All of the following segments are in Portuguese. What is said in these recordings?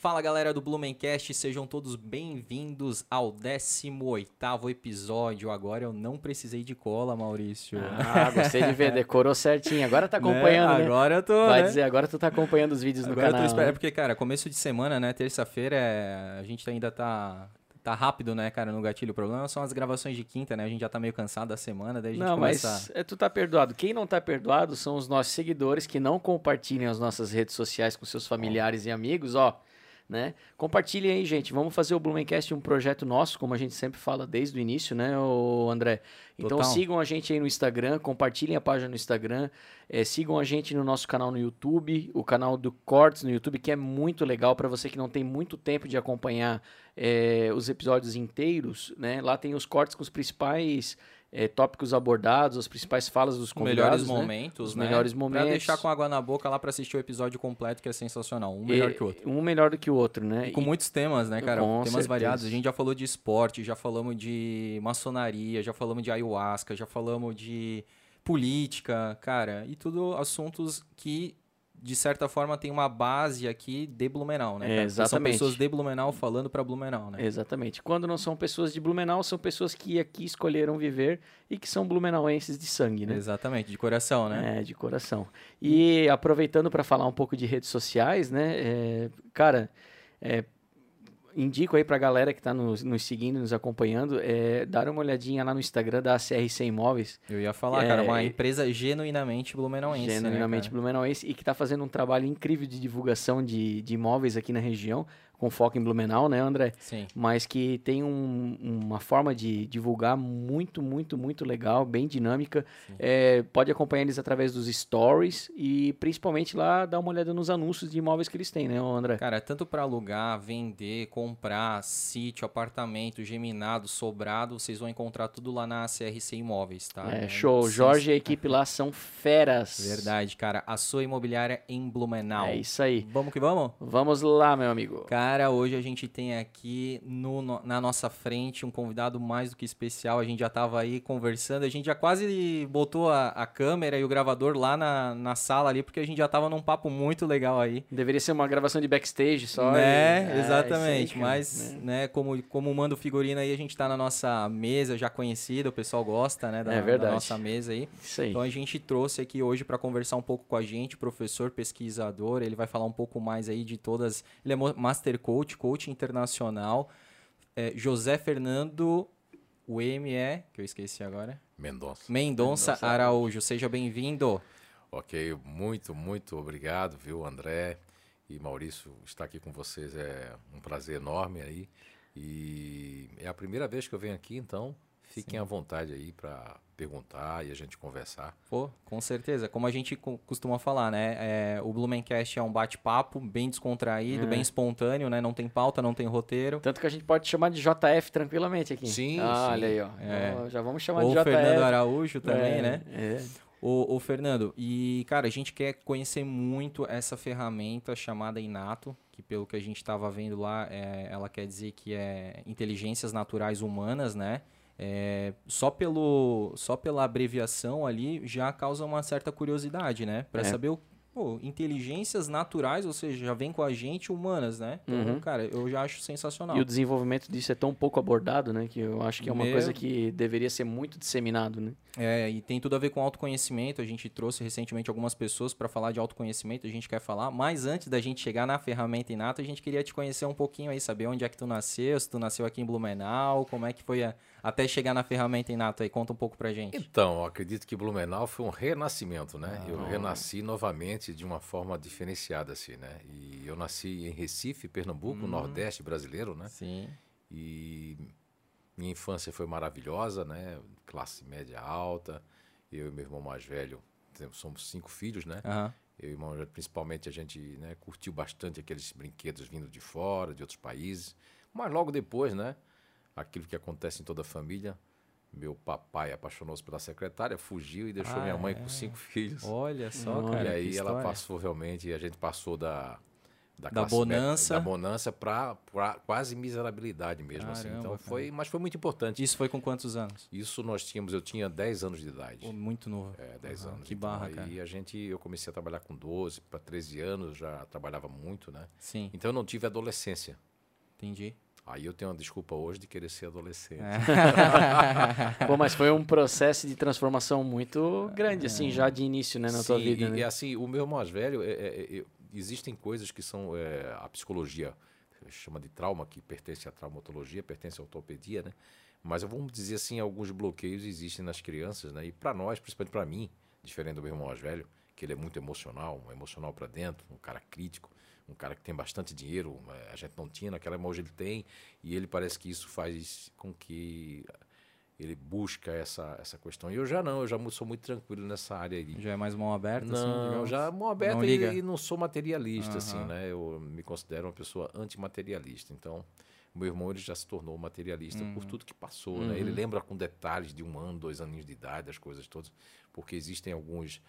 Fala galera do Blumencast, sejam todos bem-vindos ao 18 episódio. Agora eu não precisei de cola, Maurício. Ah, gostei de ver, decorou certinho. Agora tá acompanhando, né? Agora eu tô, Vai né? dizer, agora tu tá acompanhando os vídeos Agora no eu tô canal. esperando, né? porque, cara, começo de semana, né? Terça-feira, é... a gente ainda tá, tá rápido, né, cara, no gatilho. O problema são as gravações de quinta, né? A gente já tá meio cansado da semana, daí a gente Não, começa... mas é, tu tá perdoado. Quem não tá perdoado são os nossos seguidores que não compartilham as nossas redes sociais com seus familiares e amigos, ó. Né? Compartilhem aí, gente. Vamos fazer o Blumencast um projeto nosso, como a gente sempre fala desde o início, né, ô André? Então Total. sigam a gente aí no Instagram, compartilhem a página no Instagram, eh, sigam a gente no nosso canal no YouTube, o canal do Cortes no YouTube, que é muito legal para você que não tem muito tempo de acompanhar eh, os episódios inteiros, né? Lá tem os cortes com os principais eh, tópicos abordados, as principais falas dos Os convidados, melhores né? momentos, Os né? melhores Pra momentos. deixar com água na boca lá pra assistir o episódio completo, que é sensacional. Um melhor E- que o outro. Um melhor do que o outro, né? E com E- muitos temas, né, cara? Com temas certeza. variados. A gente já falou de esporte, já falamos de maçonaria, já falamos de ayahuasca, já falamos de política, cara. E tudo assuntos que, de certa forma, tem uma base aqui de Blumenau, né? É? Porque São exatamente. pessoas de Blumenau falando pra Blumenau, né? Exatamente. Quando não são pessoas de Blumenau, são pessoas que aqui escolheram viver e que são blumenauenses de sangue, né? Exatamente, de coração, né? É, de coração. E aproveitando para falar um pouco de redes sociais, né? é, cara, é, indico aí pra galera que tá nos, nos seguindo, nos acompanhando, é, dar uma olhadinha lá no Instagram da CRC Imóveis, Eu ia falar, É, cara, uma e- empresa genuinamente blumenauense, genuinamente né, blumenauense, e que tá fazendo um trabalho incrível de divulgação de, de imóveis aqui na região, com foco em Blumenau, né, André? Sim. mas que tem um- uma forma de divulgar muito, muito, muito legal, bem dinâmica. Sim. É, pode acompanhar eles através dos stories e principalmente lá dar uma olhada nos anúncios de imóveis que eles têm, né, André? Cara, tanto para alugar, vender, comprar, sítio, apartamento, geminado, sobrado, vocês vão encontrar tudo lá na CRC Imóveis, tá? É, show. Jorge e a equipe lá são feras. Verdade, cara. A sua imobiliária em Blumenau. É isso aí. Vamos que vamos? Vamos lá, meu amigo. Cara, hoje a gente tem aqui no- no- na nossa frente um convidado mais do que especial. A gente já tava aí conversando, a gente já quase botou a, a câmera e o gravador lá na, na sala ali, porque a gente já tava num papo muito legal aí. Deveria ser uma gravação de backstage só. Né, e- É, exatamente. aí, cara. Mas, né, como, como manda o figurino aí, a gente tá na nossa mesa já conhecida, o pessoal gosta, né, da, É da nossa mesa aí. Isso aí. Então a gente trouxe aqui hoje para conversar um pouco com a gente, professor pesquisador, ele vai falar um pouco mais aí de todas, ele é mo- Coach, Coach Internacional, é, José Fernando, o M é, que eu esqueci agora, Mendonça. Mendonça Mendonça Araújo, seja bem-vindo. Ok, muito, muito obrigado, viu, André e Maurício, estar aqui com vocês é um prazer enorme aí. E é a primeira vez que eu venho aqui, então fiquem à vontade aí para perguntar e a gente conversar. Pô, com certeza. Como a gente co- costuma falar, né? é, o Blumencast é um bate-papo bem descontraído, É. bem espontâneo, né? Não tem pauta, não tem roteiro. Tanto que a gente pode chamar de JF tranquilamente aqui. Sim, Ah, sim. Olha aí, ó. É. Ó, Já vamos chamar Ou de o JF. Fernando Araújo também, É, né? É. Ô, ô, Fernando, e cara, a gente quer conhecer muito essa ferramenta chamada Inato, que pelo que a gente estava vendo lá, é, ela quer dizer que é inteligências naturais humanas, né? É, só, pelo, só pela abreviação ali já causa uma certa curiosidade, né? Para É. saber o. Pô, inteligências naturais, ou seja, já vem com a gente humanas, né? Então, Uhum. cara, eu já acho sensacional. E o desenvolvimento disso é tão pouco abordado, né? Que eu acho que é uma Meu- coisa que deveria ser muito disseminado, né? É, e tem tudo a ver com autoconhecimento. A gente trouxe recentemente algumas pessoas para falar de autoconhecimento, a gente quer falar. Mas antes da gente chegar na ferramenta Inato, a gente queria te conhecer um pouquinho aí, saber onde é que tu nasceu, se tu nasceu aqui em Blumenau, como é que foi a- até chegar na ferramenta Inato aí. Conta um pouco pra gente. Então, eu acredito que Blumenau foi um renascimento, né? Eu Ah. renasci novamente de uma forma diferenciada, assim, né? E eu nasci em Recife, Pernambuco, Hum. Nordeste brasileiro, né? Sim. E minha infância foi maravilhosa, né? Classe média alta. Eu e meu irmão mais velho, temos- somos cinco filhos, né? Eu e meu irmão, principalmente, a gente né, curtiu bastante aqueles brinquedos vindo de fora, de outros países. Mas logo depois, né? Aquilo que acontece em toda a família. Meu papai apaixonou-se pela secretária, fugiu e deixou Ah, minha mãe é. com cinco filhos. Olha só, Olha, cara. e aí ela passou realmente, a gente passou da, Da classe bonança. média- Da bonança para quase miserabilidade mesmo. assim. Caramba, Então cara. foi, mas foi muito importante. Isso foi com quantos anos? Isso nós tínhamos, eu tinha 10 anos de idade. Pô, muito novo. É, 10 Aham, anos. Que Então, barra, cara. a gente, eu comecei a trabalhar com 12 para 13 anos, já trabalhava muito, né? Sim, Então eu não tive adolescência. entendi. Aí eu tenho uma desculpa hoje de querer ser adolescente. É. Pô, mas foi um processo de transformação muito grande, assim, já de início, né, na tua Sim, vida, e, né? e assim, o meu mais velho, é- é- é- existem coisas que são é, a psicologia chama de trauma, que pertence à traumatologia, pertence à ortopedia, né? Mas eu vamos dizer assim, alguns bloqueios existem nas crianças, né? E para nós, principalmente para mim, diferente do meu irmão mais velho, que ele é muito emocional, um emocional para dentro, um cara crítico, um cara que tem bastante dinheiro, eh, a gente não tinha naquela época, hoje ele tem, e ele parece que isso faz com que ele busca essa, essa questão. E eu já não, eu já sou muito tranquilo nessa área aí. Já é mais mão aberta, assim, Não, digamos? já mão aberta Não e, e não sou materialista, assim, Aham. né? Eu me considero uma pessoa antimaterialista. Então, meu irmão ele já se tornou materialista por Uhum. tudo que passou, né? Ele lembra com detalhes de um ano, dois aninhos de idade, as coisas todas, porque existem alguns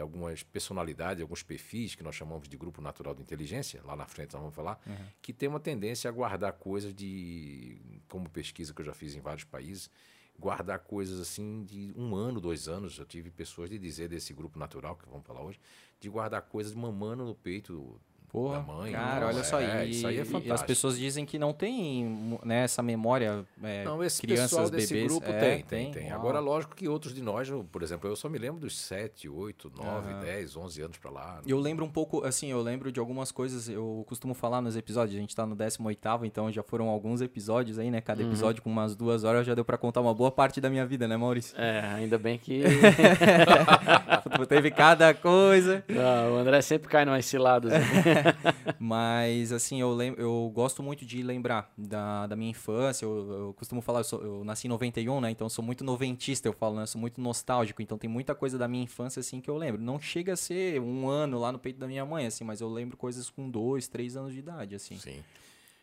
algumas personalidades, alguns perfis que nós chamamos de grupo natural de inteligência, lá na frente nós vamos falar, Uhum. que tem uma tendência a guardar coisas de, como pesquisa que eu já fiz em vários países, guardar coisas assim de um ano, dois anos. Eu tive pessoas de dizer desse grupo natural, que vamos falar hoje, de guardar coisas mamando no peito Porra, da mãe. cara, Não, olha só, é, isso aí é e as fantástico. pessoas dizem que não tem né, essa memória, é, Não, esse crianças, pessoal desse bebês, grupo é, tem, tem, tem. Uau. Agora, lógico que outros de nós, eu, por exemplo, eu só me lembro dos 7, 8, 9, Aham. 10, 11 anos pra lá. Eu lembro um pouco, assim, eu lembro de algumas coisas, eu costumo falar nos episódios, a gente tá no 18º, então já foram alguns episódios aí, né? Cada episódio com umas duas horas já deu pra contar uma boa parte da minha vida, né, Maurício? É, ainda bem que Teve cada coisa. Não, o André sempre cai numas ciladas. né? Mas, assim, eu, lem eu gosto muito de lembrar da, da minha infância. Eu, eu costumo falar, eu, sou- eu nasci em 91, né? Então eu sou muito noventista, eu falo, né? Eu sou muito nostálgico. Então tem muita coisa da minha infância, assim, que eu lembro. Não chega a ser um ano lá no peito da minha mãe, assim, mas eu lembro coisas com dois, três anos de idade, assim. Sim.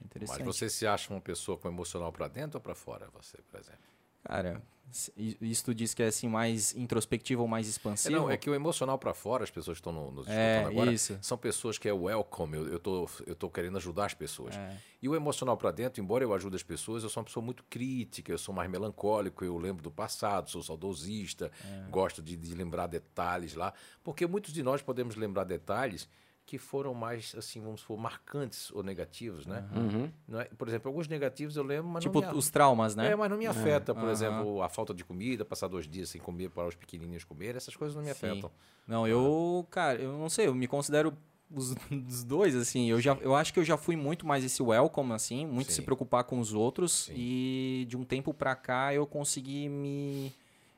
Interessante. Mas você se acha uma pessoa com emocional pra dentro ou pra fora, você, por exemplo? Cara, isso tu diz que é, assim, mais introspectivo ou mais É, expansivo? não, é que o emocional pra fora, as pessoas que estão no- nos escutando É, agora, isso. são pessoas que é welcome, eu, eu, tô, eu tô querendo ajudar as pessoas. É. E o emocional pra dentro, embora eu ajude as pessoas, eu sou uma pessoa muito crítica, eu sou mais melancólico, eu lembro do passado, sou saudosista, É. gosto de, de lembrar detalhes lá, porque muitos de nós podemos lembrar detalhes que foram mais, assim, vamos supor, marcantes ou negativos, né? Uhum. Não é? Por exemplo, alguns negativos eu lembro, mas Tipo, não me... os traumas, né? É, mas não me afeta, por Aham. exemplo, a falta de comida, passar dois dias sem comer para os pequenininhos comer, essas coisas não me Sim. afetam. Não, eu, cara, eu não sei, eu me considero os, os dois, assim. Eu, já, eu acho que eu já fui muito mais esse welcome, assim, muito Sim. se preocupar com os outros. Sim. E de um tempo pra cá eu consegui me.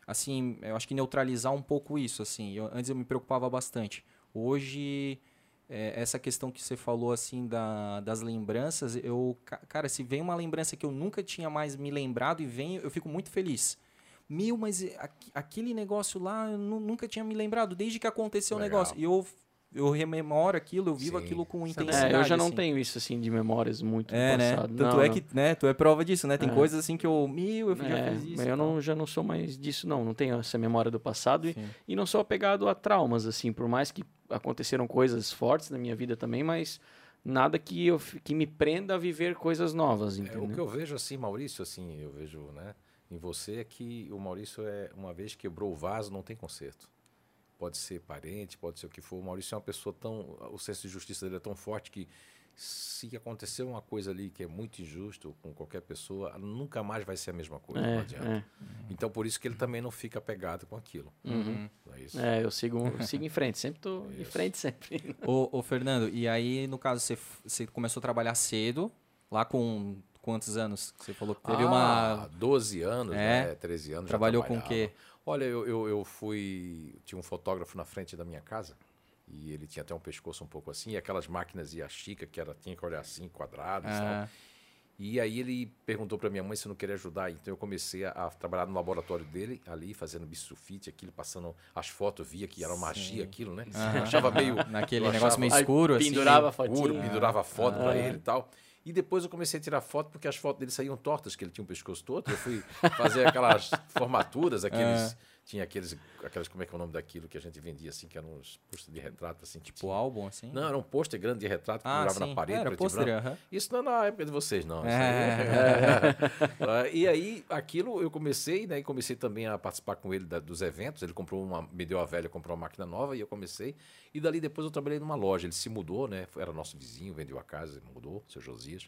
Assim, eu acho que neutralizar um pouco isso, assim. Eu- antes eu me preocupava bastante. Hoje, é, essa questão que você falou, assim, da, das lembranças, eu. ca- Cara, se vem uma lembrança que eu nunca tinha mais me lembrado e vem, eu fico muito feliz. Meu, mas aqu- aquele negócio lá eu nu- nunca tinha me lembrado desde que aconteceu o Legal. negócio. E eu, eu rememoro aquilo, eu vivo Sim. aquilo com é intensidade. É, eu já não assim. tenho isso, assim, de memórias muito É, do né? passado. Tanto Não, é não. que, né, tu é prova disso, né? Tem É. coisas assim que eu, meu, eu já É, fiz isso. mas eu não, já não sou mais disso, não. Não tenho essa memória do passado e, e não sou apegado a traumas, assim, por mais que aconteceram coisas fortes na minha vida também, mas nada que, eu, que me prenda a viver coisas novas, É, entendeu? o que eu vejo assim, Maurício, assim, eu vejo, né, em você é que o Maurício é uma vez quebrou o vaso, não tem conserto. Pode ser parente, pode ser o que for. O Maurício é uma pessoa tão, o senso de justiça dele é tão forte que se acontecer uma coisa ali que é muito injusto com qualquer pessoa, nunca mais vai ser a mesma coisa, não adianta. É, Então por isso que ele também não fica apegado com aquilo. Uhum. É isso? é, é, eu sigo, eu sigo em frente, sempre tô em frente, sempre. Ô, ô, Fernando, e aí, no caso, você, você começou a trabalhar cedo, lá com quantos anos? Você falou que teve ah, uma. 12 anos, É? né? 13 anos. já Trabalhou com o quê? Olha, eu, eu, eu fui. Tinha um fotógrafo na frente da minha casa. E ele tinha até um pescoço um pouco assim, e aquelas máquinas e a Chica, que era, tinha que olhar assim, quadrado e tal. E aí ele perguntou para minha mãe se eu não queria ajudar. Então eu comecei a, a trabalhar no laboratório dele, ali, fazendo bisulfite, aquilo, passando as fotos, via que era magia aquilo, né? Eu achava meio. naquele eu negócio achava- meio Aí escuro, assim. pendurava a escuro, fotinha. pendurava foto pra Ah. ele e tal. E depois eu comecei a tirar foto porque as fotos dele saíam tortas, que ele tinha um pescoço todo. Eu fui fazer aquelas formaturas, aqueles Tinha aqueles, aquelas, como é que é o nome daquilo que a gente vendia, assim, que eram uns pôster de retrato, assim. Tipo tinha... álbum, assim? Não, era um pôster grande de retrato que ah, na parede. Era pôster, uh -huh. Isso não é na época de vocês, não. É. É. e aí, aquilo eu comecei, né? E comecei também a participar com ele da, dos eventos. Ele comprou uma, me deu a velha, comprou uma máquina nova e eu comecei. E dali depois eu trabalhei numa loja. Ele se mudou, né? Era nosso vizinho, vendeu a casa, mudou, seu Josias.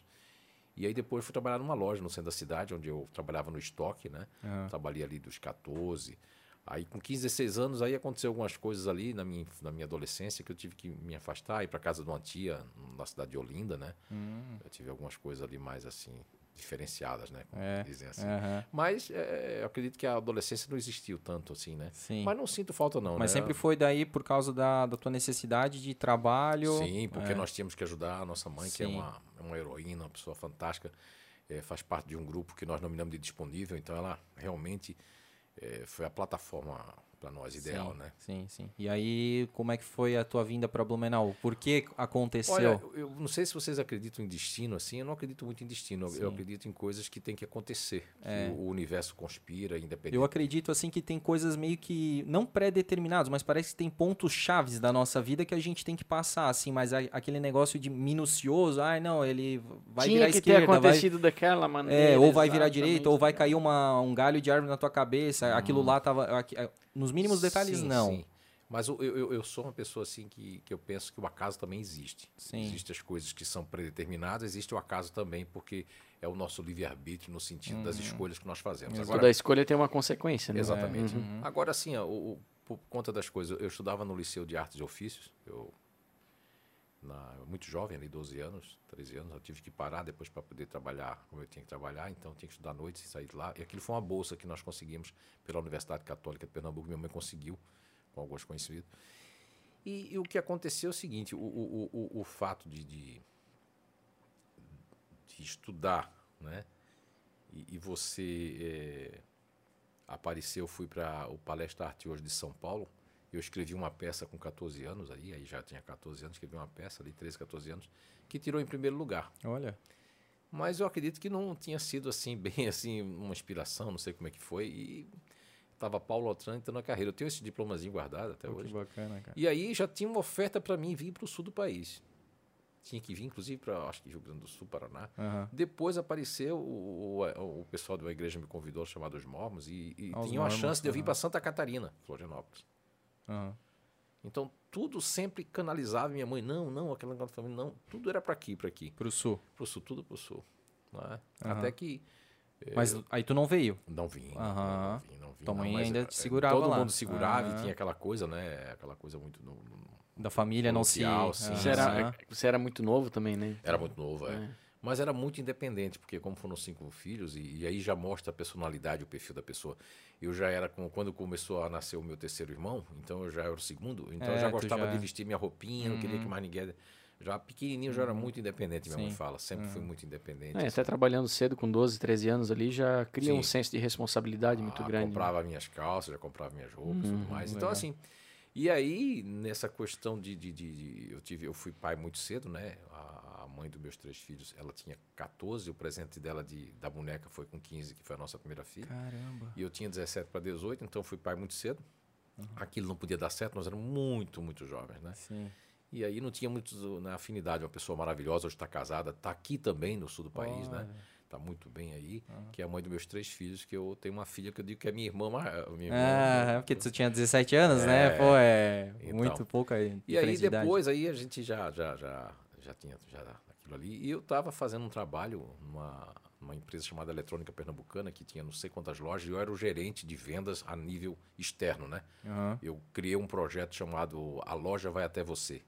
E aí depois fui trabalhar numa loja no centro da cidade, onde eu trabalhava no estoque, né? Uhum. Trabalhei ali dos 14 Aí com 15, 16 anos, aí aconteceu algumas coisas ali na minha, na minha adolescência que eu tive que me afastar, ir para casa de uma tia na cidade de Olinda, né? Hum. Eu tive algumas coisas ali mais assim, diferenciadas, né? Como é, dizem assim. Mas é, eu acredito que a adolescência não existiu tanto assim, né? Sim. Mas não sinto falta não, Mas né? sempre foi daí por causa da, da tua necessidade de trabalho. Sim, porque é. nós tínhamos que ajudar a nossa mãe, Sim. que é uma, uma heroína, uma pessoa fantástica. É, faz parte de um grupo que nós nominamos de disponível, então ela realmente é, foi a plataforma para nós ideal, sim, né? Sim, sim. E aí, como é que foi a tua vinda para Blumenau? Por que aconteceu? Olha, eu não sei se vocês acreditam em destino assim, eu não acredito muito em destino, sim. eu acredito em coisas que tem que acontecer, é. que o universo conspira, independente. Eu acredito assim que tem coisas meio que não pré-determinadas, mas parece que tem pontos chaves da nossa vida que a gente tem que passar assim, mas aquele negócio de minucioso, ai ah, não, ele vai Tinha virar que esquerda, ter acontecido vai... daquela maneira. É, ou vai virar direita, ou vai cair uma, um galho de árvore na tua cabeça, hum. aquilo lá tava nos mínimos detalhes, sim, não. Sim. Mas eu, eu, eu, sou uma pessoa assim que, que eu penso que o acaso também existe. Sim. Existem as coisas que são predeterminadas, existe o acaso também, porque é o nosso livre-arbítrio no sentido uhum. das escolhas que nós fazemos. Agora, Toda escolha tem uma consequência, né? Exatamente. Uhum. Agora, assim, ó, o, o, por conta das coisas, eu estudava no Liceu de Artes e Ofícios, eu na, muito jovem, ali 12 anos, 13 anos, eu tive que parar depois para poder trabalhar como eu tinha que trabalhar, então tinha que estudar à noite e sair de lá. E aquilo foi uma bolsa que nós conseguimos pela Universidade Católica de Pernambuco, minha mãe conseguiu, com alguns conhecidos. E, e o que aconteceu é o seguinte: o, o, o, o fato de, de, de, estudar, né? E, e você é, apareceu, fui para o Palestra Arte hoje de São Paulo eu escrevi uma peça com 14 anos aí, aí já tinha 14 anos, escrevi uma peça ali, 13, 14 anos, que tirou em primeiro lugar. Olha. Mas eu acredito que não tinha sido assim, bem assim, uma inspiração, não sei como é que foi. E estava Paulo Altrante na carreira. Eu tenho esse diplomazinho guardado até hoje. Que bacana, cara. E aí já tinha uma oferta para mim vir para o sul do país. Tinha que vir, inclusive, para acho que Rio Grande do Sul, Paraná. Uhum. Depois apareceu, o, o, o, pessoal de uma igreja me convidou, chamado Os Mormos, e, e tinha uma chance de eu vir para Santa Catarina, Florianópolis. Uhum. Então, tudo sempre canalizava minha mãe. Não, não, aquela família, não. Tudo era para aqui, para aqui. Para o sul. Para o sul, tudo para o sul. Uhum. Até que. Mas aí tu não veio? Não vim. Uhum. Não, vim, não vim. Tua mãe não, ainda é, te segurava todo lá. Todo mundo segurava e tinha aquela coisa, né? Aquela coisa muito. No, no, da família não se. Sim. Você, era, você era muito novo também, né? Era muito novo, é. é. Mas era muito independente, porque como foram cinco filhos, e, e, aí já mostra a personalidade, o perfil da pessoa. Eu já era, com, quando começou a nascer o meu terceiro irmão, então eu já era o segundo, então é, eu já gostava já... de vestir minha roupinha, uhum. não queria que uhum. mais ninguém... Já pequenininho uhum. já era uhum. muito independente, minha Sim. mãe fala. Sempre uhum. fui muito independente. É, até trabalhando cedo, com 12, 13 anos ali, já cria Sim. um senso de responsabilidade ah, muito grande. comprava né? minhas calças, já comprava minhas roupas e tudo uhum. mais. Então, assim... E aí, nessa questão de, de, de, de, eu tive, eu fui pai muito cedo, né? Mãe dos meus três filhos, ela tinha 14, o presente dela de, da boneca foi com 15, que foi a nossa primeira filha. Caramba. E eu tinha 17 para 18, então fui pai muito cedo. Uhum. Aquilo não podia dar certo, nós éramos muito, muito jovens, né? Sim. E aí não tinha muito na afinidade, uma pessoa maravilhosa, hoje está casada, está aqui também no sul do país, né? Olha. né? Está muito bem aí, uhum. que é a mãe dos meus três filhos, que eu tenho uma filha que eu digo que é minha irmã. Minha irmã ah, é porque tu tinha 17 anos, é, né? Pô, é então, muito pouco aí. E aí depois aí a gente já, já, já, já tinha já aquilo ali. E eu estava fazendo um trabalho numa, numa empresa chamada Eletrônica Pernambucana, que tinha não sei quantas lojas, e eu era o gerente de vendas a nível externo, né? Uhum. Eu criei um projeto chamado A Loja Vai Até Você.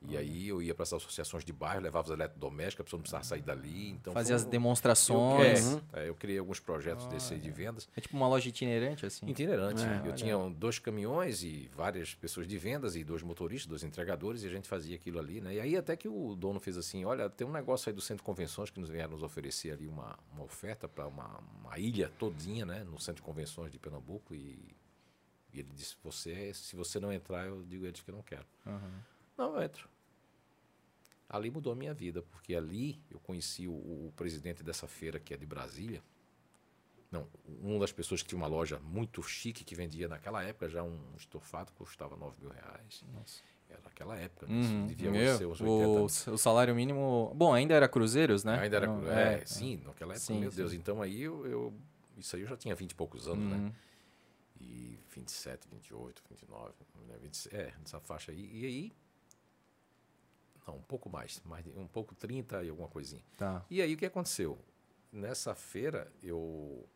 E aí eu ia para as associações de bairro, levava os eletrodomésticos, a pessoa não precisava sair dali. Então Fazia as demonstrações. Eu, é, é, eu criei alguns projetos ah, desse aí de vendas. É tipo uma loja itinerante, assim? Itinerante. É, eu tinha dois caminhões e várias pessoas de vendas e dois motoristas, dois entregadores, e a gente fazia aquilo ali, né? E aí até que o dono fez assim, olha, tem um negócio aí do Centro de Convenções que nos vieram nos oferecer ali uma, uma oferta para uma, uma ilha todinha, né? No Centro de Convenções de Pernambuco e, e ele disse, você, se você não entrar, eu digo a eles que eu não quero. Uhum. Não, eu entro. Ali mudou a minha vida, porque ali eu conheci o, o presidente dessa feira, que é de Brasília, Não, uma das pessoas que tinha uma loja muito chique que vendia naquela época já um estofado custava 9 mil reais. Nossa. Era naquela época, né? Uhum. devia Meu, ser uns 80 o, o salário mínimo. Bom, ainda era cruzeiros, né? Ainda era. Não, é, sim, naquela época, Sim, meu sim. Deus. Então aí eu, eu- Isso aí eu já tinha 20 e poucos anos, né? Uhum. E 27, 28, 29, né? 20, é, nessa faixa aí. E aí. Não, um pouco mais. mais um pouco 30 e alguma coisinha. Tá. E aí o que aconteceu? Nessa feira eu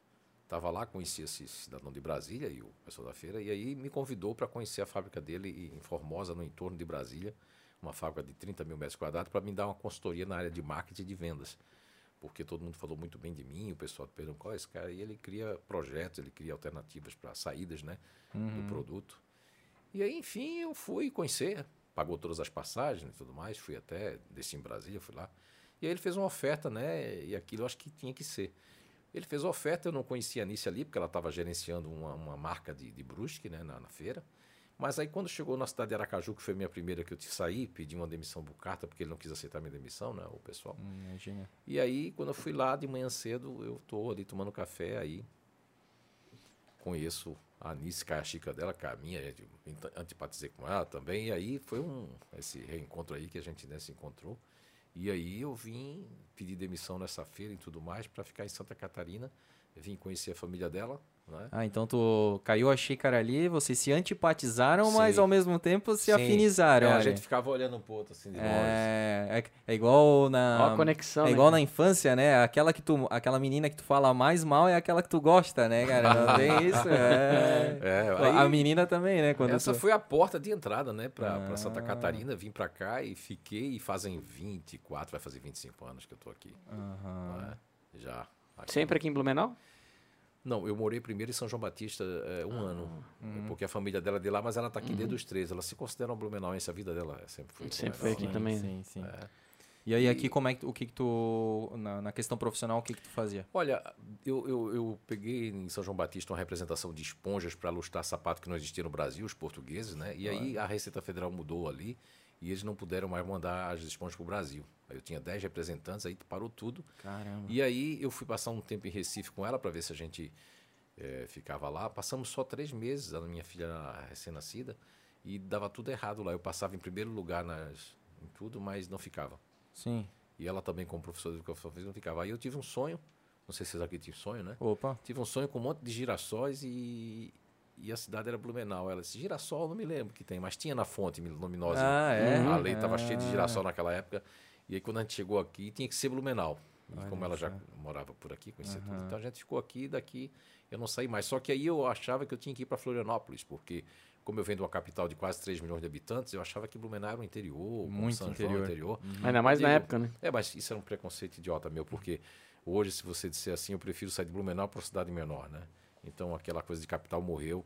estava lá, conheci esse cidadão de Brasília e o pessoal da feira, e aí me convidou para conhecer a fábrica dele em Formosa, no entorno de Brasília, uma fábrica de 30 mil metros quadrados, para me dar uma consultoria na área de marketing e de vendas. Porque todo mundo falou muito bem de mim, o pessoal perguntou, qual é esse cara? E ele cria projetos, ele cria alternativas para saídas né, do produto. E aí, enfim, eu fui conhecer, pagou todas as passagens e tudo mais, fui até, desci em Brasília, fui lá. E aí ele fez uma oferta, né? E aquilo eu acho que tinha que ser. Ele fez a oferta, eu não conhecia a Anice ali, porque ela estava gerenciando uma, uma marca de, de brusque, né, na, na feira. Mas aí quando chegou na cidade de Aracaju, que foi a minha primeira que eu te saí, pedi uma demissão por carta, porque ele não quis aceitar minha demissão, né, o pessoal. Hum, Imagina. E aí, quando eu fui lá de manhã cedo, eu tô ali tomando café, aí conheço a Anice, é a chica dela, é a de- ant- antipatizei com ela também, e aí foi um, esse reencontro aí que a gente né, se encontrou. E aí eu vim pedir demissão nessa feira e tudo mais para ficar em Santa Catarina, vim conhecer a família dela, né? Ah, então tu caiu a xícara ali, vocês se antipatizaram, mas Sim. ao mesmo tempo se Sim. afinizaram. É, a gente ficava olhando um pro outro assim de longe. É, é, é igual na. A conexão, É né, igual cara? na infância, né? Aquela que tu, aquela menina que tu fala mais mal é aquela que tu gosta, né, cara? Não tem isso. É. É, A aí- menina também, né? Quando Essa tu... foi a porta de entrada, né, para Ah. Santa Catarina. Vim para cá e fiquei, e fazem 24, vai fazer 25 anos que eu tô aqui. Né, Já. aqui. Sempre aqui em Blumenau? Não, eu morei primeiro em São João Batista é, um ano, Uhum. porque a família dela é de lá, mas ela está aqui desde os 13. Ela se considera uma blumenauense, a vida dela sempre foi. Sempre foi aqui né? também. Sim, sim. É. E aí aqui como é que o que que tu na, na questão profissional o que que tu fazia? Olha, eu, eu, eu peguei em São João Batista uma representação de esponjas para lustrar sapato que não existia no Brasil, os portugueses, né? E aí a Receita Federal mudou ali e eles não puderam mais mandar as esponjas para o Brasil. Aí eu tinha 10 representantes, aí parou tudo. Caramba. E aí eu fui passar um tempo em Recife com ela para ver se a gente eh, ficava lá. Passamos só três meses, a minha filha recém-nascida, e dava tudo errado lá. Eu passava em primeiro lugar nas, em tudo, mas não ficava. Sim. E ela também, como professora de educação física, não ficava. Aí eu tive um sonho, não sei se vocês aqui tinham sonho, né? Opa. Tive um sonho com um monte de girassóis e, e a cidade era Blumenau. Ela disse, girassol, não me lembro que tem, mas tinha na fonte luminosa. Ah, é? A lei estava Ah. cheia de girassol naquela época. E aí quando a gente chegou aqui, tinha que ser Blumenau. E Olha como ela já morava por aqui, conhecia tudo. Aham. Então a gente ficou aqui e daqui eu não saí mais. Só que aí eu achava que eu tinha que ir para Florianópolis, porque como eu venho de uma capital de quase 3 milhões de habitantes, eu achava que Blumenau era o interior, Muito São interior. João interior. Ainda mais na época, né? É, mas isso era um preconceito idiota meu, porque hoje, se você disser assim, eu prefiro sair de Blumenau para uma cidade menor, né? Então aquela coisa de capital morreu.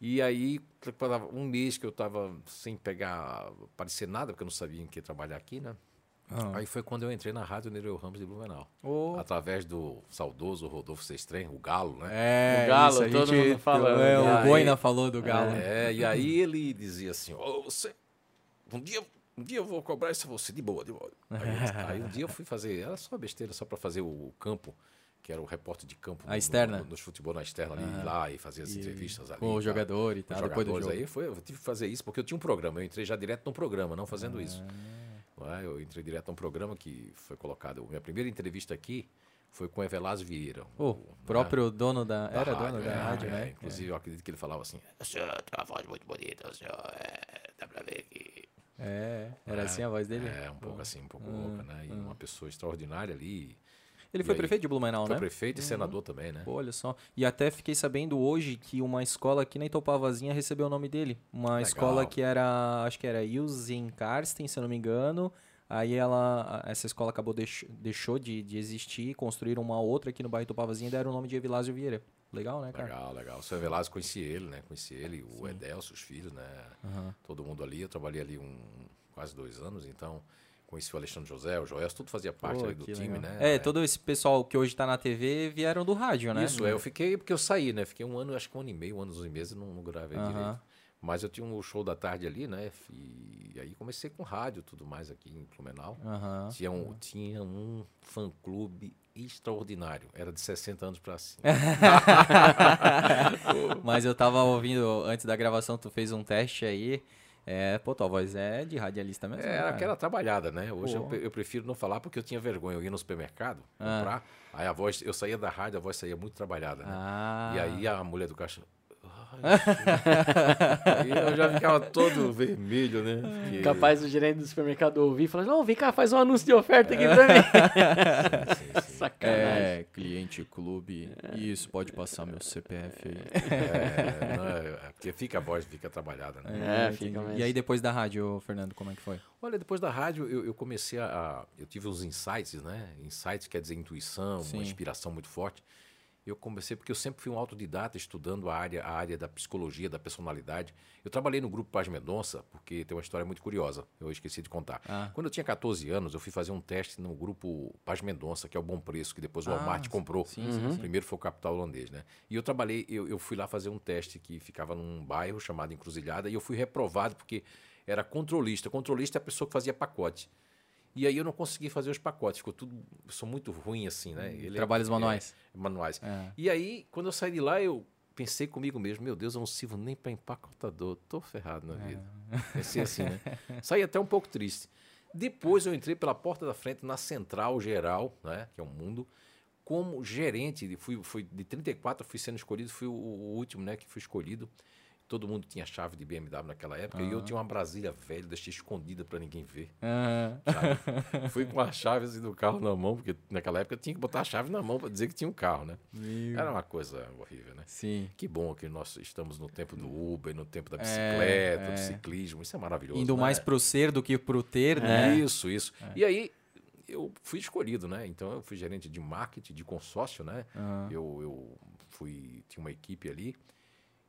E aí, um mês que eu estava sem pegar, parecer nada, porque eu não sabia em que trabalhar aqui, né? Ah. Aí foi quando eu entrei na Rádio Nereu Ramos de Blumenau. Ô. Através do saudoso Rodolfo Sestrem, o Galo, né? É, O Galo, isso, todo gente- mundo falando. É, E o Boina falou do Galo. É, e aí ele dizia assim, "Ô, você, um dia, um dia eu vou cobrar isso a você, de boa, de boa. Aí, aí um dia eu fui fazer, era só besteira, só para fazer o campo, que era o repórter de campo. A no- externa? No, nos futebol na externa ali, ir lá e fazer as E- entrevistas ali. com o jogador e tal, depois do jogo. Aí foi, eu tive que fazer isso porque eu tinha um programa, eu entrei já direto num programa, não fazendo isso. Ah. Não é? Eu entrei direto num programa que foi colocado, minha primeira entrevista aqui foi com o Evelás Vieira. O né? próprio dono da. da Era rádio, dono da é, rádio, é. né? Inclusive, eu acredito que ele falava assim: o senhor tem uma voz muito bonita, o senhor. É, dá pra ver que. É, era É, assim a voz dele? É, um pouco assim, um pouco Ah, louca, né? E uma pessoa extraordinária ali. Ele E foi aí? prefeito de Blumenau, Foi né? prefeito e senador também, né? Pô, olha só. E até fiquei sabendo hoje que uma escola aqui na Itopavazinha recebeu o nome dele. Uma Legal. escola que era, acho que era Ilsen Karsten, se eu não me engano. Aí ela, essa escola acabou deix, deixou de, de existir, construíram uma outra aqui no bairro Itopavazinha e deram o nome de Evilásio Vieira. Legal, né, cara? Legal, legal. O seu Velasco conheci ele, né? Conheci ele, o Edelcio, os filhos, né? Aham. Todo mundo ali. Eu trabalhei ali um, quase dois anos, então conheci o Alexandre José, o Joel, tudo fazia parte Pô, do time, legal. né? É, todo esse pessoal que hoje tá na TV vieram do rádio, né? Isso, é, eu fiquei, porque eu saí, né? Fiquei um ano, acho que um ano e meio, um ano e meses, não, não gravei direito. Mas eu tinha um show da tarde ali, né? E aí comecei com rádio e tudo mais aqui em Blumenau. Aham. Tinha um, tinha um fã-clube extraordinário. Era de 60 anos para cima. Mas eu tava ouvindo, antes da gravação, tu fez um teste aí. É, pô, tua voz é de radialista mesmo. É, era cara. aquela trabalhada, né? Hoje eu, eu prefiro não falar porque eu tinha vergonha. Eu ia no supermercado Ah. comprar, aí a voz, eu saía da rádio, a voz saía muito trabalhada, né? Ah. E aí a mulher do caixa. Ai, eu já ficava todo vermelho, né? Porque- Capaz do gerente do supermercado ouvir e falar: Não, vem cá, faz um anúncio de oferta aqui pra mim. Sim, sim. Sacanagem. É, cliente clube. Isso, pode passar meu CPF aí. É, não é- é porque fica a voz, fica trabalhada, né? É, entendi. fica mesmo. E aí depois da rádio, Fernando, como é que foi? Olha, depois da rádio eu, eu comecei a, a- Eu tive uns insights, né? Insights quer dizer intuição, Sim. uma inspiração muito forte. Eu comecei porque eu sempre fui um autodidata estudando a área, a área da psicologia, da personalidade. Eu trabalhei no grupo Paz Mendonça, porque tem uma história muito curiosa, eu esqueci de contar. Ah. Quando eu tinha 14 anos, eu fui fazer um teste no grupo Paz Mendonça, que é o Bom Preço, que depois o Ah, Walmart comprou. sim, sim, sim. Primeiro foi o capital holandês, né? E eu trabalhei, eu, eu fui lá fazer um teste que ficava num bairro chamado Encruzilhada, e eu fui reprovado porque era controlista. Controlista é a pessoa que fazia pacote. E aí eu não consegui fazer os pacotes, ficou tudo. Eu sou muito ruim assim, né? Ele é- Trabalhos é- manuais. manuais. É. E aí, quando eu saí de lá, eu pensei comigo mesmo, meu Deus, eu não sirvo nem para empacotador, tô ferrado na vida. Pensei assim, né? Saí até um pouco triste. Depois eu entrei pela porta da frente na Central Geral, né, que é um mundo, como gerente, fui, fui de 34 eu fui sendo escolhido, fui o, o último, né, que fui escolhido. Todo mundo tinha chave de BMW naquela época e eu tinha uma Brasília velha, deixei escondida para ninguém ver. Sabe? Fui com a chave assim, do carro na mão, porque naquela época tinha que botar a chave na mão para dizer que tinha um carro, né? Meu. Era uma coisa horrível, né? Sim. Que bom que nós estamos no tempo do Uber, no tempo da bicicleta, é. do ciclismo. Isso é maravilhoso. Indo né? mais pro ser do que pro ter, né? Isso, isso. E aí eu fui escolhido, né? Então eu fui gerente de marketing, de consórcio, né? Aham. Eu, eu fui tinha uma equipe ali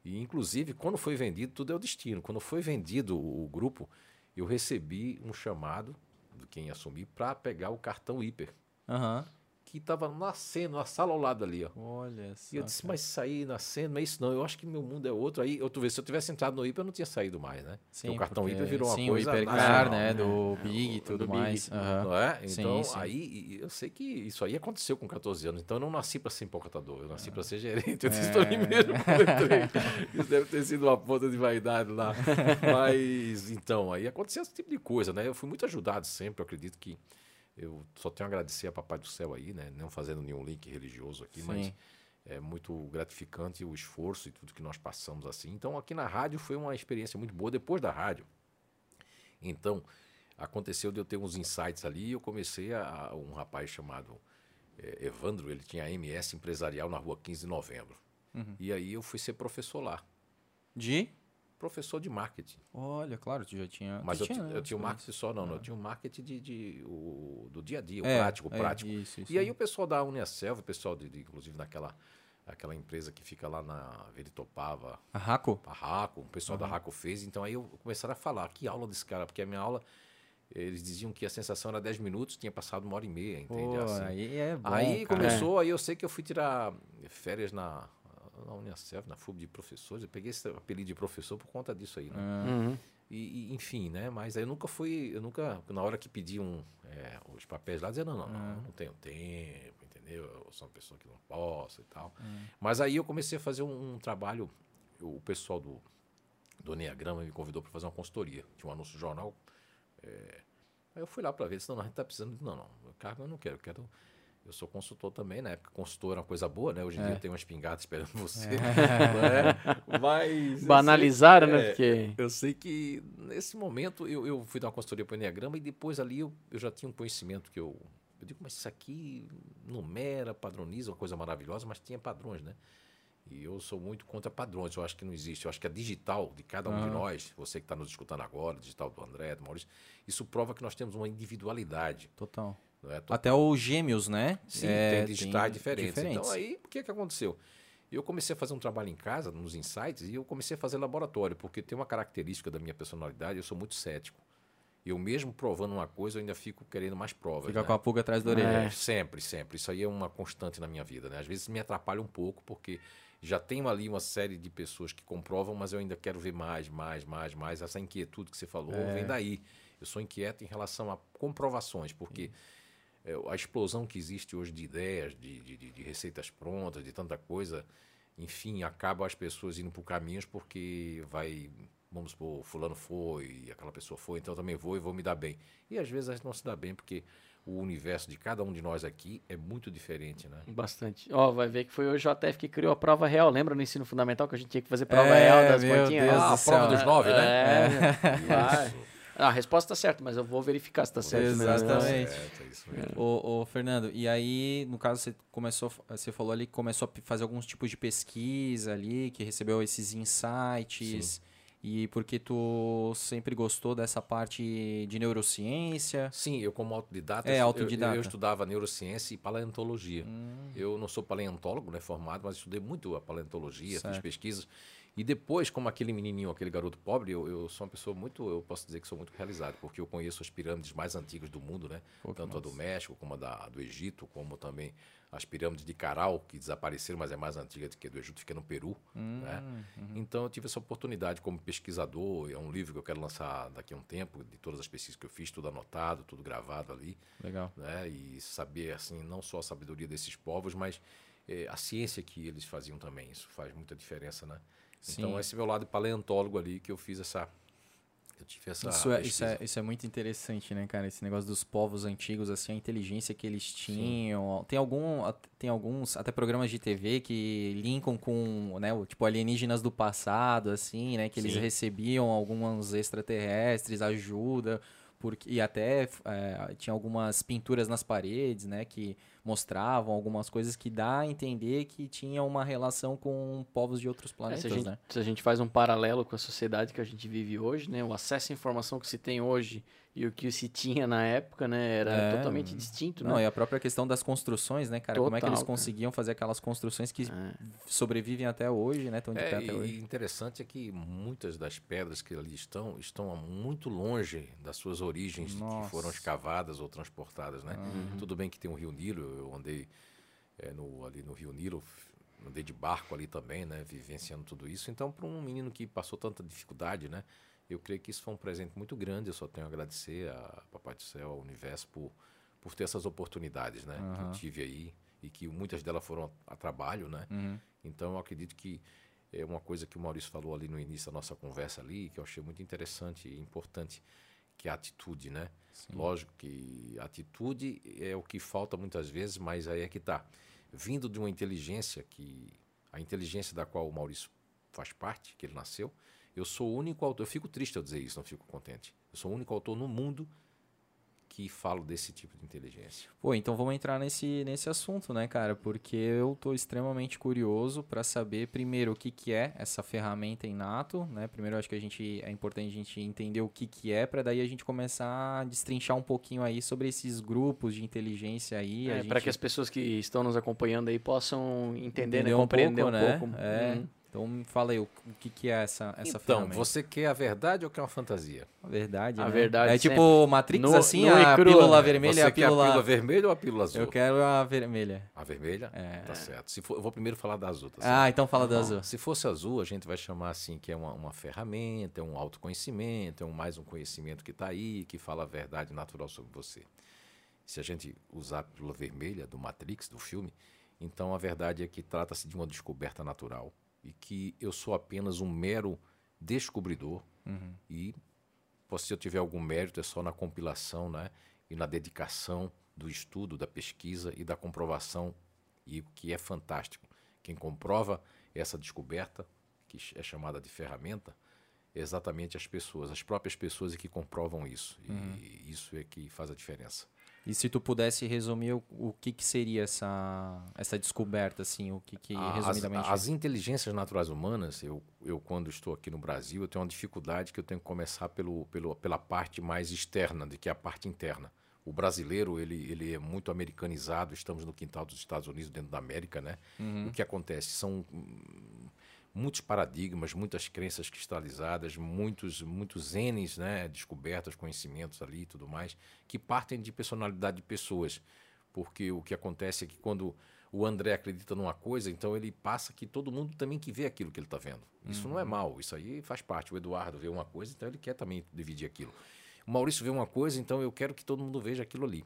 e inclusive quando foi vendido tudo é o destino. Quando foi vendido o, o grupo, eu recebi um chamado de quem assumir para pegar o cartão hiper Aham. Que estava nascendo na sala ao lado ali, ó. Olha só. E eu disse, mas sair nascendo, não é isso não. Eu acho que meu mundo é outro. Aí, tu vê, se eu tivesse entrado no hiper, eu não tinha saído mais, né? Sim, Porque o cartão porque- virou uma sim, coisa o Hipercar, nacional, né? né? Do Big e Do tudo Big, mais. Aham. Não é? Sim, Então, sim. aí e eu sei que isso aí aconteceu com 14 anos. Então, eu não nasci para ser empacotador. Eu nasci para ser gerente. Eu disse mim mesmo. Isso deve ter sido uma ponta de vaidade lá. Mas, então, aí aconteceu esse tipo de coisa, né? Eu fui muito ajudado sempre. Eu acredito que eu só tenho a agradecer a Papai do Céu aí, né? Não fazendo nenhum link religioso aqui, mas Sim. é muito gratificante o esforço e tudo que nós passamos assim. Então, aqui na rádio foi uma experiência muito boa. Depois da rádio, então, aconteceu de eu ter uns insights ali e eu comecei a, um rapaz chamado eh, Evandro, ele tinha MS empresarial na rua 15 de novembro. Uhum. E aí eu fui ser professor lá, De? Professor de marketing. Olha, claro, tu já tinha. Mas eu, tinha, ti- né, eu tinha o marketing só, não, não, eu tinha o marketing de, de- o, do dia a dia, o É, prático, o é, prático. Isso, isso. E aí o pessoal da Uniaselv, o pessoal, de, de- inclusive naquela aquela empresa que fica lá na Veritopava, A Raco? a Raco, o pessoal da Raco fez, então aí eu começaram a falar, que aula desse cara, porque a minha aula, eles diziam que a sensação era 10 minutos, tinha passado uma hora e meia, entende? Pô, Assim. aí é bom. Aí começou, aí eu sei que eu fui tirar férias na, na Uniaselv, na FUB de professores, eu peguei esse apelido de professor por conta disso aí, né? Ah, Uhum. E, e, enfim, né? Mas aí eu nunca fui, eu nunca, na hora que pediam é, os papéis lá, dizia, não, não, não, eu não tenho tempo, entendeu? Eu sou uma pessoa que não posso e tal. Mas aí eu comecei a fazer um, um trabalho, eu- o pessoal do, do Enneagrama me convidou para fazer uma consultoria. Tinha um anúncio no jornal. é, aí eu fui lá para ver, disse, não, não, a gente tá precisando. Não, não, cargo eu não quero, eu quero. Eu sou consultor também, na época consultor era uma coisa boa, né? Hoje em É. dia eu tenho uma espingarda esperando você. né? Mas. Banalizaram, né? é, Porque. eu sei que nesse momento eu, eu fui dar uma consultoria para o Enneagrama e depois ali eu, eu já tinha um conhecimento que eu. Eu digo, mas isso aqui numera, padroniza, uma coisa maravilhosa, mas tinha padrões, né? E eu sou muito contra padrões, eu acho que não existe. Eu acho que a digital de cada um de Aham. nós, você que está nos escutando agora, digital do André, do Maurício, isso prova que nós temos uma individualidade. Total. Não é? Até os gêmeos, né? Sim, É, tem digitais diferentes. diferentes. Então aí, o que, que aconteceu? Eu comecei a fazer um trabalho em casa, nos insights, e eu comecei a fazer laboratório, porque tem uma característica da minha personalidade, eu sou muito cético. Eu mesmo provando uma coisa, eu ainda fico querendo mais provas. Fica né? com a pulga atrás da orelha. É, sempre, sempre. Isso aí é uma constante na minha vida, né? Às vezes me atrapalha um pouco, porque já tenho ali uma série de pessoas que comprovam, mas eu ainda quero ver mais, mais, mais, mais. Essa inquietude que você falou É. vem daí. Eu sou inquieto em relação a comprovações, porque é, a explosão que existe hoje de ideias, de, de, de receitas prontas, de tanta coisa, enfim, acaba as pessoas indo por caminhos porque vai, vamos supor, fulano foi, aquela pessoa foi, então eu também vou e vou me dar bem. E às vezes a gente não se dá bem porque o universo de cada um de nós aqui é muito diferente, né? Bastante. Ó, vai ver que foi o JF que criou a prova real. Lembra no ensino fundamental que a gente tinha que fazer prova é, real das pontinhas? Ah, a prova dos nove, né? É. é. Ah, a resposta está certa, mas eu vou verificar se está certo. Exatamente. É, ô, Fernando, e aí, no caso, você começou, você falou ali que começou a fazer alguns tipos de pesquisa ali, que recebeu esses insights. Sim. E porque tu sempre gostou dessa parte de neurociência? Sim, eu como autodidata, é, autodidata. Eu, eu, estudava neurociência e paleontologia. Hum. Eu não sou paleontólogo, né, formado, mas estudei muito a paleontologia, certo. fiz pesquisas. E depois, como aquele menininho, aquele garoto pobre, eu, eu, sou uma pessoa muito, eu posso dizer que sou muito realizado, porque eu conheço as pirâmides mais antigas do mundo, né? Pô, Tanto a do México, como a da, do Egito, como também as pirâmides de Caral, que desapareceram, mas é mais antiga do que a do Egito, fica no Peru. Hum, né? Uhum. Então eu tive essa oportunidade como pesquisador, é um livro que eu quero lançar daqui a um tempo, de todas as pesquisas que eu fiz, tudo anotado, tudo gravado ali. Legal. Né? E saber, assim, não só a sabedoria desses povos, mas é, a ciência que eles faziam também. Isso faz muita diferença, né? Sim. Então, esse meu lado paleontólogo ali que eu fiz essa. Eu tive essa. Isso é, isso, é, isso é muito interessante, né, cara? Esse negócio dos povos antigos, assim, a inteligência que eles tinham. Tem, algum, tem alguns, até programas de TV que linkam com, né, o, tipo, alienígenas do passado, assim, né? Que eles Sim. recebiam alguns extraterrestres, ajuda porque e até é, tinha algumas pinturas nas paredes, né, que mostravam algumas coisas que dá a entender que tinha uma relação com povos de outros planetas, é, se, a gente, né? se a gente faz um paralelo com a sociedade que a gente vive hoje, né, o acesso à informação que se tem hoje e o que se tinha na época, né, era é, totalmente distinto, não, né? e a própria questão das construções, né, cara? Total, Como é que eles conseguiam fazer aquelas construções que é. sobrevivem até hoje, né? Tão de é, pé até e hoje. interessante é que muitas das pedras que ali estão estão muito longe das suas origens Nossa. que foram escavadas ou transportadas, né? Uhum. Tudo bem que tem o Rio Nilo, eu andei é, no, ali no Rio Nilo, andei de barco ali também, né? Vivenciando tudo isso. Então, para um menino que passou tanta dificuldade, né? Eu creio que isso foi um presente muito grande. Eu só tenho a agradecer a Papai do Céu, ao universo, por, por ter essas oportunidades né, uhum. que eu tive aí e que muitas delas foram a, a trabalho. Né? Uhum. Então, eu acredito que é uma coisa que o Maurício falou ali no início da nossa conversa ali, que eu achei muito interessante e importante, que é a atitude, né? Sim. Lógico que a atitude é o que falta muitas vezes, mas aí é que está. Vindo de uma inteligência que a inteligência da qual o Maurício faz parte, que ele nasceu, eu sou o único autor, eu fico triste ao dizer isso, não fico contente. Eu sou o único autor no mundo que falo desse tipo de inteligência. Pô, então vamos entrar nesse, nesse assunto, né, cara? Porque eu tô extremamente curioso para saber primeiro o que, que é essa ferramenta inato, né? Primeiro acho que a gente é importante a gente entender o que, que é para daí a gente começar a destrinchar um pouquinho aí sobre esses grupos de inteligência aí. É, gente... para que as pessoas que estão nos acompanhando aí possam entender, né? entender né? um compreender pouco, um né? pouco. É. Uhum. Então fala aí, o, o que, que é essa, essa então, ferramenta? você quer a verdade ou quer uma fantasia? A verdade, A né? verdade É tipo Matrix, no, assim, no a cru, pílula né? vermelha você a pílula... Quer a pílula vermelha ou a pílula azul? Eu quero a vermelha. A vermelha? É. Tá certo. Se for, eu vou primeiro falar da azul, tá certo? Ah, então fala da azul. Se fosse azul, a gente vai chamar assim que é uma, uma ferramenta, é um autoconhecimento, é um, mais um conhecimento que está aí, que fala a verdade natural sobre você. Se a gente usar a pílula vermelha do Matrix, do filme, então a verdade é que trata-se de uma descoberta natural e que eu sou apenas um mero descobridor uhum. e se eu tiver algum mérito é só na compilação né, e na dedicação do estudo, da pesquisa e da comprovação, e o que é fantástico. Quem comprova essa descoberta, que é chamada de ferramenta, é exatamente as pessoas, as próprias pessoas é que comprovam isso. Uhum. E isso é que faz a diferença. E se tu pudesse resumir o, o que, que seria essa, essa descoberta, assim, o que, que resumidamente... As, as inteligências naturais humanas, eu, eu quando estou aqui no Brasil, eu tenho uma dificuldade que eu tenho que começar pelo, pelo, pela parte mais externa, de que a parte interna. O brasileiro, ele, ele é muito americanizado, estamos no quintal dos Estados Unidos, dentro da América, né? Uhum. O que acontece? São muitos paradigmas, muitas crenças cristalizadas, muitos muitos N's, né, descobertas, conhecimentos ali e tudo mais, que partem de personalidade de pessoas. Porque o que acontece é que quando o André acredita numa coisa, então ele passa que todo mundo também que vê aquilo que ele está vendo. Isso uhum. não é uhum. mal, isso aí faz parte. O Eduardo vê uma coisa, então ele quer também dividir aquilo. O Maurício vê uma coisa, então eu quero que todo mundo veja aquilo ali.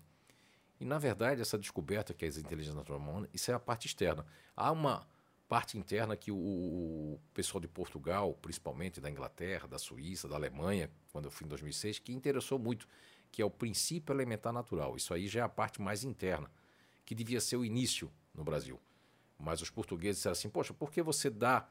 E, na verdade, essa descoberta que é a inteligência natural humana, isso é a parte externa. Há uma parte interna que o, o, pessoal de Portugal, principalmente da Inglaterra, da Suíça, da Alemanha, quando eu fui em 2006, que interessou muito, que é o princípio elementar natural. Isso aí já é a parte mais interna, que devia ser o início no Brasil. Mas os portugueses disseram assim, poxa, por que você dá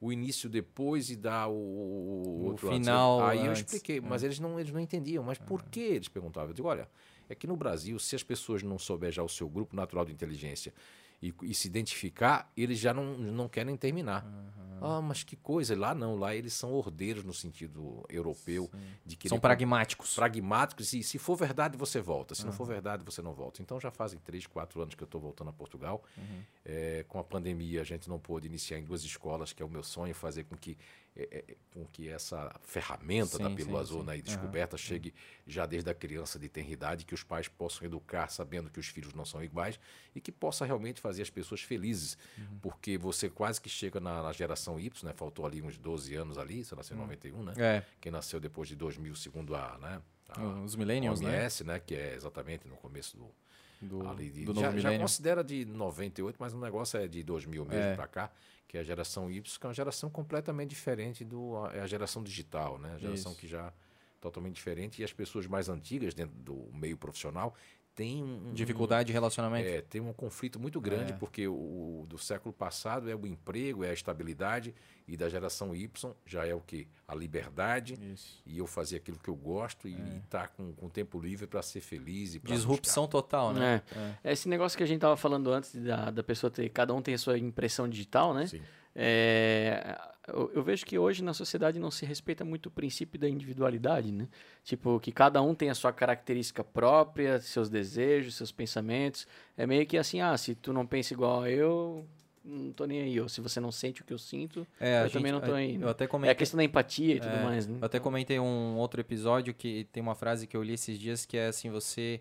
o início depois e dá o, o, o final antes? Aí eu expliquei, mas é. eles, não, eles não entendiam. Mas por que eles perguntavam? Eu digo, olha, é que no Brasil, se as pessoas não souberem já o seu grupo natural de inteligência e, e, se identificar, eles já não, não querem terminar. Uhum. Ah, mas que coisa. Lá não, lá eles são ordeiros no sentido europeu. de que São pragmáticos. Pragmáticos, e se for verdade, você volta. Se uhum. não for verdade, você não volta. Então já fazem três, quatro anos que eu estou voltando a Portugal. Uhum. É, com a pandemia, a gente não pôde iniciar em duas escolas, que é o meu sonho, fazer com que é, é, com que essa ferramenta sim, da pílula sim, azul sim. Né, descoberta uhum. chegue já desde a criança de tenridade, que os pais possam educar sabendo que os filhos não são iguais e que possa realmente fazer as pessoas felizes. Uhum. Porque você quase que chega na, na, geração Y, né? Faltou ali uns 12 anos ali, você nasceu em 91, uhum. né? É. Quem nasceu depois de 2000, segundo a, né? A, Os millennials, OMS, né? né? Que é exatamente no começo do, do, ali de, do já, já, considera de 98, mas o negócio é de 2000 mesmo é. para cá que é a geração Y, que é uma geração completamente diferente do é a geração digital, né? A geração Isso. que já totalmente diferente e as pessoas mais antigas dentro do meio profissional têm um, dificuldade de relacionamento. É, tem um conflito muito grande é. porque o, o, do século passado é o emprego, é a estabilidade e da geração Y já é o que a liberdade Isso. e eu fazer aquilo que eu gosto e é. estar tá com, com tempo livre para ser feliz e disrupção buscar. total, né? É. é. Esse negócio que a gente tava falando antes da, da pessoa ter cada um tem a sua impressão digital, né? Sim. É, eu, eu, vejo que hoje na sociedade não se respeita muito o princípio da individualidade, né? Tipo, que cada um tem a sua característica própria, seus desejos, seus pensamentos. É meio que assim, ah, se tu não pensa igual a eu, não tô nem aí. Ou se você não sente o que eu sinto, é, eu gente, também não tô aí. Né? Eu até comentei, é a questão da empatia e tudo é, mais, né? Eu até comentei um outro episódio que tem uma frase que eu li esses dias que é assim, você...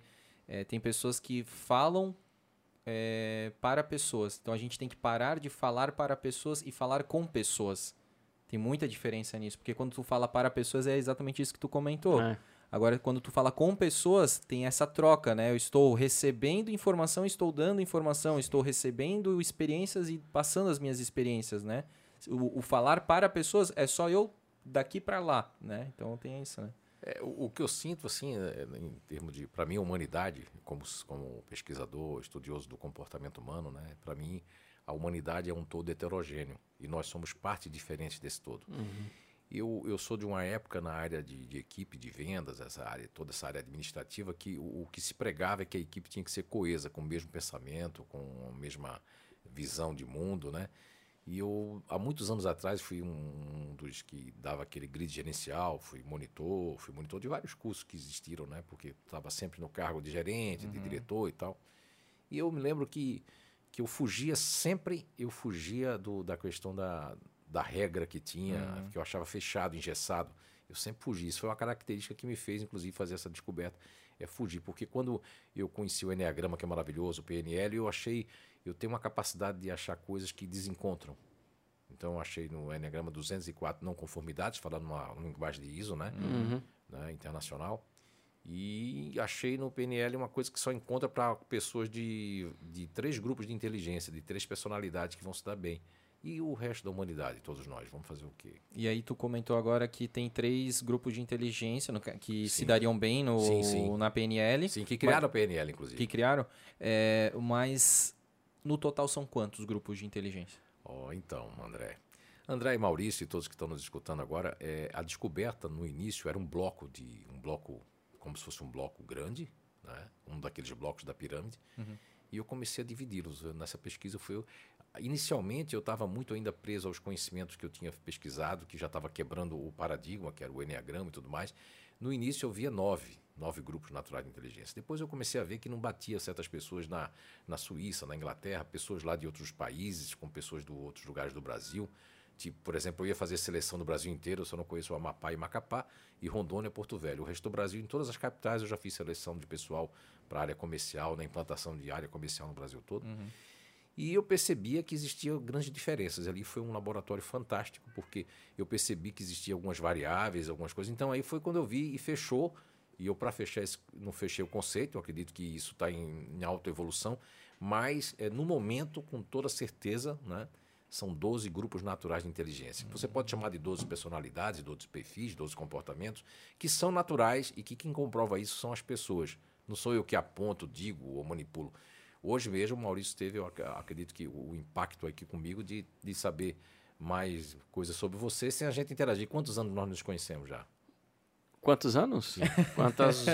É, tem pessoas que falam é, para pessoas. Então a gente tem que parar de falar para pessoas e falar com pessoas. Tem muita diferença nisso, porque quando tu fala para pessoas é exatamente isso que tu comentou. É. Agora, quando tu fala com pessoas, tem essa troca, né? Eu estou recebendo informação, estou dando informação, estou recebendo experiências e passando as minhas experiências, né? O, o falar para pessoas é só eu daqui para lá, né? Então tem isso, né? É, o, o, que eu sinto, assim, é, em termos de, para mim, a humanidade, como, como pesquisador, estudioso do comportamento humano, né? Para mim, a humanidade é um todo heterogêneo e nós somos parte diferente desse todo. Uhum. Eu, eu sou de uma época na área de, de, equipe de vendas, essa área, toda essa área administrativa, que o, o, que se pregava é que a equipe tinha que ser coesa, com o mesmo pensamento, com a mesma visão de mundo, né? E eu, há muitos anos atrás, fui um, dos que dava aquele grid gerencial, fui monitor, fui monitor de vários cursos que existiram, né? Porque estava sempre no cargo de gerente, uhum. de diretor e tal. E eu me lembro que, que eu fugia sempre, eu fugia do, da questão da, da regra que tinha, uhum. que eu achava fechado, engessado. Eu sempre fugi. Isso foi uma característica que me fez, inclusive, fazer essa descoberta. É fugir. Porque quando eu conheci o Enneagrama, que é maravilhoso, o PNL, eu achei. Eu tenho uma capacidade de achar coisas que desencontram. Então, eu achei no Enneagrama 204 não conformidades, falando numa, numa linguagem de ISO, né? Uhum. né? Internacional. E achei no PNL uma coisa que só encontra para pessoas de, de três grupos de inteligência, de três personalidades que vão se dar bem e o resto da humanidade, todos nós, vamos fazer o quê? E aí tu comentou agora que tem três grupos de inteligência no, que sim. se dariam bem no, sim, sim. na PNL. Sim, que criaram mas, a PNL, inclusive. Que criaram, é, mas no total são quantos grupos de inteligência? Oh, então, André. André e Maurício e todos que estão nos escutando agora, é, a descoberta no início era um bloco de um bloco como se fosse um bloco grande, né? um daqueles blocos da pirâmide. Uhum. E eu comecei a dividi-los. Nessa pesquisa foi inicialmente eu estava muito ainda preso aos conhecimentos que eu tinha pesquisado, que já estava quebrando o paradigma, que era o Enneagrama e tudo mais. No início eu via nove, nove grupos naturais de inteligência. Depois eu comecei a ver que não batia certas pessoas na, na Suíça, na Inglaterra, pessoas lá de outros países, com pessoas de outros lugares do Brasil. Tipo, por exemplo, eu ia fazer seleção do Brasil inteiro, eu só não conheço o Amapá e Macapá, e Rondônia e Porto Velho. O resto do Brasil, em todas as capitais, eu já fiz seleção de pessoal para área comercial, na implantação de área comercial no Brasil todo. Uhum. E eu percebia que existiam grandes diferenças. Ali foi um laboratório fantástico, porque eu percebi que existiam algumas variáveis, algumas coisas. Então aí foi quando eu vi e fechou. E eu, para fechar, esse, não fechei o conceito, eu acredito que isso está em, em alta evolução, mas é, no momento, com toda certeza, né, são 12 grupos naturais de inteligência. Você pode chamar de 12 personalidades, 12 perfis, 12 comportamentos, que são naturais e que quem comprova isso são as pessoas. Não sou eu que aponto, digo ou manipulo. Hoje mesmo o Maurício teve, eu acredito que o impacto aqui comigo de, de saber mais coisas sobre você sem a gente interagir. Quantos anos nós nos conhecemos já? Quantos anos? Quantas?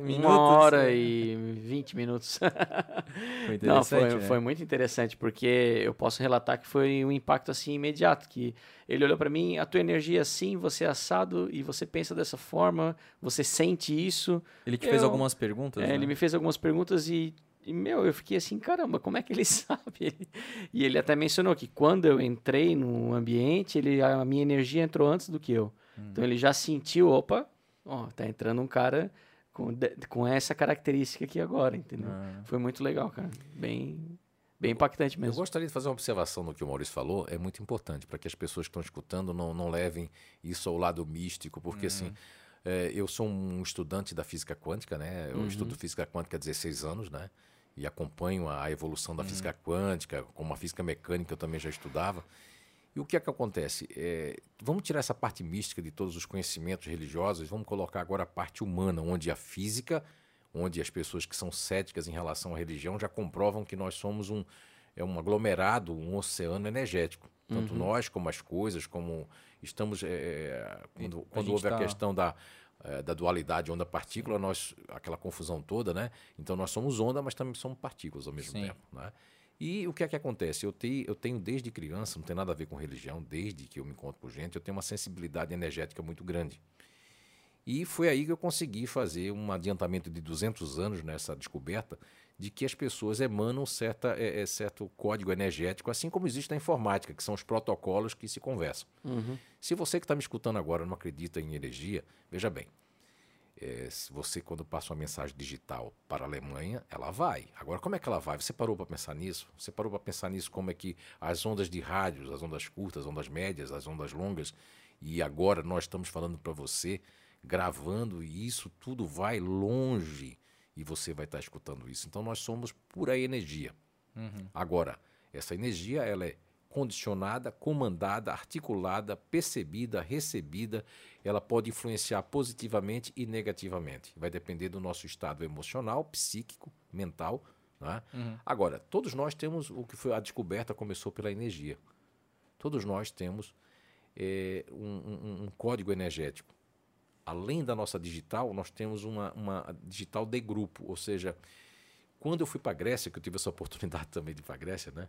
minutos, uma hora né? e vinte minutos. foi interessante, Não, foi, né? foi muito interessante, porque eu posso relatar que foi um impacto assim imediato, que ele olhou para mim, a tua energia é assim, você é assado e você pensa dessa forma, você sente isso. Ele te eu, fez algumas perguntas? É, né? ele me fez algumas perguntas e, e, meu, eu fiquei assim, caramba, como é que ele sabe? E ele até mencionou que quando eu entrei no ambiente, ele, a minha energia entrou antes do que eu. Hum. Então ele já sentiu, opa, ó, tá entrando um cara com, com essa característica aqui agora, entendeu? Ah. Foi muito legal, cara. Bem, bem impactante mesmo. Eu gostaria de fazer uma observação no que o Maurício falou, é muito importante para que as pessoas que estão escutando não, não levem isso ao lado místico, porque assim, uhum. assim, é, eu sou um estudante da física quântica, né? Eu uhum. estudo física quântica há 16 anos, né? E acompanho a evolução da uhum. física quântica, como a física mecânica eu também já estudava. E o que é que acontece? É, vamos tirar essa parte mística de todos os conhecimentos religiosos, vamos colocar agora a parte humana, onde a física, onde as pessoas que são céticas em relação à religião já comprovam que nós somos um, é um aglomerado, um oceano energético. Tanto uhum. nós como as coisas, como estamos. É, é quando, quando houve tá... a questão da, é, da dualidade onda-partícula, nós aquela confusão toda, né? Então nós somos onda, mas também somos partículas ao mesmo Sim. tempo, né? E o que é que acontece? Eu tenho, eu tenho desde criança, não tem nada a ver com religião, desde que eu me encontro com gente, eu tenho uma sensibilidade energética muito grande. E foi aí que eu consegui fazer um adiantamento de 200 anos nessa descoberta de que as pessoas emanam certa, é, é, certo código energético, assim como existe na informática, que são os protocolos que se conversam. Uhum. Se você que está me escutando agora não acredita em energia, veja bem, é, se você, quando passa uma mensagem digital para a Alemanha, ela vai. Agora, como é que ela vai? Você parou para pensar nisso? Você parou para pensar nisso como é que as ondas de rádios, as ondas curtas, as ondas médias, as ondas longas, e agora nós estamos falando para você, gravando, e isso tudo vai longe e você vai estar tá escutando isso. Então, nós somos pura energia. Uhum. Agora, essa energia, ela é condicionada, comandada, articulada, percebida, recebida, ela pode influenciar positivamente e negativamente. Vai depender do nosso estado emocional, psíquico, mental. Né? Uhum. Agora, todos nós temos o que foi a descoberta começou pela energia. Todos nós temos é, um, um, um, código energético. Além da nossa digital, nós temos uma, uma digital de grupo, ou seja, quando eu fui para a Grécia, que eu tive essa oportunidade também de ir para a Grécia, né?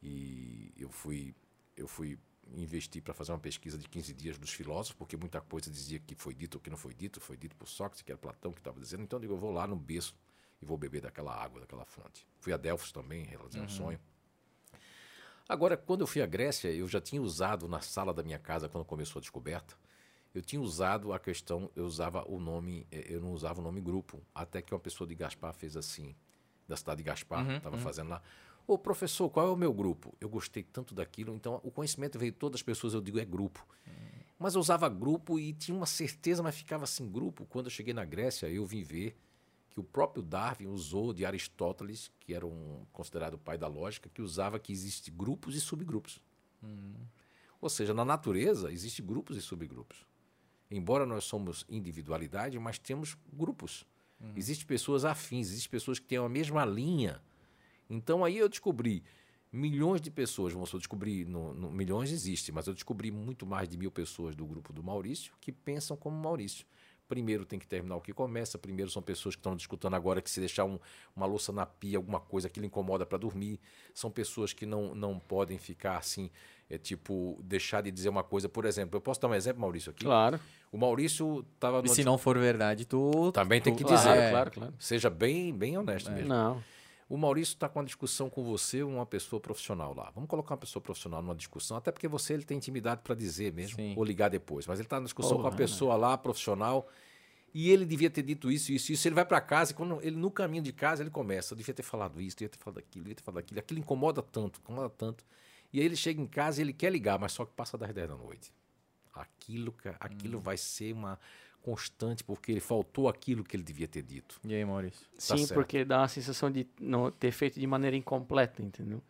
E eu fui, eu fui investir para fazer uma pesquisa de 15 dias dos filósofos, porque muita coisa dizia que foi dito ou que não foi dito, foi dito por Sócrates, que era Platão que estava dizendo. Então eu digo, eu vou lá no berço e vou beber daquela água, daquela fonte. Fui a Delfos também, realizei uhum. um sonho. Agora, quando eu fui à Grécia, eu já tinha usado na sala da minha casa, quando começou a descoberta, eu tinha usado a questão, eu usava o nome, eh, eu não usava o nome grupo, até que uma pessoa de Gaspar fez assim, da cidade de Gaspar, estava uhum, uhum. fazendo lá. Ô, professor, qual é o meu grupo? Eu gostei tanto daquilo, então o conhecimento veio de todas as pessoas, eu digo é grupo. Hum. Mas eu usava grupo e tinha uma certeza, mas ficava assim, grupo. Quando eu cheguei na Grécia, eu vim ver que o próprio Darwin usou de Aristóteles, que era um considerado o pai da lógica, que usava que existe grupos e subgrupos. Hum. Ou seja, na natureza existe grupos e subgrupos. Embora nós somos individualidade, mas temos grupos. Uhum. Existem pessoas afins, existem pessoas que têm a mesma linha então aí eu descobri milhões de pessoas, vamos descobrir, no, no, milhões existe, mas eu descobri muito mais de mil pessoas do grupo do Maurício que pensam como Maurício. Primeiro tem que terminar o que começa, primeiro são pessoas que estão discutindo agora que se deixar um, uma louça na pia, alguma coisa, aquilo incomoda para dormir. São pessoas que não, não podem ficar assim, é tipo, deixar de dizer uma coisa. Por exemplo, eu posso dar um exemplo, Maurício, aqui? Claro. O Maurício estava... E se não for verdade, tu... Também tem que dizer. Claro, claro, claro. Seja bem, bem honesto é. mesmo. Não. O Maurício está com uma discussão com você, uma pessoa profissional lá. Vamos colocar uma pessoa profissional numa discussão, até porque você ele tem intimidade para dizer mesmo, Sim. ou ligar depois. Mas ele está na discussão com a pessoa lá, profissional, e ele devia ter dito isso, isso, isso. Ele vai para casa e quando ele no caminho de casa ele começa, eu devia ter falado isso, devia ter falado aquilo, devia ter falado aquilo. Aquilo incomoda tanto, incomoda tanto. E aí ele chega em casa e ele quer ligar, mas só que passa das 10 da noite. Aquilo, aquilo hum. vai ser uma constante porque ele faltou aquilo que ele devia ter dito. E aí, Maurício? Sim, certo. porque dá uma sensação de não ter feito de maneira incompleta, entendeu?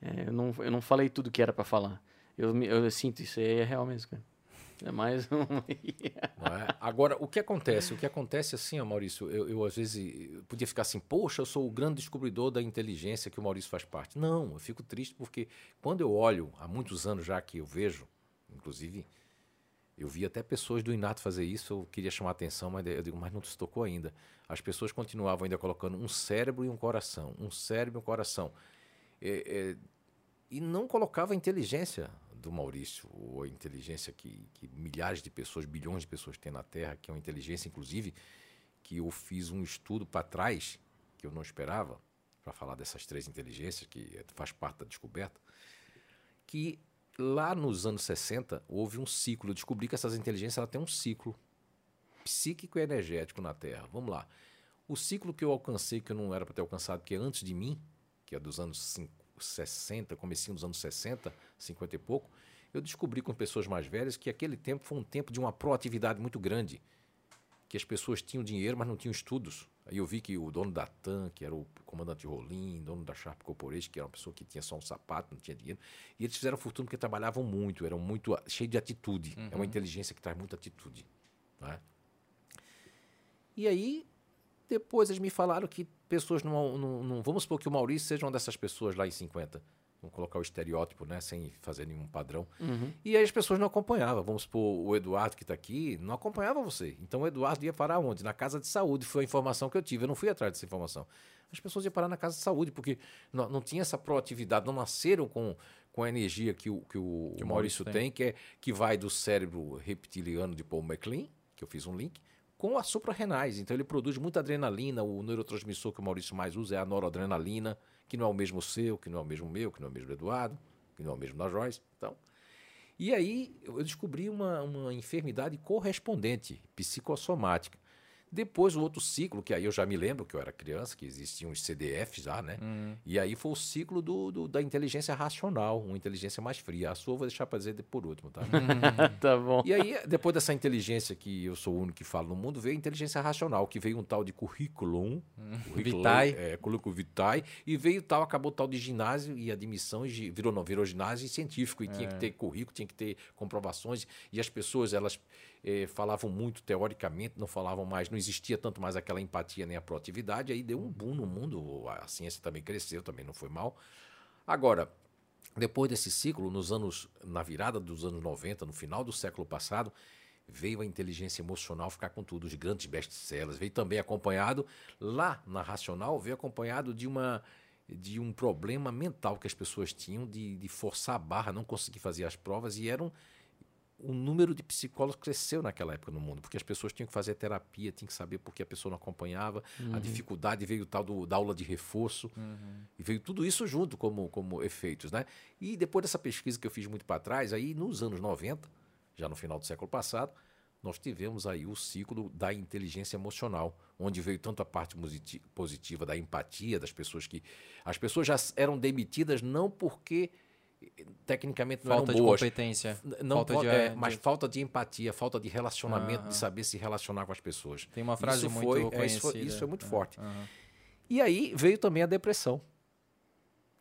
É, eu, não, eu não falei tudo que era para falar. Eu, me- eu sinto isso aí é real mesmo, cara. É mais um. é? Agora, o que acontece? O que acontece assim, ó, Maurício, eu, eu às vezes eu podia ficar assim, poxa, eu sou o grande descobridor da inteligência que o Maurício faz parte. Não, eu fico triste porque quando eu olho, há muitos anos já que eu vejo, inclusive, eu vi até pessoas do Inato fazer isso, eu queria chamar a atenção, mas eu digo, mas não se tocou ainda. As pessoas continuavam ainda colocando um cérebro e um coração, um cérebro e um coração. É, é, e não colocava a inteligência do Maurício, ou a inteligência que, que milhares de pessoas, bilhões de pessoas têm na Terra, que é uma inteligência, inclusive, que eu fiz um estudo para trás, que eu não esperava, para falar dessas três inteligências, que faz parte da descoberta, que lá nos anos 60 houve um ciclo. Eu descobri que essas inteligências ela tem um ciclo psíquico e energético na Terra. Vamos lá. O ciclo que eu alcancei, que eu não era para ter alcançado, porque é antes de mim, que é dos anos 5, 60, comecinho dos anos 60, 50 e pouco, eu descobri com pessoas mais velhas que aquele tempo foi um tempo de uma proatividade muito grande. Que as pessoas tinham dinheiro, mas não tinham estudos. Aí eu vi que o dono da TAM, que era o comandante Rolim, dono da Sharp Corporation, que era uma pessoa que tinha só um sapato, não tinha dinheiro, e eles fizeram fortuna porque trabalhavam muito, eram muito cheios de atitude. É uma inteligência que traz muita atitude. Não é? E aí, depois eles me falaram que pessoas não, não, não- Vamos supor que o Maurício seja uma dessas pessoas lá em 50. Vamos colocar o estereótipo, né? Sem fazer nenhum padrão. E aí as pessoas não acompanhavam. Vamos supor, o Eduardo que está aqui não acompanhava você. Então o Eduardo ia parar onde? Na casa de saúde. Foi a informação que eu tive. Eu não fui atrás dessa informação. As pessoas iam parar na casa de saúde, porque não, não tinha essa proatividade, não nasceram com, com a energia que o, que o, Que o Maurício Maurício tem, que, é, que vai do cérebro reptiliano de Paul MacLean, que eu fiz um link, com a suprarrenais. Então ele produz muita adrenalina. O neurotransmissor que o Maurício mais usa é a noradrenalina, que não é o mesmo seu, que não é o mesmo meu, que não é o mesmo do Eduardo, que não é o mesmo da Joyce. Então, e aí eu descobri uma, uma enfermidade correspondente, psicossomática. Depois o outro ciclo, que aí eu já me lembro que eu era criança, que existiam os CDFs já, né? E aí foi o ciclo do, do- da inteligência racional, uma inteligência mais fria. A sua eu vou deixar para dizer por último, tá? tá bom. E aí, depois dessa inteligência que eu sou o único que falo no mundo, veio a inteligência racional, que veio um tal de curriculum, curriculum, Vitae. é, currículo vitae, e veio tal, acabou tal de ginásio e admissão, e virou não, virou ginásio científico, e tinha que ter currículo, tinha que ter comprovações, e as pessoas, elas eh, falavam muito teoricamente, não falavam mais, não existia tanto mais aquela empatia nem a proatividade, aí deu um boom no mundo, a ciência também cresceu, também não foi mal. Agora, depois desse ciclo, nos anos, na virada dos anos 90, no final do século passado, veio a inteligência emocional ficar com tudo, os grandes best-sellers. Veio também acompanhado, lá na Racional, veio acompanhado de uma de um problema mental que as pessoas tinham de, de forçar a barra, não conseguir fazer as provas, e eram o número de psicólogos cresceu naquela época no mundo, porque as pessoas tinham que fazer terapia, tinham que saber por que a pessoa não acompanhava, a dificuldade veio tal do, da aula de reforço, e veio tudo isso junto como, como efeitos. Né? E depois dessa pesquisa que eu fiz muito para trás, aí nos anos 90, já no final do século passado, nós tivemos aí o ciclo da inteligência emocional, onde veio tanto a parte positiva da empatia das pessoas que as pessoas já eram demitidas não porque tecnicamente não Falta eram de boas, competência. não falta falta de, é, de- mas falta de empatia, falta de relacionamento, Aham. de saber se relacionar com as pessoas. Tem uma frase isso muito foi, é, conhecida. isso, foi, isso é muito É, forte. aham. E aí veio também a depressão,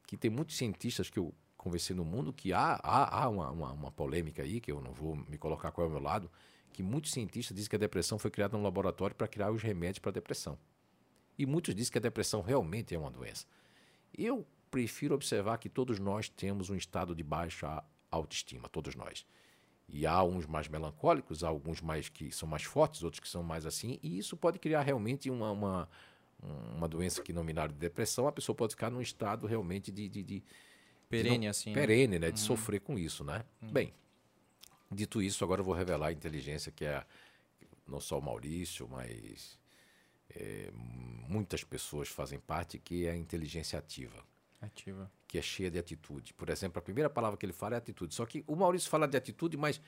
que tem muitos cientistas que eu conversei no mundo que há, há, há uma, uma, uma polêmica aí, que eu não vou me colocar qual é o meu lado, que muitos cientistas dizem que a depressão foi criada no laboratório para criar os remédios para a depressão. E muitos dizem que a depressão realmente é uma doença. Eu prefiro observar que todos nós temos um estado de baixa autoestima, todos nós. E há uns mais melancólicos, há alguns mais que são mais fortes, outros que são mais assim, e isso pode criar realmente uma, uma, uma doença que nominaram de depressão, a pessoa pode ficar num estado realmente de, de, de Perene, assim. né? perene, né? De sofrer com isso, né? Bem, dito isso, agora eu vou revelar a inteligência que é não só o Maurício, mas é, muitas pessoas fazem parte, que é a inteligência ativa Ativa. que é cheia de atitude. Por exemplo, a primeira palavra que ele fala é atitude. Só que o Maurício fala de atitude, mas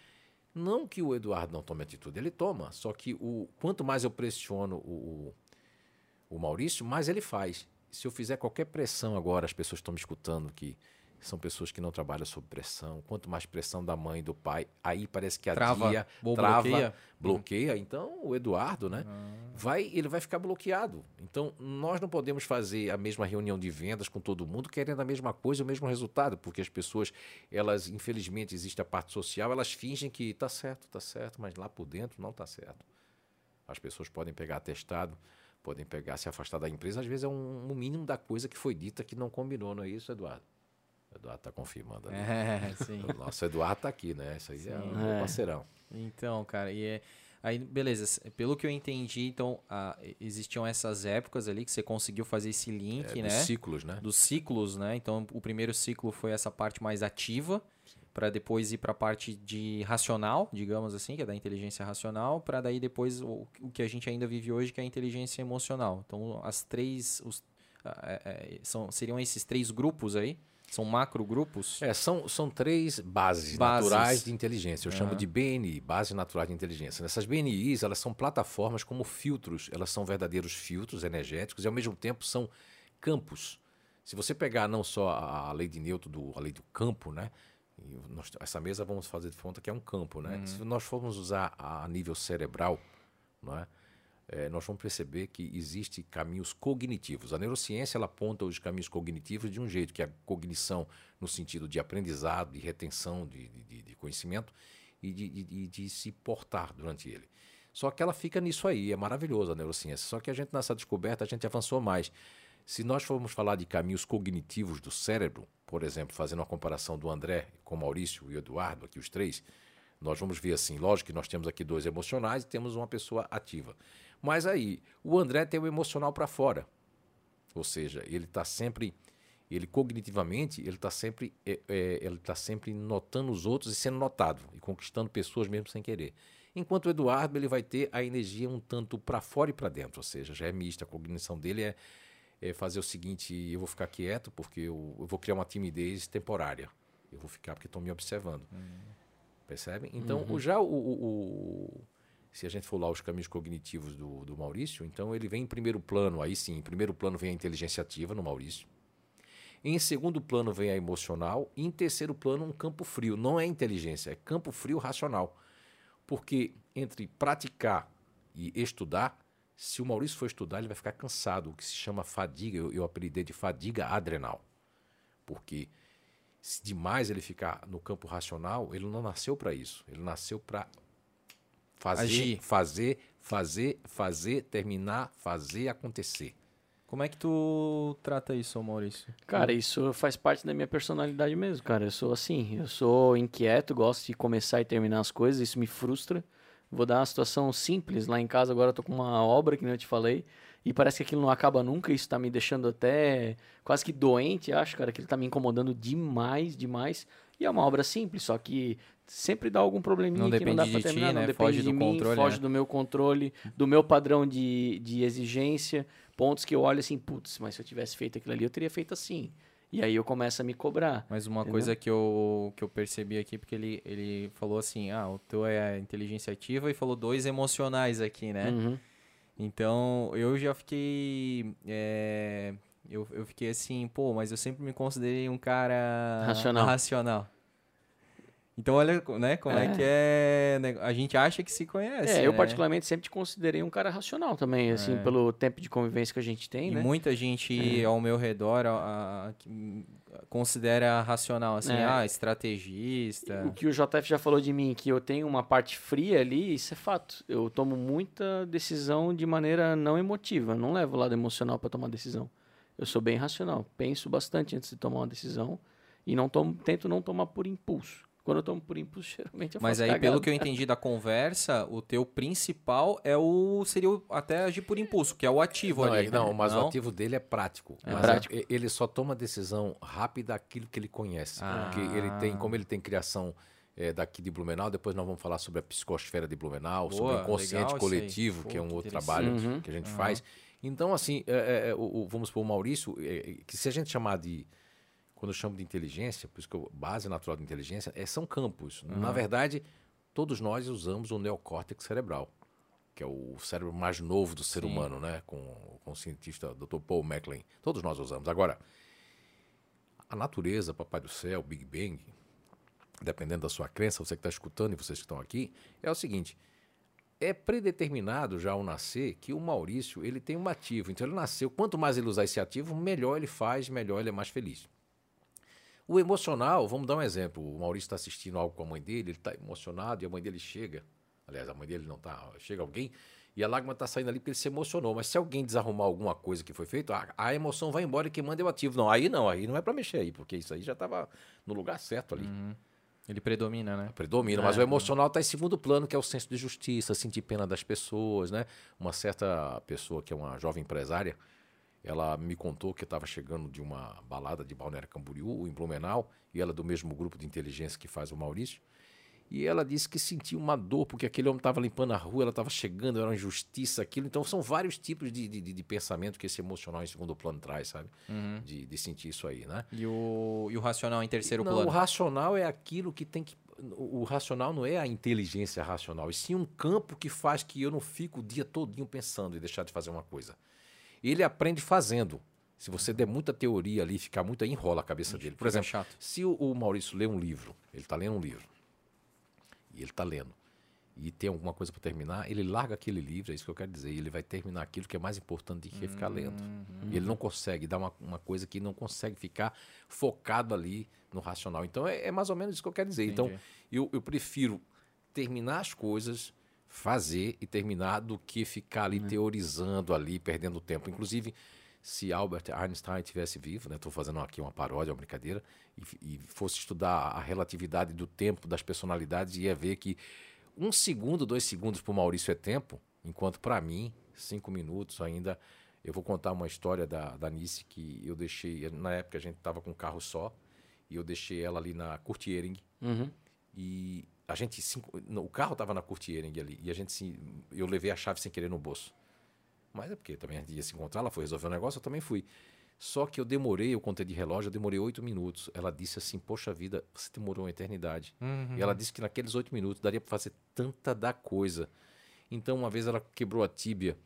não que o Eduardo não tome atitude, ele toma. Só que o quanto mais eu pressiono o, o, o Maurício, mais ele faz. Se eu fizer qualquer pressão agora, as pessoas estão me escutando que são pessoas que não trabalham sob pressão. Quanto mais pressão da mãe e do pai, aí parece que a Trava, dia ou trava, bloqueia. bloqueia. Então, o Eduardo, né, vai, ele vai ficar bloqueado. Então, nós não podemos fazer a mesma reunião de vendas com todo mundo querendo a mesma coisa, o mesmo resultado, porque as pessoas, elas, infelizmente, existe a parte social, elas fingem que tá certo, tá certo, mas lá por dentro não tá certo. As pessoas podem pegar atestado, podem pegar, se afastar da empresa, às vezes é um, um mínimo da coisa que foi dita que não combinou, não é isso, Eduardo? Eduardo está confirmando ali. É, sim. O nosso Eduardo está aqui, né? Isso aí é Sim. um É. parceirão. Então, cara, e é. Aí, beleza, pelo que eu entendi, então, ah, existiam essas épocas ali que você conseguiu fazer esse link, É, né? dos ciclos, né? dos ciclos, né? Então, o primeiro ciclo foi essa parte mais ativa, para depois ir para a parte de racional, digamos assim, que é da inteligência racional, para daí depois o, o que a gente ainda vive hoje, que é a inteligência emocional. Então, as três, os, ah, é, é, são, seriam esses três grupos aí? São macro grupos? É, são, são três bases, Bases. naturais de inteligência. Eu chamo Aham. de BNI, Base Natural de Inteligência. Essas BNIs, elas são plataformas como filtros. Elas são verdadeiros filtros energéticos e, ao mesmo tempo, são campos. Se você pegar não só a, lei de Newton, do, a lei do campo, né? Nós- essa mesa vamos fazer de conta que é um campo, né? Se nós formos usar a, a nível cerebral, não é? É, nós vamos perceber que existe caminhos cognitivos. A neurociência ela aponta os caminhos cognitivos de um jeito, que é a cognição no sentido de aprendizado, de retenção de, de- de conhecimento e de, de- de- se portar durante ele. Só que ela fica nisso aí, é maravilhoso a neurociência. Só que a gente nessa descoberta a gente avançou mais. Se nós formos falar de caminhos cognitivos do cérebro, por exemplo, fazendo uma comparação do André com Maurício e Eduardo, aqui os três, nós vamos ver assim, lógico que nós temos aqui dois emocionais e temos uma pessoa ativa. Mas aí, o André tem o emocional para fora. Ou seja, ele está sempre, ele cognitivamente, ele está sempre, é, é, ele tá sempre notando os outros e sendo notado e conquistando pessoas mesmo sem querer. Enquanto o Eduardo ele vai ter a energia um tanto para fora e para dentro, ou seja, já é mista. A cognição dele é, é fazer o seguinte: eu vou ficar quieto porque eu, eu vou criar uma timidez temporária. Eu vou ficar porque estão me observando. Percebem? Então, o- já o, o- o- Se a gente for lá os caminhos cognitivos do, do Maurício, então ele vem em primeiro plano, aí sim, em primeiro plano vem a inteligência ativa no Maurício. Em segundo plano vem a emocional. E em terceiro plano, um campo frio. Não é inteligência, é campo frio racional. Porque entre praticar e estudar, se o Maurício for estudar, ele vai ficar cansado, o que se chama fadiga. Eu, eu apelidei de fadiga adrenal. Porque se demais ele ficar no campo racional, ele não nasceu para isso. Ele nasceu para fazer, Agir. fazer, fazer, fazer, terminar, fazer acontecer. Como é que tu trata isso, ô Maurício? Cara, isso faz parte da minha personalidade mesmo, cara. Eu sou assim, eu sou inquieto, gosto de começar e terminar as coisas, isso me frustra. Vou dar uma situação simples. Lá em casa agora eu tô com uma obra, que nem eu te falei, e parece que aquilo não acaba nunca, isso tá me deixando até quase que doente, acho, cara, que ele tá me incomodando demais, demais. E é uma obra simples, só que sempre dá algum probleminha Não que não dá ti, terminar, não né? depende Foge de do mim, controle, foge né? do meu controle, do meu padrão de, de exigência, pontos que eu olho assim, putz, mas se eu tivesse feito aquilo ali, eu teria feito assim. E aí eu começo a me cobrar. Mas uma Entendeu? coisa que eu, que eu percebi aqui, porque ele, ele falou assim, ah, o teu é inteligência ativa e falou dois emocionais aqui, né? Uhum. Então, eu já fiquei... é, eu, eu fiquei assim, pô, mas eu sempre me considerei um cara... Racional. Racional. Então, olha, né, como é, É. que é... né, A gente acha que se conhece, É, eu né? particularmente sempre te considerei um cara racional também, assim, É. pelo tempo de convivência que a gente tem, E né? muita gente ao meu redor a- a- considera racional, assim, É. ah, estrategista. O que o JF já falou de mim, que eu tenho uma parte fria ali, isso é fato. Eu tomo muita decisão de maneira não emotiva, não levo o lado emocional para tomar decisão. Eu sou bem racional, penso bastante antes de tomar uma decisão e não tomo, tento não tomar por impulso. Quando eu tomo por impulso, geralmente eu Mas faço aí, pelo que eu entendi da conversa, o teu principal é o. seria o- até agir por impulso, que é o ativo Não, ali. é- não, mas o Não? ativo dele é prático. É mas prático. é- ele só toma decisão rápida aquilo que ele conhece. Ah. Porque ele tem, como ele tem criação é, daqui de Blumenau, depois nós vamos falar sobre a psicosfera de Blumenau, sobre Boa, o inconsciente legal coletivo, Pô, que é um que outro trabalho Uhum. que a gente faz. Então, assim, é, é, o, o- vamos supor, o Maurício, que se a gente chamar de. Quando eu chamo de inteligência, por isso que eu, base natural de inteligência, é, são campos. Na verdade, todos nós usamos o neocórtex cerebral, que é o cérebro mais novo do ser Sim. humano, né? Com, com o cientista Dr. Paul MacLean. Todos nós usamos. Agora, a natureza, Papai do Céu, Big Bang, dependendo da sua crença, você que está escutando e vocês que estão aqui, é o seguinte: é predeterminado já ao nascer que o Maurício ele tem um ativo. Então ele nasceu, quanto mais ele usar esse ativo, melhor ele faz, melhor ele é mais feliz. O emocional, vamos dar um exemplo. O Maurício está assistindo algo com a mãe dele, ele está emocionado e a mãe dele chega. Aliás, a mãe dele não está. Chega alguém e a lágrima está saindo ali porque ele se emocionou. Mas se alguém desarrumar alguma coisa que foi feita, a, a, emoção vai embora e quem manda é o ativo. Não, aí não, aí não é para mexer aí, porque isso aí já estava no lugar certo ali. Uhum. Ele predomina, né? Predomina, é, mas o emocional está em segundo plano, que é o senso de justiça, sentir pena das pessoas, né? Uma certa pessoa que é uma jovem empresária, ela me contou que estava chegando de uma balada de Balneário Camboriú, em Blumenau, e ela é do mesmo grupo de inteligência que faz o Maurício. E ela disse que sentia uma dor, porque aquele homem estava limpando a rua, ela estava chegando, era uma injustiça aquilo. Então, são vários tipos de, de, de pensamento que esse emocional em segundo plano traz, sabe? Uhum. De, de sentir isso aí, né? E o, e o racional em terceiro não, plano? O racional é aquilo que tem que. O racional não é a inteligência racional, e sim um campo que faz que eu não fico o dia todinho pensando e deixar de fazer uma coisa. Ele aprende fazendo. Se você der muita teoria ali, ficar muito, enrola a cabeça dele. Por exemplo, chato. se o, o Maurício lê um livro, ele está lendo um livro e ele está lendo, e tem alguma coisa para terminar, ele larga aquele livro, é isso que eu quero dizer, e ele vai terminar aquilo que é mais importante do que ficar lendo. Uhum. Ele não consegue dar uma, uma coisa que não consegue ficar focado ali no racional. Então é, é mais ou menos isso que eu quero dizer. Então, Entendi. Então eu, eu prefiro terminar as coisas, fazer e terminar do que ficar ali uhum. teorizando ali, perdendo tempo. Inclusive, se Albert Einstein tivesse vivo, né? Estou fazendo aqui uma paródia, uma brincadeira, e, e, fosse estudar a relatividade do tempo das personalidades, ia ver que um segundo, dois segundos para o Maurício é tempo, enquanto para mim, cinco minutos ainda. Eu vou contar uma história da, da Nice que eu deixei. Na época a gente estava com um carro só, e eu deixei ela ali na Curtiering. Uhum. E a gente. Cinco, o carro estava na Curtiering ali, e a gente. Eu levei a chave sem querer no bolso. Mas é porque também a gente ia se encontrar, ela foi resolver o um negócio, eu também fui. Só que eu demorei, eu contei de relógio, eu demorei oito minutos. Ela disse assim: Poxa vida, você demorou uma eternidade. Uhum. E ela disse que naqueles oito minutos daria para fazer tanta da coisa. Então, uma vez ela quebrou a tíbia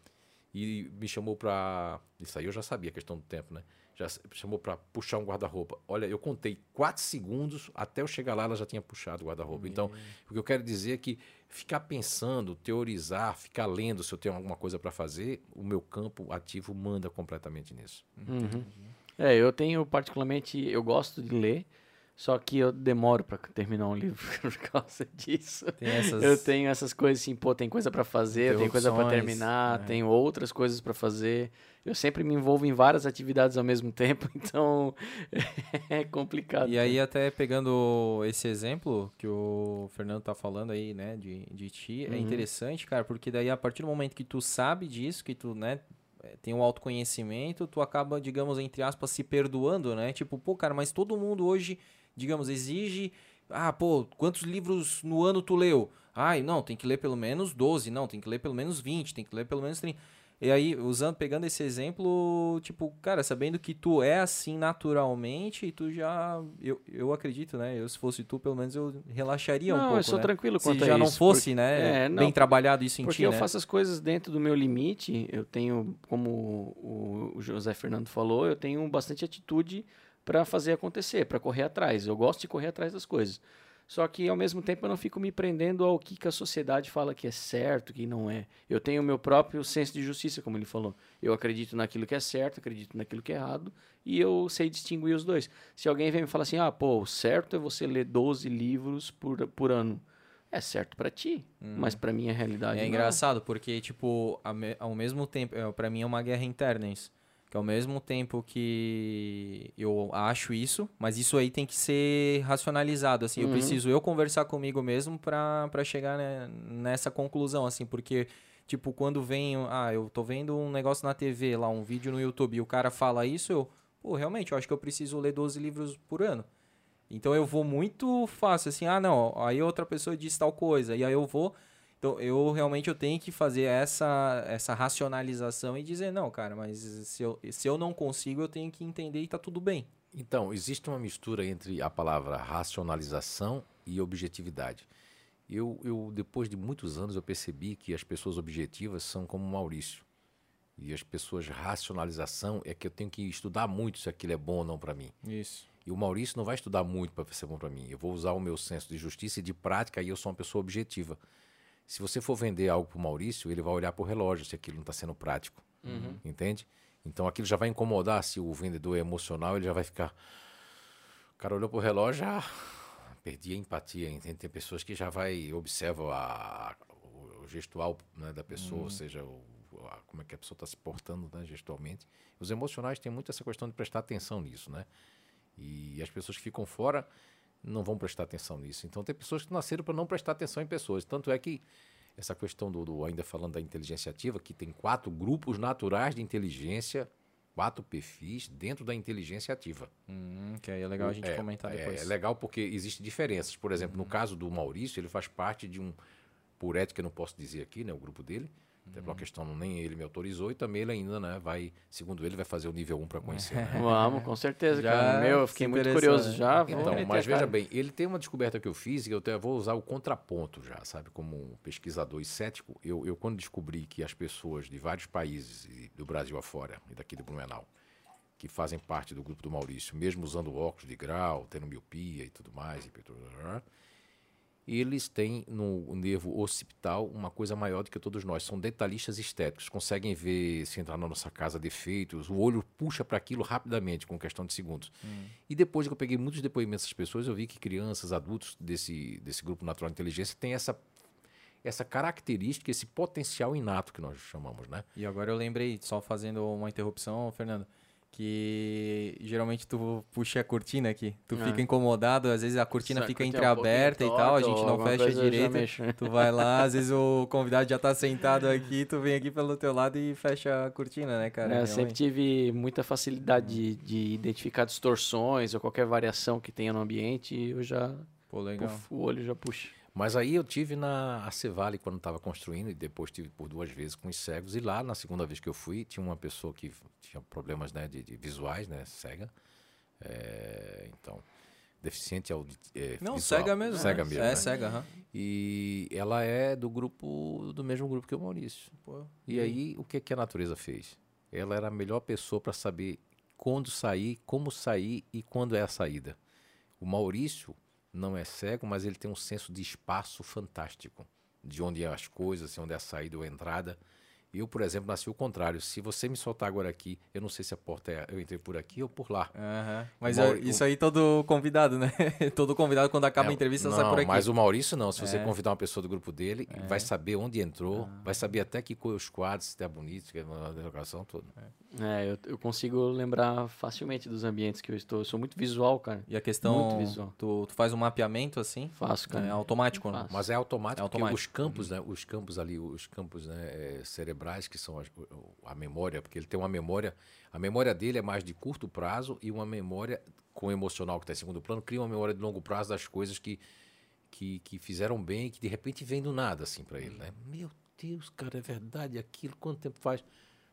e me chamou para. Isso aí eu já sabia, questão do tempo, né? Já chamou para puxar um guarda-roupa. Olha, eu contei quatro segundos, até eu chegar lá ela já tinha puxado o guarda-roupa. Então, o que eu quero dizer é que ficar pensando, teorizar, ficar lendo se eu tenho alguma coisa para fazer, o meu campo ativo manda completamente nisso. Uhum. É, eu tenho particularmente, eu gosto de ler, só que eu demoro para terminar um livro por causa disso. Essas... Eu tenho essas coisas assim, pô, tem coisa para fazer, tem coisa para terminar, é. tenho outras coisas para fazer. Eu sempre me envolvo em várias atividades ao mesmo tempo, então é complicado. E aí até pegando esse exemplo que o Fernando tá falando aí, né, de, de ti, é uhum. é interessante, cara, porque daí a partir do momento que tu sabe disso, que tu, né, tem um autoconhecimento, tu acaba, digamos, entre aspas, se perdoando, né? Tipo, pô, cara, mas todo mundo hoje digamos, exige. Ah, pô, quantos livros no ano tu leu? Ai, não, tem que ler pelo menos 12, não, tem que ler pelo menos 20, tem que ler pelo menos 30. E aí, usando, pegando esse exemplo, tipo, cara, sabendo que tu é assim naturalmente, e tu já. Eu, eu acredito, né? Eu, se fosse tu, pelo menos eu relaxaria não, um pouco. Eu sou né? tranquilo quanto se já não fosse, porque, né? É, não, bem trabalhado isso em porque ti. Porque eu né? faço as coisas dentro do meu limite. Eu tenho, como o José Fernando falou, eu tenho bastante atitude para fazer acontecer, para correr atrás. Eu gosto de correr atrás das coisas. Só que ao mesmo tempo eu não fico me prendendo ao que, que a sociedade fala que é certo, que não é. Eu tenho o meu próprio senso de justiça, como ele falou. Eu acredito naquilo que é certo, acredito naquilo que é errado, e eu sei distinguir os dois. Se alguém vem me falar assim, ah, pô, o certo é você ler 12 livros por, por ano. É certo para ti, hum. mas para mim é realidade. É não. engraçado, porque, tipo, ao mesmo tempo, é, para mim é uma guerra interna isso. Que ao mesmo tempo que eu acho isso, mas isso aí tem que ser racionalizado, assim. Uhum. Eu preciso eu conversar comigo mesmo para chegar né, nessa conclusão, assim. Porque, tipo, quando vem... Ah, eu tô vendo um negócio na TV, lá, um vídeo no YouTube, e o cara fala isso, eu... Pô, realmente, eu acho que eu preciso ler 12 livros por ano. Então eu vou muito fácil, assim. Ah, não, aí outra pessoa diz tal coisa. E aí eu vou então, eu realmente eu tenho que fazer essa, essa racionalização e dizer, não, cara, mas se eu, se eu não consigo, eu tenho que entender e tá tudo bem. Então, existe uma mistura entre a palavra racionalização e objetividade. Eu, eu, depois de muitos anos, eu percebi que as pessoas objetivas são como Maurício. E as pessoas, racionalização é que eu tenho que estudar muito se aquilo é bom ou não para mim. Isso. E o Maurício não vai estudar muito para ser bom para mim. Eu vou usar o meu senso de justiça e de prática e eu sou uma pessoa objetiva. Se você for vender algo para o Maurício, ele vai olhar para o relógio se aquilo não está sendo prático. Entende? Então aquilo já vai incomodar. Se o vendedor é emocional, ele já vai ficar. O cara olhou para o relógio, já perdi a empatia. Entende? Tem pessoas que já vai observa a, o, gestual né, da pessoa, ou seja, o, a- como é que a pessoa está se portando né, gestualmente. Os emocionais têm muito essa questão de prestar atenção nisso, né? E as pessoas que ficam fora não vão prestar atenção nisso. Então tem pessoas que nasceram para não prestar atenção em pessoas. Tanto é que essa questão do, do- ainda falando da inteligência ativa, que tem quatro grupos naturais de inteligência, quatro perfis dentro da inteligência ativa. Hum, que aí é legal a gente É, comentar é, depois. É, legal porque existem diferenças. Por exemplo, no caso do Maurício, ele faz parte de um, por ética, eu não posso dizer aqui, né, o grupo dele, até por uma questão nem ele me autorizou e também ele ainda, né, vai, segundo ele, vai fazer o nível 1 para conhecer. né? Vamos, com certeza, Já cara. Meu, eu fiquei muito curioso né? já. Então, mas a cara. veja bem, ele tem uma descoberta que eu fiz e eu até vou usar o contraponto já, sabe? Como um pesquisador e cético, eu, eu quando descobri que as pessoas de vários países, do Brasil afora e daqui do Blumenau, que fazem parte do grupo do Maurício, mesmo usando óculos de grau, tendo miopia e tudo mais, e eles têm no nervo occipital uma coisa maior do que todos nós. São detalhistas estéticos, conseguem ver se entrar na nossa casa defeitos, o olho puxa para aquilo rapidamente, com questão de segundos. E depois que eu peguei muitos depoimentos dessas pessoas, eu vi que crianças, adultos desse, desse grupo natural de inteligência têm essa, essa característica, esse potencial inato que nós chamamos, né? E agora eu lembrei, só fazendo uma interrupção, Fernando, que geralmente tu puxa a cortina aqui. Tu Ah. fica incomodado, às vezes a cortina fica cortina é um entreaberta e tal, a gente não fecha direito. Tu vai lá, às vezes o convidado já tá sentado aqui, tu vem aqui pelo teu lado e fecha a cortina, né, cara? É, eu sempre tive muita facilidade de, de identificar distorções ou qualquer variação que tenha no ambiente e eu já. Pô, legal. puf, o olho já puxa. Mas aí eu tive na Acevale quando estava construindo e depois tive por duas vezes com os cegos. E lá, na segunda vez que eu fui, tinha uma pessoa que tinha problemas né, de, de visuais, né, cega. É, então, deficiente audi é, Não, visual. cega mesmo. Cega né? mesmo, É, né? cega, aham. E ela é do grupo, do mesmo grupo que o Maurício. Pô, E aí, o que, que a natureza fez? Ela era a melhor pessoa para saber quando sair, como sair e quando é a saída. O Maurício não é cego, mas ele tem um senso de espaço fantástico. De onde é as coisas, de onde é a saída ou a entrada. Eu, por exemplo, nasci o contrário. Se você me soltar agora aqui, eu não sei se a porta é. Eu entrei por aqui ou por lá. Aham. Mas O Mauri- é- isso aí todo convidado, né? todo convidado, quando acaba É, a entrevista, não, sai por aqui. Mas o Maurício não. Se você É. convidar uma pessoa do grupo dele, vai saber onde entrou, vai saber até que cor os quadros, se está bonito, se é uma decoração toda. É, eu, eu consigo lembrar facilmente dos ambientes que eu estou. Eu sou muito visual, cara. E a questão, Muito visual. tu, tu faz um mapeamento assim? Faço, cara. É automático, né? Mas é automático, É porque automático. os campos, né, os campos ali, os campos né, eh, cerebrais, que são o- a memória, porque ele tem uma memória, a memória dele é mais de curto prazo e uma memória com o emocional que está em segundo plano, cria uma memória de longo prazo das coisas que, que, que fizeram bem e que de repente vem do nada assim para ele, né? Meu Deus, cara, é verdade aquilo, quanto tempo faz?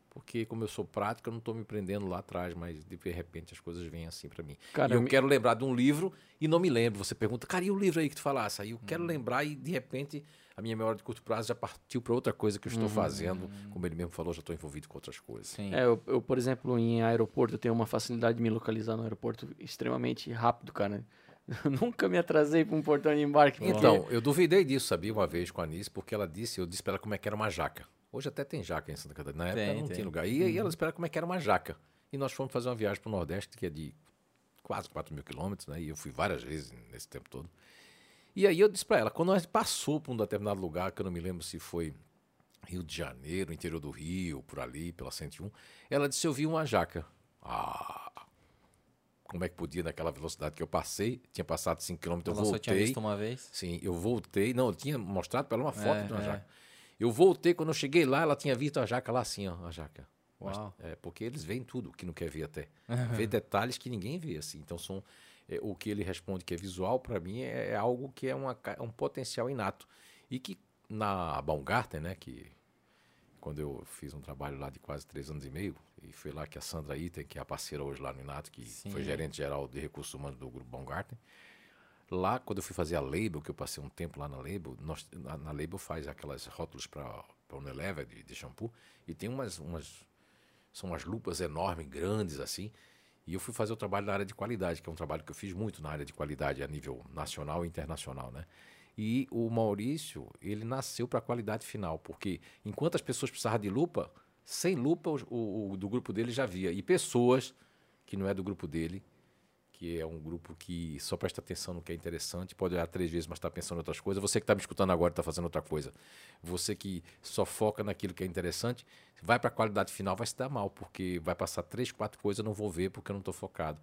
Porque como eu sou prático, eu não estou me prendendo lá atrás, mas de repente as coisas vêm assim para mim. Cara, e eu eu me- quero lembrar de um livro e não me lembro. Você pergunta, cara, e o livro aí que tu falasse? Aí eu quero lembrar e de repente a minha memória de curto prazo já partiu para outra coisa que eu estou fazendo. Como ele mesmo falou, já estou envolvido com outras coisas. Sim. É, eu, eu, por exemplo, em aeroporto, eu tenho uma facilidade de me localizar no aeroporto extremamente rápido, cara. Eu nunca me atrasei para um portão de embarque. porque- Então, eu duvidei disso, sabia, uma vez com a Anice, porque ela disse, eu disse para ela como é que era uma jaca. Hoje até tem jaca em Santa Catarina. Na época Tem, não tem. Uhum. tinha lugar. E aí ela disse para ela como é que era uma jaca. E nós fomos fazer uma viagem para o Nordeste, que é de quase 4 mil quilômetros, né? E eu fui várias vezes nesse tempo todo. E aí eu disse para ela, quando nós passou por um determinado lugar, que eu não me lembro se foi Rio de Janeiro, interior do Rio, por ali, pela 101, ela disse, eu vi uma jaca. Ah, como é que podia naquela velocidade que eu passei? Tinha passado 5 quilômetros, eu só tinha voltei. visto uma vez. Sim, eu voltei. Não, eu tinha mostrado para ela uma foto É, de uma é. jaca. Eu voltei, quando eu cheguei lá, ela tinha visto a jaca lá assim, ó, a jaca. Mas, é, porque eles veem tudo que não quer ver até. vê detalhes que ninguém vê, assim. Então, são, é, o que ele responde que é visual, para mim, é, é algo que é uma, um potencial inato. E que na Baumgarten, né, que quando eu fiz um trabalho lá de quase três anos e meio, e foi lá que a Sandra Itten, que é a parceira hoje lá no Inato, que Sim. foi gerente geral de recursos humanos do grupo Baumgarten, Lá, quando eu fui fazer a Label, que eu passei um tempo lá na Label, nós, na, na Label faz aquelas rótulos para Unilever de, de shampoo, e tem umas, umas, são umas lupas enormes, grandes assim. E eu fui fazer o trabalho na área de qualidade, que é um trabalho que eu fiz muito na área de qualidade a nível nacional e internacional, né? E o Maurício, ele nasceu para a qualidade final, porque enquanto as pessoas precisavam de lupa, sem lupa o, o, o do grupo dele já via. E pessoas que não é do grupo dele que é um grupo que só presta atenção no que é interessante, pode olhar três vezes, mas está pensando em outras coisas. Você que está me escutando agora está fazendo outra coisa. Você que só foca naquilo que é interessante, vai para a qualidade final, vai se dar mal, porque vai passar três, quatro coisas, eu não vou ver porque eu não estou focado.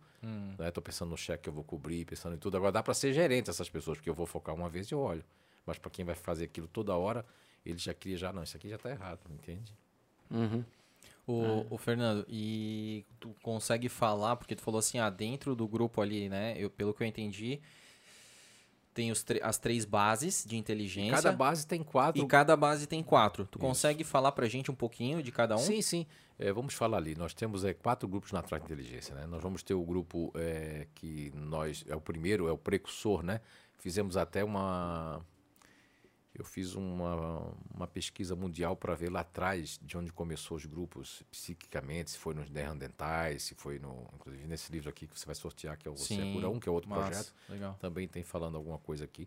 Estou né? pensando no cheque que eu vou cobrir, pensando em tudo. Agora dá para ser gerente essas pessoas, porque eu vou focar uma vez e eu olho. Mas para quem vai fazer aquilo toda hora, ele já cria já, não, isso aqui já está errado, entende? Uhum. O, é. o, Fernando, e tu consegue falar, porque tu falou assim, ah, dentro do grupo ali, né? Eu, pelo que eu entendi, tem os as três bases de inteligência. Cada base tem quatro. E cada base tem quatro. Tu Isso. consegue falar pra gente um pouquinho de cada um? Sim, sim. É, vamos falar ali. Nós temos é, quatro grupos na Track Inteligência, né? Nós vamos ter o grupo é, que nós. É o primeiro, é o precursor, né? Fizemos até uma eu fiz uma, uma pesquisa mundial para ver lá atrás de onde começou os grupos psiquicamente, se foi nos Neandertais, se foi no. Inclusive nesse livro aqui que você vai sortear, que é o Você Sim, é Cura 1, que é outro massa, projeto. Legal. Também tem falando alguma coisa aqui.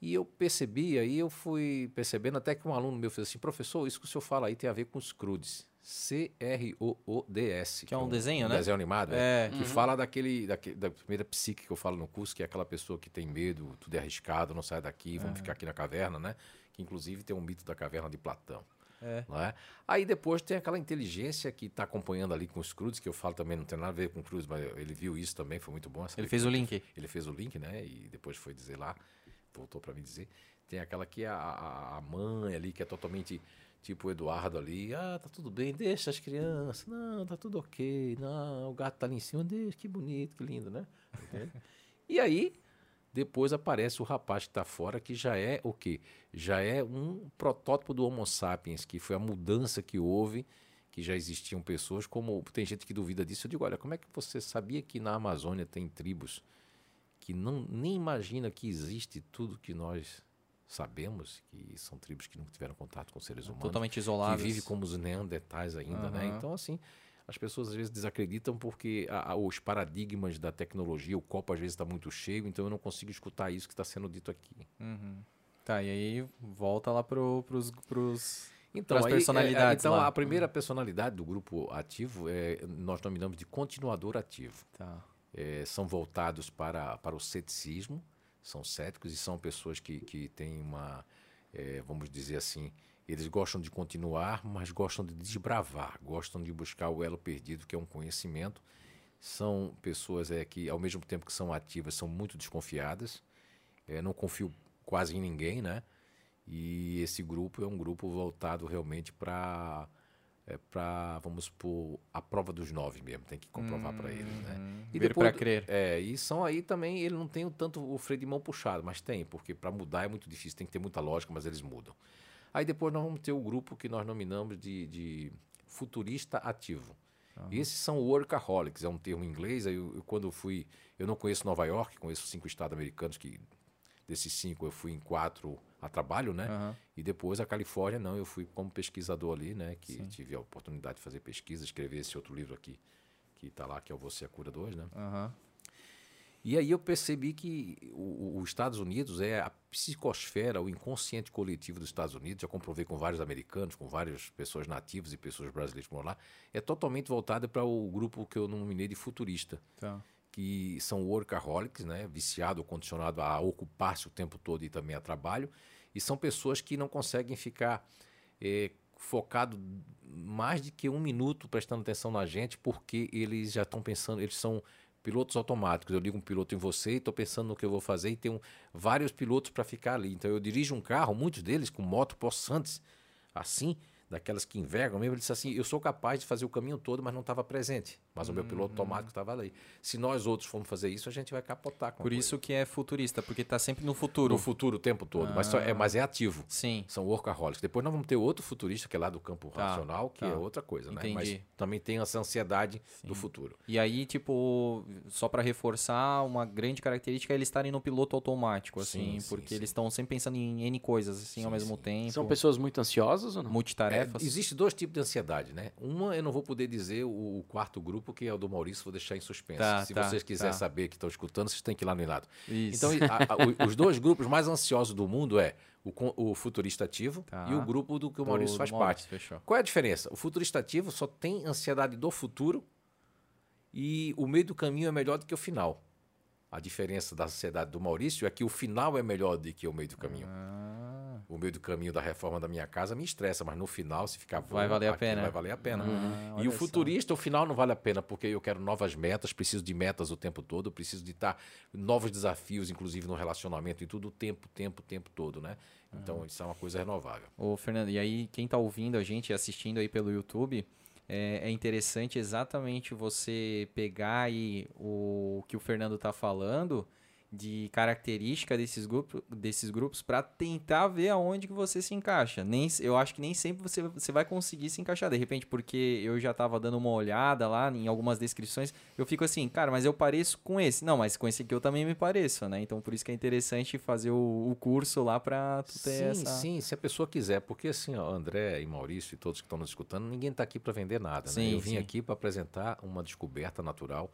E eu percebi, aí eu fui percebendo até que um aluno meu fez assim, professor, isso que o senhor fala aí tem a ver com os CRUDs. C-R-O-O-D-S. Que é um, um desenho, um né? desenho animado, é. é que uhum. fala daquele, daquele, da primeira psique que eu falo no curso, que é aquela pessoa que tem medo, tudo é arriscado, não sai daqui, vamos é. ficar aqui na caverna, né? Que inclusive tem um mito da caverna de Platão. É. Não é? Aí depois tem aquela inteligência que está acompanhando ali com os Cruz, que eu falo também, não tem nada a ver com o Cruz, mas ele viu isso também, foi muito bom. Ele fez o link. Ele fez o link, né? E depois foi dizer lá, voltou para me dizer. Tem aquela que é a, a, a mãe ali, que é totalmente Tipo o Eduardo ali, ah, tá tudo bem, deixa as crianças, não, tá tudo ok, não, o gato tá ali em cima, deixa, que bonito, que lindo, né? e aí, depois aparece o rapaz que tá fora, que já é o quê? Já é um protótipo do Homo sapiens, que foi a mudança que houve, que já existiam pessoas, como tem gente que duvida disso, eu digo, olha, como é que você sabia que na Amazônia tem tribos que não nem imagina que existe tudo que nós sabemos que são tribos que nunca tiveram contato com seres humanos. Totalmente isoladas. Que vivem como os neandertais ainda, uhum. né? Então, assim, as pessoas às vezes desacreditam porque a, a, os paradigmas da tecnologia, o copo às vezes está muito cheio, então eu não consigo escutar isso que está sendo dito aqui. Uhum. Tá, e aí volta lá para pros, pros então, aí, personalidades. É, então, lá. a primeira personalidade do grupo ativo é, nós nominamos de continuador ativo. Tá. É, são voltados para, para o ceticismo, são céticos e são pessoas que, que têm uma, é, vamos dizer assim, eles gostam de continuar, mas gostam de desbravar, gostam de buscar o elo perdido, que é um conhecimento. São pessoas é, que, ao mesmo tempo que são ativas, são muito desconfiadas. É, não confio quase em ninguém, né? E esse grupo é um grupo voltado realmente para é para, vamos por a prova dos nove mesmo, tem que comprovar hum, para eles, né? Hum, e depois para crer. É, e são aí também, ele não tem tanto o freio de mão puxado, mas tem, porque para mudar é muito difícil, tem que ter muita lógica, mas eles mudam. Aí depois nós vamos ter o grupo que nós nominamos de, de futurista ativo. Uhum. Esses são workaholics, é um termo em inglês. Eu, eu, quando fui, eu não conheço Nova York, conheço cinco estados americanos que desses cinco eu fui em quatro a trabalho, né? Uhum. E depois a Califórnia, não, eu fui como pesquisador ali, né? Que Sim. tive a oportunidade de fazer pesquisa, escrever esse outro livro aqui, que está lá, que é o Você a Cura 2, né? Uhum. E aí eu percebi que os Estados Unidos é a psicosfera, o inconsciente coletivo dos Estados Unidos, já comprovei com vários americanos, com várias pessoas nativas e pessoas brasileiras que moram lá, é totalmente voltada para o grupo que eu nominei de futurista. Tá. Que são workaholics, né? viciado ou condicionado a ocupar-se o tempo todo e também a trabalho, e são pessoas que não conseguem ficar é, focado mais de que um minuto prestando atenção na gente, porque eles já estão pensando, eles são pilotos automáticos. Eu ligo um piloto em você e estou pensando no que eu vou fazer e tenho vários pilotos para ficar ali. Então eu dirijo um carro, muitos deles com moto possantes, assim, daquelas que envergam mesmo, ele disse assim: eu sou capaz de fazer o caminho todo, mas não estava presente. Mas o meu piloto uhum. automático estava ali. Se nós outros formos fazer isso, a gente vai capotar com Por isso que é futurista, porque está sempre no futuro. No futuro o tempo todo, ah. mas, só é, mas é ativo. Sim. São workaholics. Depois nós vamos ter outro futurista, que é lá do campo tá, racional, que tá. é outra coisa, Entendi. né? Mas também tem essa ansiedade Sim. do futuro. E aí, tipo, só para reforçar, uma grande característica é eles estarem no piloto automático, assim, sim, porque sim, eles estão sempre pensando em N coisas, assim, ao mesmo tempo. São pessoas muito ansiosas ou não? Multitarefa tarefas. Existe dois tipos de ansiedade, né? Uma, eu não vou poder dizer o, o quarto grupo, que é o do Maurício, vou deixar em suspenso. Tá, Se tá, vocês quiserem tá. saber que estão escutando, vocês têm que ir lá no Inato. Então, a- a- os dois grupos mais ansiosos do mundo é o, o futurista ativo Tá. e o grupo do que o Do- Maurício do faz Maurício, parte. Fechou. Qual é a diferença? O futurista ativo só tem ansiedade do futuro e o meio do caminho é melhor do que o final. A diferença da ansiedade do Maurício é que o final é melhor do que o meio do caminho. Ah, O meio do caminho da reforma da minha casa me estressa, mas no final, se ficar bom, Vai valer a pena. Vai valer a pena. Ah, E o só. futurista, o final não vale a pena, porque eu quero novas metas, preciso de metas o tempo todo, preciso de estar novos desafios, inclusive no relacionamento e tudo, o tempo, tempo, tempo todo, né? Então, isso é uma coisa renovável. Ô, Fernando, e aí quem tá ouvindo a gente assistindo aí pelo YouTube, é, é interessante exatamente você pegar aí o que o Fernando tá falando de característica desses, grupo, desses grupos para tentar ver aonde que você se encaixa. Nem, eu acho que nem sempre você, você vai conseguir se encaixar. De repente, porque eu já tava dando uma olhada lá em algumas descrições, eu fico assim, cara, mas eu pareço com esse. Não, mas com esse aqui eu também me pareço, né? Então por isso que é interessante fazer o, o curso lá para tu ter Sim, essa... sim, se a pessoa quiser, porque assim, ó, André e Maurício e todos que estão nos escutando, ninguém está aqui para vender nada, né? Sim, Eu vim sim. aqui para apresentar uma descoberta natural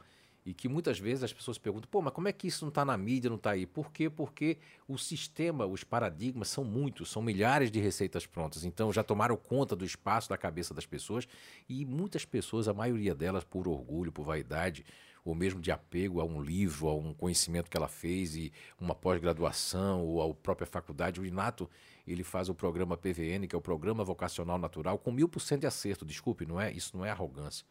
e que muitas vezes as pessoas perguntam, pô, mas como é que isso não está na mídia, não está aí? Por quê? Porque o sistema, os paradigmas são muitos, são milhares de receitas prontas, então já tomaram conta do espaço da cabeça das pessoas e muitas pessoas, a maioria delas por orgulho, por vaidade, ou mesmo de apego a um livro, a um conhecimento que ela fez e uma pós-graduação ou a própria faculdade, o Inato ele faz o programa PVN, que é o Programa Vocacional Natural, com mil por cento de acerto. Desculpe, não é? Isso não é arrogância.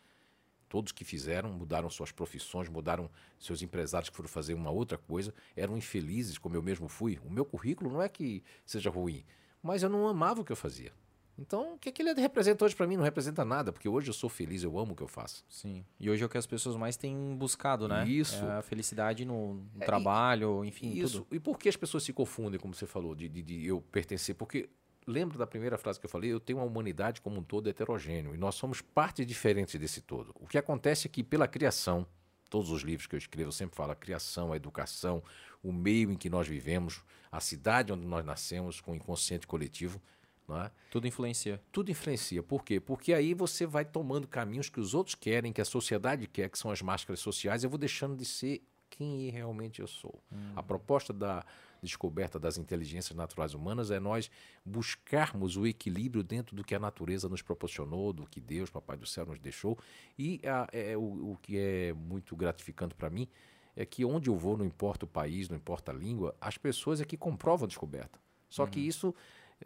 Todos que fizeram mudaram suas profissões, mudaram seus empresários que foram fazer uma outra coisa, eram infelizes, como eu mesmo fui. O meu currículo não é que seja ruim, mas eu não amava o que eu fazia. Então, o que, é que ele representa hoje para mim? Não representa nada, porque hoje eu sou feliz, eu amo o que eu faço. Sim. E hoje é o que as pessoas mais têm buscado, né? Isso. É a felicidade no, no É, trabalho, enfim, Isso. tudo. E por que as pessoas se confundem, como você falou, de, de, de eu pertencer? Porque lembra da primeira frase que eu falei? Eu tenho uma humanidade como um todo heterogêneo e nós somos partes diferentes desse todo. O que acontece é que pela criação, todos os livros que eu escrevo eu sempre falo a criação, a educação, o meio em que nós vivemos, a cidade onde nós nascemos, com o inconsciente coletivo, não é? Tudo influencia. tudo influencia. Por quê? Porque aí você vai tomando caminhos que os outros querem, que a sociedade quer, que são as máscaras sociais, eu vou deixando de ser quem realmente eu sou. A proposta da descoberta das inteligências naturais humanas é nós buscarmos o equilíbrio dentro do que a natureza nos proporcionou, do que Deus, Papai do Céu, nos deixou. E a- é, o, o que é muito gratificante para mim é que onde eu vou, não importa o país, não importa a língua, as pessoas é que comprovam a descoberta. Só que isso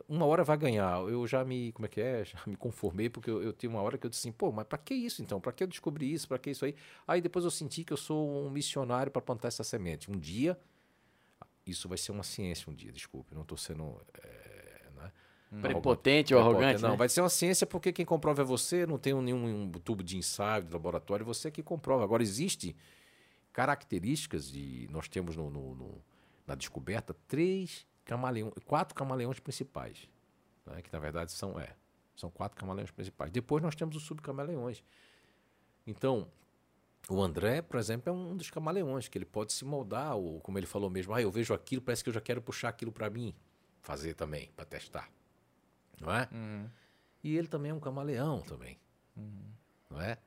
uma hora vai ganhar. Eu já me, como é que é? Já me conformei porque eu, eu tive uma hora que eu disse assim, pô, mas para que isso então? Para que eu descobri isso? Para que isso aí? Aí depois eu senti que eu sou um missionário para plantar essa semente. Um dia isso vai ser uma ciência um dia, desculpe, não estou sendo é, né? Prepotente ou arrogante, Não, né? vai ser uma ciência porque quem comprova é você, não tem nenhum um tubo de ensaio, de laboratório, você que comprova. Agora, existe características de. Nós temos no, no- no- na descoberta três camaleões, quatro camaleões principais. né, que na verdade são, é, são quatro camaleões principais. Depois nós temos os subcamaleões. Então, o André, por exemplo, é um dos camaleões, que ele pode se moldar, ou como ele falou mesmo, ah, eu vejo aquilo, parece que eu já quero puxar aquilo para mim, fazer também, para testar. Não é? Uhum. E ele também é um camaleão também. Não é?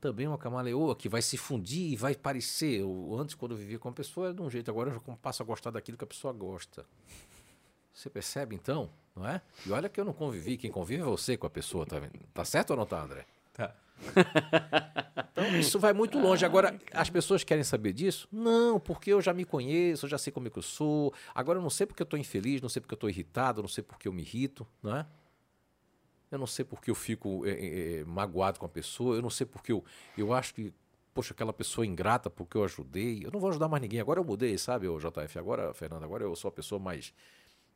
Também uma camaleoa que vai se fundir e vai parecer. Eu, antes, quando eu vivia com a pessoa, era de um jeito. Agora eu já passo a gostar daquilo que a pessoa gosta. Você percebe, então? Não é? E olha que eu não convivi. Quem convive é você com a pessoa, tá vendo? Tá certo ou não tá, André? Tá. Então, isso vai muito longe. Agora, as pessoas querem saber disso? Não, porque eu já me conheço, eu já sei como é que eu sou. Agora, eu não sei porque eu estou infeliz, não sei porque eu estou irritado, não sei porque eu me irrito, não é? Eu não sei porque eu fico é, é, é, magoado com a pessoa, eu não sei porque eu, eu acho que, poxa, aquela pessoa é ingrata porque eu ajudei. Eu não vou ajudar mais ninguém. Agora eu mudei, sabe, o JF? Agora, Fernando, agora eu sou a pessoa mais.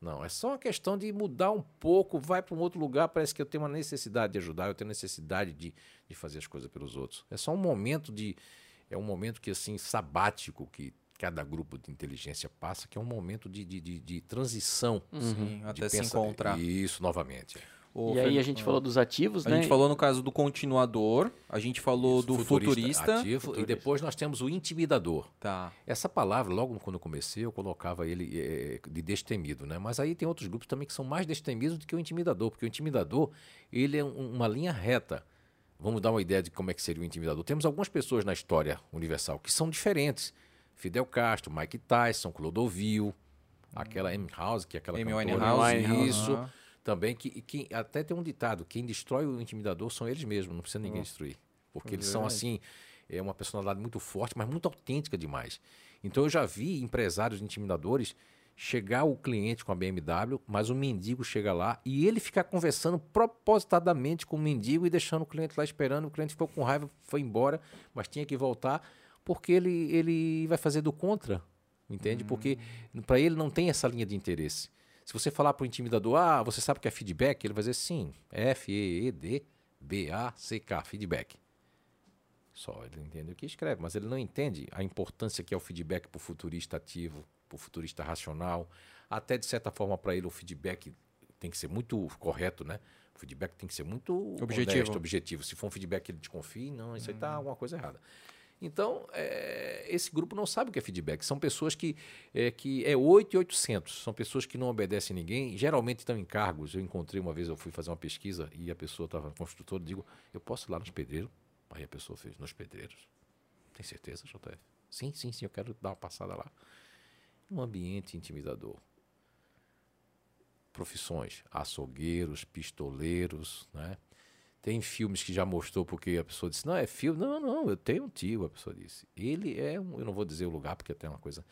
Não, é só uma questão de mudar um pouco, vai para um outro lugar, parece que eu tenho uma necessidade de ajudar, eu tenho necessidade de, de fazer as coisas pelos outros. É só um momento de. É um momento que, assim, sabático que cada grupo de inteligência passa, que é um momento de, de, de, de transição. Sim, de até se pensa- encontrar. Isso, novamente. O e aí a gente falou dos ativos, A né? gente falou no caso do continuador, a gente falou do futurista. ativo, Futurista. E depois nós temos o intimidador. Tá. Essa palavra, logo quando eu comecei, eu colocava ele eh, de destemido, né? Mas aí tem outros grupos também que são mais destemidos do que o intimidador, porque o intimidador, ele é um- uma linha reta. Vamos dar uma ideia de como é que seria o intimidador. Temos algumas pessoas na história universal que são diferentes. Fidel Castro, Mike Tyson, Clodovil, aquela M. House, que é aquela Amy cantora. Winehouse, isso. Também que, que até tem um ditado, quem destrói o intimidador são eles mesmos, não precisa ninguém destruir. Porque eles são assim, é uma personalidade muito forte, mas muito autêntica demais. Então eu já vi empresários intimidadores chegar o cliente com a BMW, mas o mendigo chega lá e ele ficar conversando propositadamente com o mendigo e deixando o cliente lá esperando, o cliente ficou com raiva, foi embora, mas tinha que voltar porque ele, ele vai fazer do contra, entende? Porque para ele não tem essa linha de interesse. Se você falar para o intimidador, ah, você sabe o que é feedback? Ele vai dizer sim, F-E-E-D-B-A-C-K, feedback. Só ele entende o que escreve, mas ele não entende a importância que é o feedback para o futurista ativo, para o futurista racional. Até de certa forma, para ele, o feedback tem que ser muito correto, né? O feedback tem que ser muito Objetivo. honesto, objetivo. Se for um feedback que ele desconfie, não, isso aí está alguma coisa errada. Então, é, esse grupo não sabe o que é feedback. São pessoas que é, que é 8 e 800. São pessoas que não obedecem ninguém. Geralmente estão em cargos. Eu encontrei uma vez, eu fui fazer uma pesquisa e a pessoa estava construtora. Digo, eu posso ir lá nos pedreiros? Aí a pessoa fez, nos pedreiros. Tem certeza, JF? Sim, sim, sim, eu quero dar uma passada lá. Um ambiente intimidador. Profissões, açougueiros, pistoleiros, né? Tem filmes que já mostrou porque a pessoa disse, não, é filme. Não, não, eu tenho um tio, a pessoa disse. Ele é, um, eu não vou dizer o lugar porque tem uma coisa,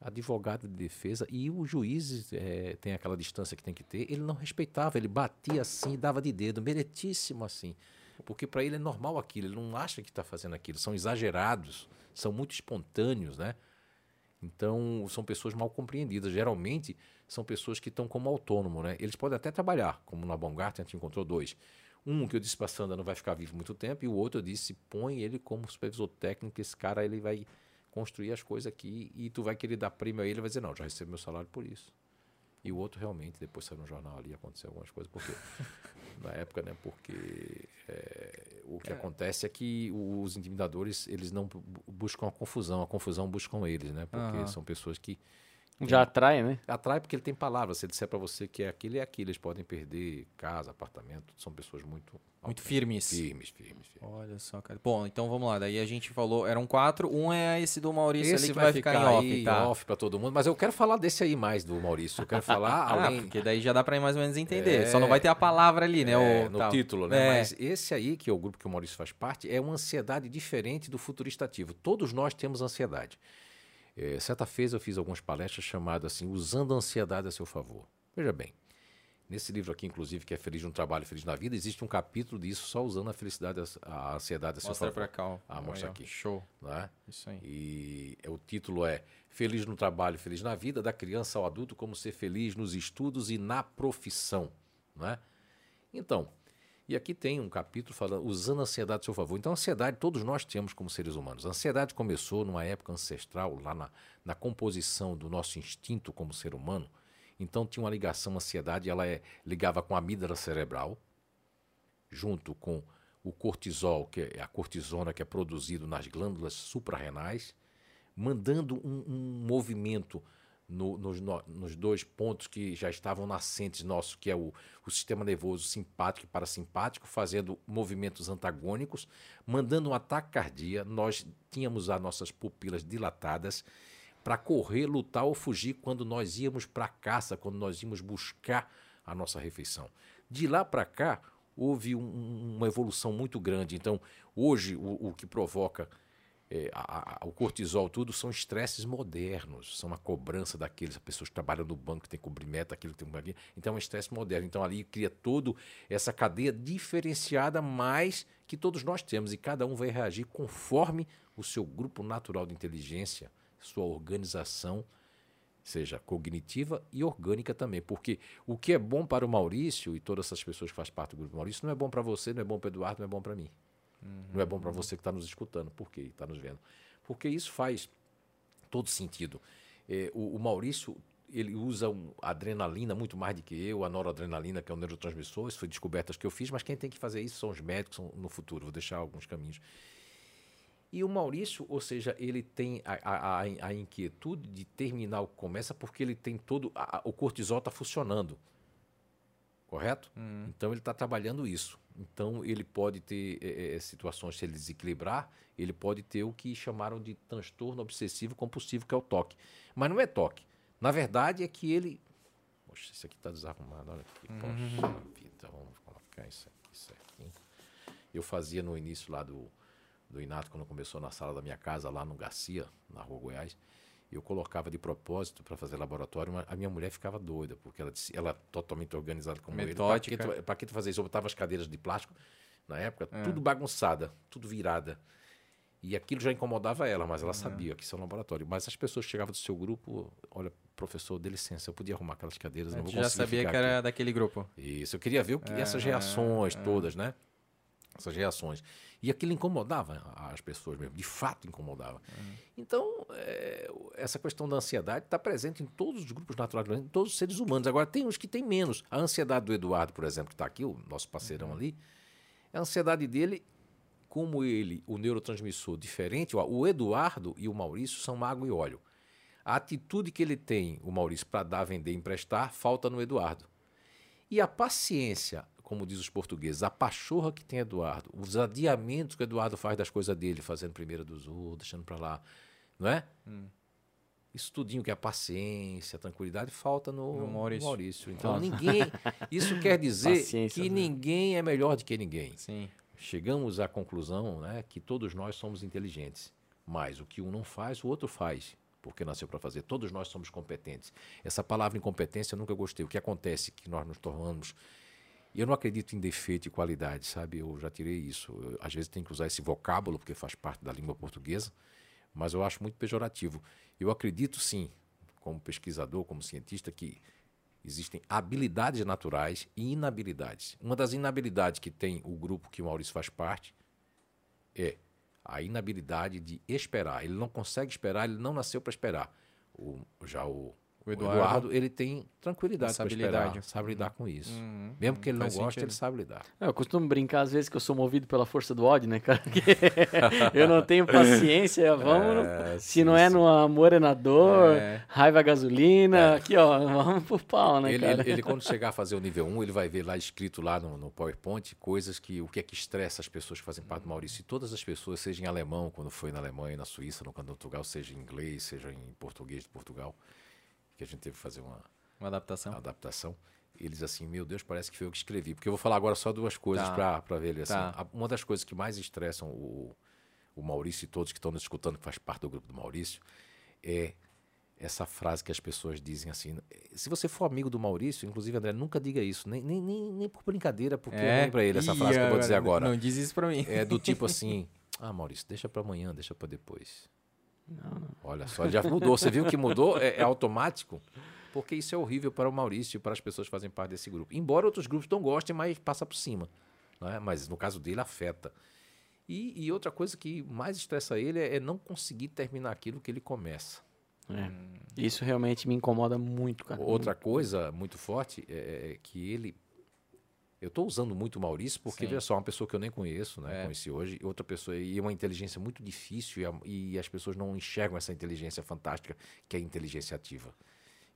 advogado de defesa e o juiz eh, tem aquela distância que tem que ter. Ele não respeitava, ele batia assim, dava de dedo, meritíssimo assim. Porque para ele é normal aquilo, ele não acha que está fazendo aquilo. São exagerados, são muito espontâneos, né? Então, são pessoas mal compreendidas. Geralmente, são pessoas que estão como autônomo, né? Eles podem até trabalhar, como na Baumgarten a gente encontrou dois. Um que eu disse para Sandra não vai ficar vivo muito tempo, e o outro eu disse, põe ele como supervisor técnico, esse cara ele vai construir as coisas aqui, e tu vai querer dar prêmio a ele, ele vai dizer, não, já recebo meu salário por isso. E o outro realmente, depois saiu no jornal ali, aconteceu algumas coisas, porque na época, né? Porque é, o que acontece é que os intimidadores, eles não bu- buscam a confusão, a confusão buscam eles, né? Porque Aham. são pessoas que Já atrai, né? atrai porque ele tem palavras. Se ele disser para você que é aquilo, é aquilo. Eles podem perder casa, apartamento. São pessoas muito Muito firmes. firmes, firmes. firmes. Olha só, cara. Bom, então vamos lá. Daí a gente falou, eram quatro. Um é esse do Maurício Esse ali que vai ficar, em off, aí, tá? off para todo mundo. Mas eu quero falar desse aí mais do Maurício. Eu quero falar Ah, além porque daí já dá pra mais ou menos entender. É. Só não vai ter a palavra ali, né? É, o, no tal. título, né? É. Mas esse aí, que é o grupo que o Maurício faz parte, é uma ansiedade diferente do futurista ativo. Todos nós temos ansiedade. É, certa vez eu fiz algumas palestras chamadas assim, usando a ansiedade a seu favor. Veja bem, nesse livro aqui, inclusive, que é Feliz no Trabalho, Feliz na Vida, existe um capítulo disso só usando a felicidade, a- ansiedade a seu Mostra favor. pra cá, ó. Ah, mostra Aí, ó. aqui. Show. né? Isso aí. E é- o título é Feliz no Trabalho, Feliz na Vida, da criança ao adulto, como ser feliz nos estudos e na profissão. Né? Então, e aqui tem um capítulo falando, usando a ansiedade a seu favor. Então, a ansiedade todos nós temos como seres humanos. A ansiedade começou numa época ancestral, lá na, na composição do nosso instinto como ser humano. Então, tinha uma ligação, a ansiedade, ela é, ligava com a amígdala cerebral, junto com o cortisol, que é a cortisona que é produzido nas glândulas suprarrenais, mandando um, um movimento no- nos, no- nos dois pontos que já estavam nascentes nossos, que é o, o sistema nervoso simpático e parasimpático, fazendo movimentos antagônicos, mandando um ataque cardíaco. Nós tínhamos as nossas pupilas dilatadas para correr, lutar ou fugir quando nós íamos para a caça, quando nós íamos buscar a nossa refeição. De lá para cá, houve um- um- uma evolução muito grande. Então, hoje, o, o que provoca é, a- a- o cortisol, tudo são estresses modernos, são uma cobrança daqueles, as pessoas que trabalham no banco, que tem meta, aquilo que tem cumprir. Então é um estresse moderno. Então ali cria todo essa cadeia diferenciada, mas que todos nós temos, e cada um vai reagir conforme o seu grupo natural de inteligência, sua organização, seja cognitiva e orgânica também. Porque o que é bom para o Maurício e todas essas pessoas que fazem parte do grupo Maurício não é bom para você, não é bom para o Eduardo, não é bom para mim. Não é bom para você que está nos escutando. Por quê? Está nos vendo. Porque isso faz todo sentido. É, o, o Maurício, ele usa um, adrenalina muito mais do que eu, a noradrenalina, que é o neurotransmissor. Isso foi descobertas que eu fiz, mas quem tem que fazer isso são os médicos são no futuro. Vou deixar alguns caminhos. E o Maurício, ou seja, ele tem a, a, a inquietude de terminar o que começa porque ele tem todo. A, o cortisol está funcionando. Correto? Hum. Então ele está trabalhando isso. Então ele pode ter é, situações, se ele desequilibrar, ele pode ter o que chamaram de transtorno obsessivo compulsivo, que é o toque. Mas não é toque. Na verdade é que ele. Poxa, isso aqui está desarrumado. Olha aqui. Uhum. Poxa vida, vamos colocar isso aqui certinho. Eu fazia no início lá do do Inato, quando começou na sala da minha casa, lá no Garcia, na Rua Goiás, eu colocava de propósito para fazer laboratório, mas a minha mulher ficava doida, porque ela disse, ela é totalmente organizada como Metódica. ele. Para que, tu, fazer isso? Eu botava as cadeiras de plástico, na época, é. tudo bagunçada, tudo virada. E aquilo já incomodava ela, mas ela é. sabia que isso é um laboratório. Mas as pessoas chegavam do seu grupo, olha, professor, dê licença, eu podia arrumar aquelas cadeiras, não vou já sabia que era aqui. daquele grupo. Isso, eu queria ver o que, é, essas reações é. todas, né? Essas reações. E aquilo incomodava as pessoas mesmo, de fato incomodava. Uhum. Então, é, essa questão da ansiedade está presente em todos os grupos naturais, em todos os seres humanos. Agora, tem uns que têm menos. A ansiedade do Eduardo, por exemplo, que está aqui, o nosso parceirão uhum. ali, a ansiedade dele, como ele, o neurotransmissor diferente, o Eduardo e o Maurício são água e óleo. A atitude que ele tem, o Maurício, para dar, vender, emprestar, falta no Eduardo. E a paciência, como diz os portugueses, a pachorra que tem Eduardo, os adiamentos que o Eduardo faz das coisas dele, fazendo primeiro dos outros, deixando para lá, não é? Hum. Isso tudinho que é a paciência, a tranquilidade, falta no, no Maurício. Maurício. Então ninguém. Isso quer dizer Paciência, que né? ninguém é melhor do que ninguém. Sim. Chegamos à conclusão né, que todos nós somos inteligentes. Mas o que um não faz, o outro faz. Porque nasceu para fazer. Todos nós somos competentes. Essa palavra incompetência eu nunca gostei. O que acontece é que nós nos tornamos e eu não acredito em defeito e qualidade, sabe? Eu já tirei isso. Eu, às vezes tem que usar esse vocábulo, porque faz parte da língua portuguesa, mas eu acho muito pejorativo. Eu acredito sim, como pesquisador, como cientista, que existem habilidades naturais e inabilidades. Uma das inabilidades que tem o grupo que o Maurício faz parte é a inabilidade de esperar. Ele não consegue esperar, ele não nasceu para esperar. O, já o o Eduardo, o Eduardo ele tem tranquilidade para esperar, sabe lidar com isso. Uhum, Mesmo que ele não goste, sentido. ele sabe lidar. É, eu costumo brincar às vezes que eu sou movido pela força do ódio, né, cara? eu não tenho paciência, vamos... É, se sim, não é sim. no amor é na dor, é. raiva gasolina, é. aqui ó, vamos pro pau, né, ele, cara? Ele, ele, quando chegar a fazer o nível 1, ele vai ver lá escrito lá no, no PowerPoint coisas que, o que é que estressa as pessoas que fazem parte do Maurício. E todas as pessoas, seja em alemão, quando foi na Alemanha, na Suíça, no Portugal, seja em inglês, seja em português de Portugal que a gente teve que fazer uma, uma adaptação. Uma adaptação. Eles assim, meu Deus, parece que foi eu que escrevi. Porque eu vou falar agora só duas coisas tá. para ver ele. Assim, tá. Uma das coisas que mais estressam o, o Maurício e todos que estão nos escutando, que faz parte do grupo do Maurício, é essa frase que as pessoas dizem assim. Se você for amigo do Maurício, inclusive, André, nunca diga isso. Nem, nem, nem, nem por brincadeira, porque é? lembra ele essa frase que eu vou dizer agora. Não diz isso para mim. É do tipo assim: ah, Maurício, deixa para amanhã, deixa para depois. Não, não. Olha só, já mudou. Você viu que mudou? É, é, automático? Porque isso é horrível para o Maurício e para as pessoas que fazem parte desse grupo. Embora outros grupos não gostem, mas passa por cima. É? Mas no caso dele, afeta. E, e, outra coisa que mais estressa ele é, é, não conseguir terminar aquilo que ele começa. É. Isso realmente me incomoda muito, cara. Outra coisa muito forte é, é que ele eu estou usando muito o Maurício porque, Sim. veja só, uma pessoa que eu nem conheço, né? É. Conheci hoje, outra pessoa, e é uma inteligência muito difícil, e, a, e, as pessoas não enxergam essa inteligência fantástica que é a inteligência ativa.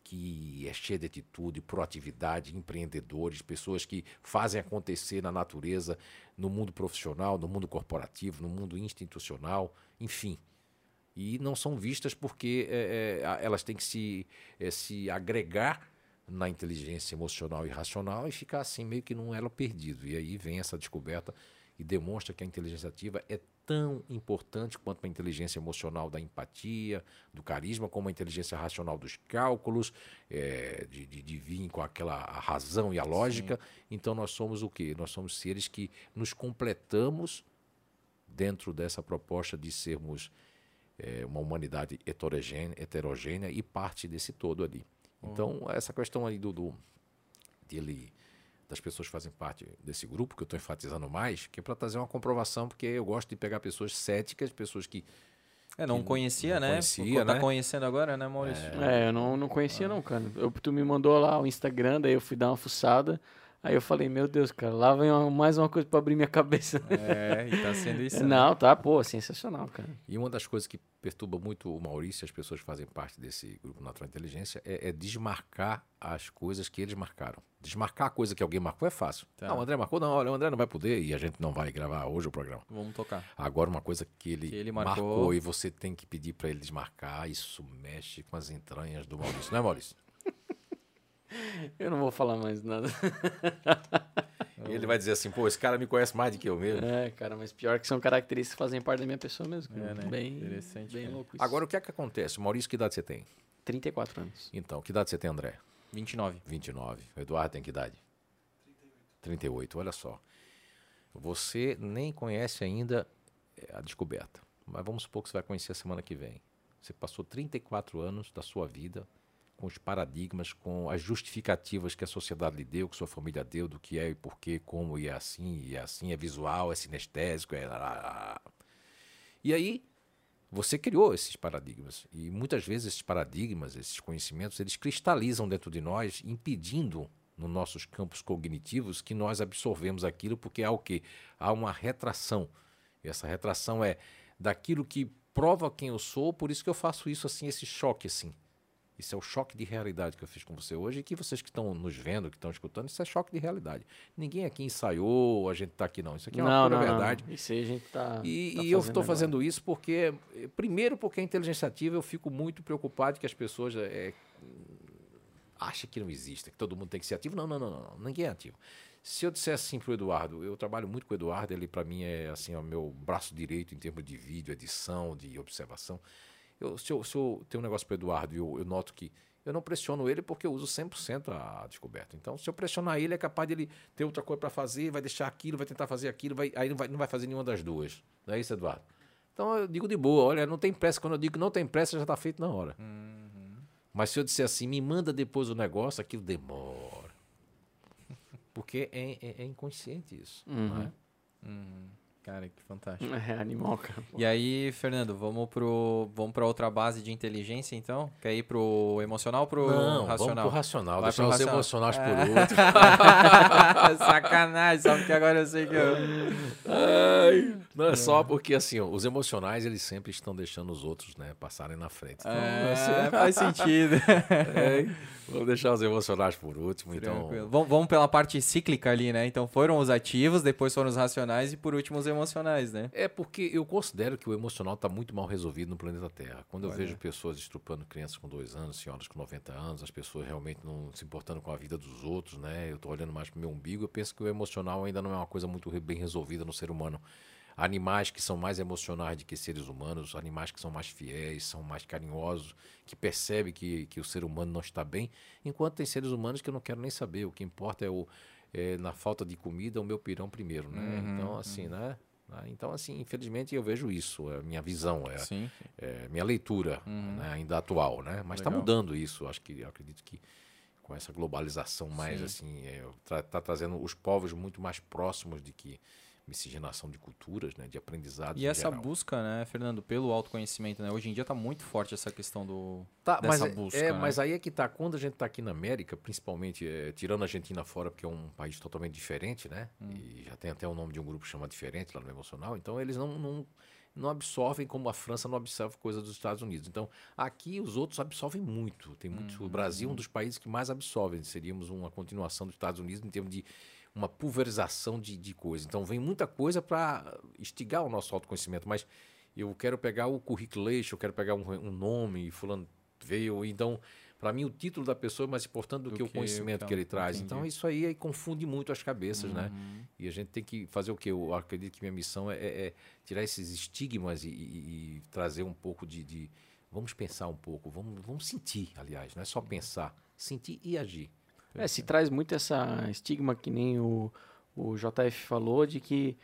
Que é cheia de atitude, proatividade, empreendedores, pessoas que fazem acontecer na natureza, no mundo profissional, no mundo corporativo, no mundo institucional, enfim. E não são vistas porque é, é, elas têm que se, é, se agregar na inteligência emocional e racional e ficar assim meio que num elo perdido. E aí vem essa descoberta e demonstra que a inteligência ativa é tão importante quanto a inteligência emocional da empatia, do carisma, como a inteligência racional dos cálculos, é, de, de, de, vir com aquela razão e a lógica. Sim. Então nós somos o quê? Nós somos seres que nos completamos dentro dessa proposta de sermos é, uma humanidade heterogênea, heterogênea e parte desse todo ali. Então, essa questão aí do, do dele das pessoas que fazem parte desse grupo, que eu estou enfatizando mais, que é para trazer uma comprovação, porque eu gosto de pegar pessoas céticas, pessoas que É, não que conhecia, não né? conhecia, tá né? conhecendo agora, né, Maurício? É, eu não, não conhecia não, cara. Eu, tu me mandou lá o Instagram, daí eu fui dar uma fuçada. Aí eu falei, meu Deus, cara, lá vem uma- mais uma coisa pra abrir minha cabeça. É, e tá sendo isso. né? Não, tá, pô, sensacional, cara. E uma das coisas que perturba muito o Maurício e as pessoas que fazem parte desse grupo Natural Inteligência é, é desmarcar as coisas que eles marcaram. Desmarcar a coisa que alguém marcou é fácil. Tá. Não, o André marcou, não, olha, o André não vai poder e a gente não vai gravar hoje o programa. Vamos tocar. Agora, uma coisa que ele, Que ele marcou. marcou. e você tem que pedir para ele desmarcar, isso mexe com as entranhas do Maurício, não é, Maurício? Eu não vou falar mais nada. E ele vai dizer assim, pô, esse cara me conhece mais do que eu mesmo. É, cara, mas pior que são características que fazem parte da minha pessoa mesmo. É, né? Bem, Interessante, bem louco isso. Agora, o que é que acontece? Maurício, que idade você tem? 34 anos. Então, que idade você tem, André? 29. 29. O Eduardo tem que idade? 38. olha só. Você nem conhece ainda eh, a descoberta, mas vamos supor que você vai conhecer a semana que vem. Você passou 34 anos da sua vida com os paradigmas, com as justificativas que a sociedade lhe deu, que sua família deu, do que é e porquê, como e é assim, e é assim, é visual, é sinestésico, é... E aí, você criou esses paradigmas. E muitas vezes esses paradigmas, esses conhecimentos, eles cristalizam dentro de nós, impedindo nos nossos campos cognitivos que nós absorvemos aquilo, porque há o quê? Há uma retração. E essa retração é daquilo que prova quem eu sou, por isso que eu faço isso assim, esse choque assim. Isso é o choque de realidade que eu fiz com você hoje e que vocês que estão nos vendo, que estão escutando, isso é choque de realidade. Ninguém aqui ensaiou, a gente está aqui não. Isso aqui é uma não, pura não, verdade. não. Isso aí a gente tá. E, tá e eu estou fazendo isso porque, eh, primeiro, porque a inteligência ativa eu fico muito preocupado que as pessoas é, acham que não existe, que todo mundo tem que ser ativo. Não, não, não, não, ninguém é ativo. Se eu disser assim para o Eduardo, eu trabalho muito com o Eduardo, ele para mim é assim o meu braço direito em termos de vídeo, edição, de observação. Eu, se, eu, se eu tenho um negócio para o Eduardo e eu, eu noto que eu não pressiono ele porque eu uso 100% a descoberta. Então, se eu pressionar ele, é capaz dele ter outra coisa para fazer, vai deixar aquilo, vai tentar fazer aquilo, vai, aí não vai, não vai fazer nenhuma das duas. Não é isso, Eduardo? Então, eu digo de boa, olha, não tem pressa. Quando eu digo que não tem pressa, já está feito na hora. Mas se eu disser assim, me manda depois o negócio, aquilo demora. Porque é, é- é inconsciente isso. não é? Cara, que fantástico. É animal, cara. E aí, Fernando, vamos pro vamos para outra base de inteligência então? Quer ir pro emocional ou pro Não, racional? vamos pro racional. Vai deixar pro os racional. emocionais É. por último. Sacanagem, só porque agora eu sei que eu Ai, não é só porque assim, ó, os emocionais eles sempre estão deixando os outros, né, passarem na frente. Então, É, faz sentido. é, vamos deixar os emocionais por último, então. Vamos, vamos pela parte cíclica ali, né? Então foram os ativos, depois foram os racionais e por último os emocionais, né? É porque eu considero que o emocional está muito mal resolvido no planeta Terra. Quando eu vejo pessoas estrupando crianças com dois anos, senhoras com 90 anos, as pessoas realmente não se importando com a vida dos outros, né? Eu estou olhando mais para o meu umbigo, eu penso que o emocional ainda não é uma coisa muito bem resolvida no ser humano. Animais que são mais emocionais do que seres humanos, animais que são mais fiéis, são mais carinhosos, que percebem que, que o ser humano não está bem, enquanto tem seres humanos que eu não quero nem saber. O que importa é o é, na falta de comida, o meu pirão primeiro, né? então, assim, né? Ah, Então, assim, infelizmente eu vejo isso, é a minha visão, é, Sim. é minha leitura né, ainda atual, né? Mas está mudando isso, acho que eu acredito que com essa globalização mais assim, está trazendo os povos muito mais próximos de que miscigenação de culturas, né, de aprendizados E essa geral. busca, né, Fernando, pelo autoconhecimento, né? Hoje em dia tá muito forte essa questão do Tá, mas, dessa é- busca, é, né? mas aí é que tá. Quando a gente tá aqui na América, principalmente, é, tirando a Argentina fora, porque é um país totalmente diferente, né? Hum. E já tem até o nome de um grupo chamado diferente lá no emocional. Então, eles não, não, não absorvem como a França não absorve coisa dos Estados Unidos. Então, aqui os outros absorvem muito. Tem muito. Uhum. O Brasil é um dos países que mais absorvem. Seríamos uma continuação dos Estados Unidos em termos de uma pulverização de, de coisa. Então, vem muita coisa para instigar o nosso autoconhecimento. Mas eu quero pegar o curriculation, eu quero pegar um, um nome, fulano veio. Então, para mim, o título da pessoa é mais importante do, Do que, o conhecimento que ele traz. entendi. Então, isso aí, aí confunde muito as cabeças, né? Uhum. E a gente tem que fazer o quê? Eu acredito que minha missão é, é- é tirar esses estigmas e, e- e trazer um pouco de, de- Vamos pensar um pouco, vamos, vamos sentir, aliás, não é só pensar, sentir e agir. É, se traz muito essa estigma que nem o, o JF falou de que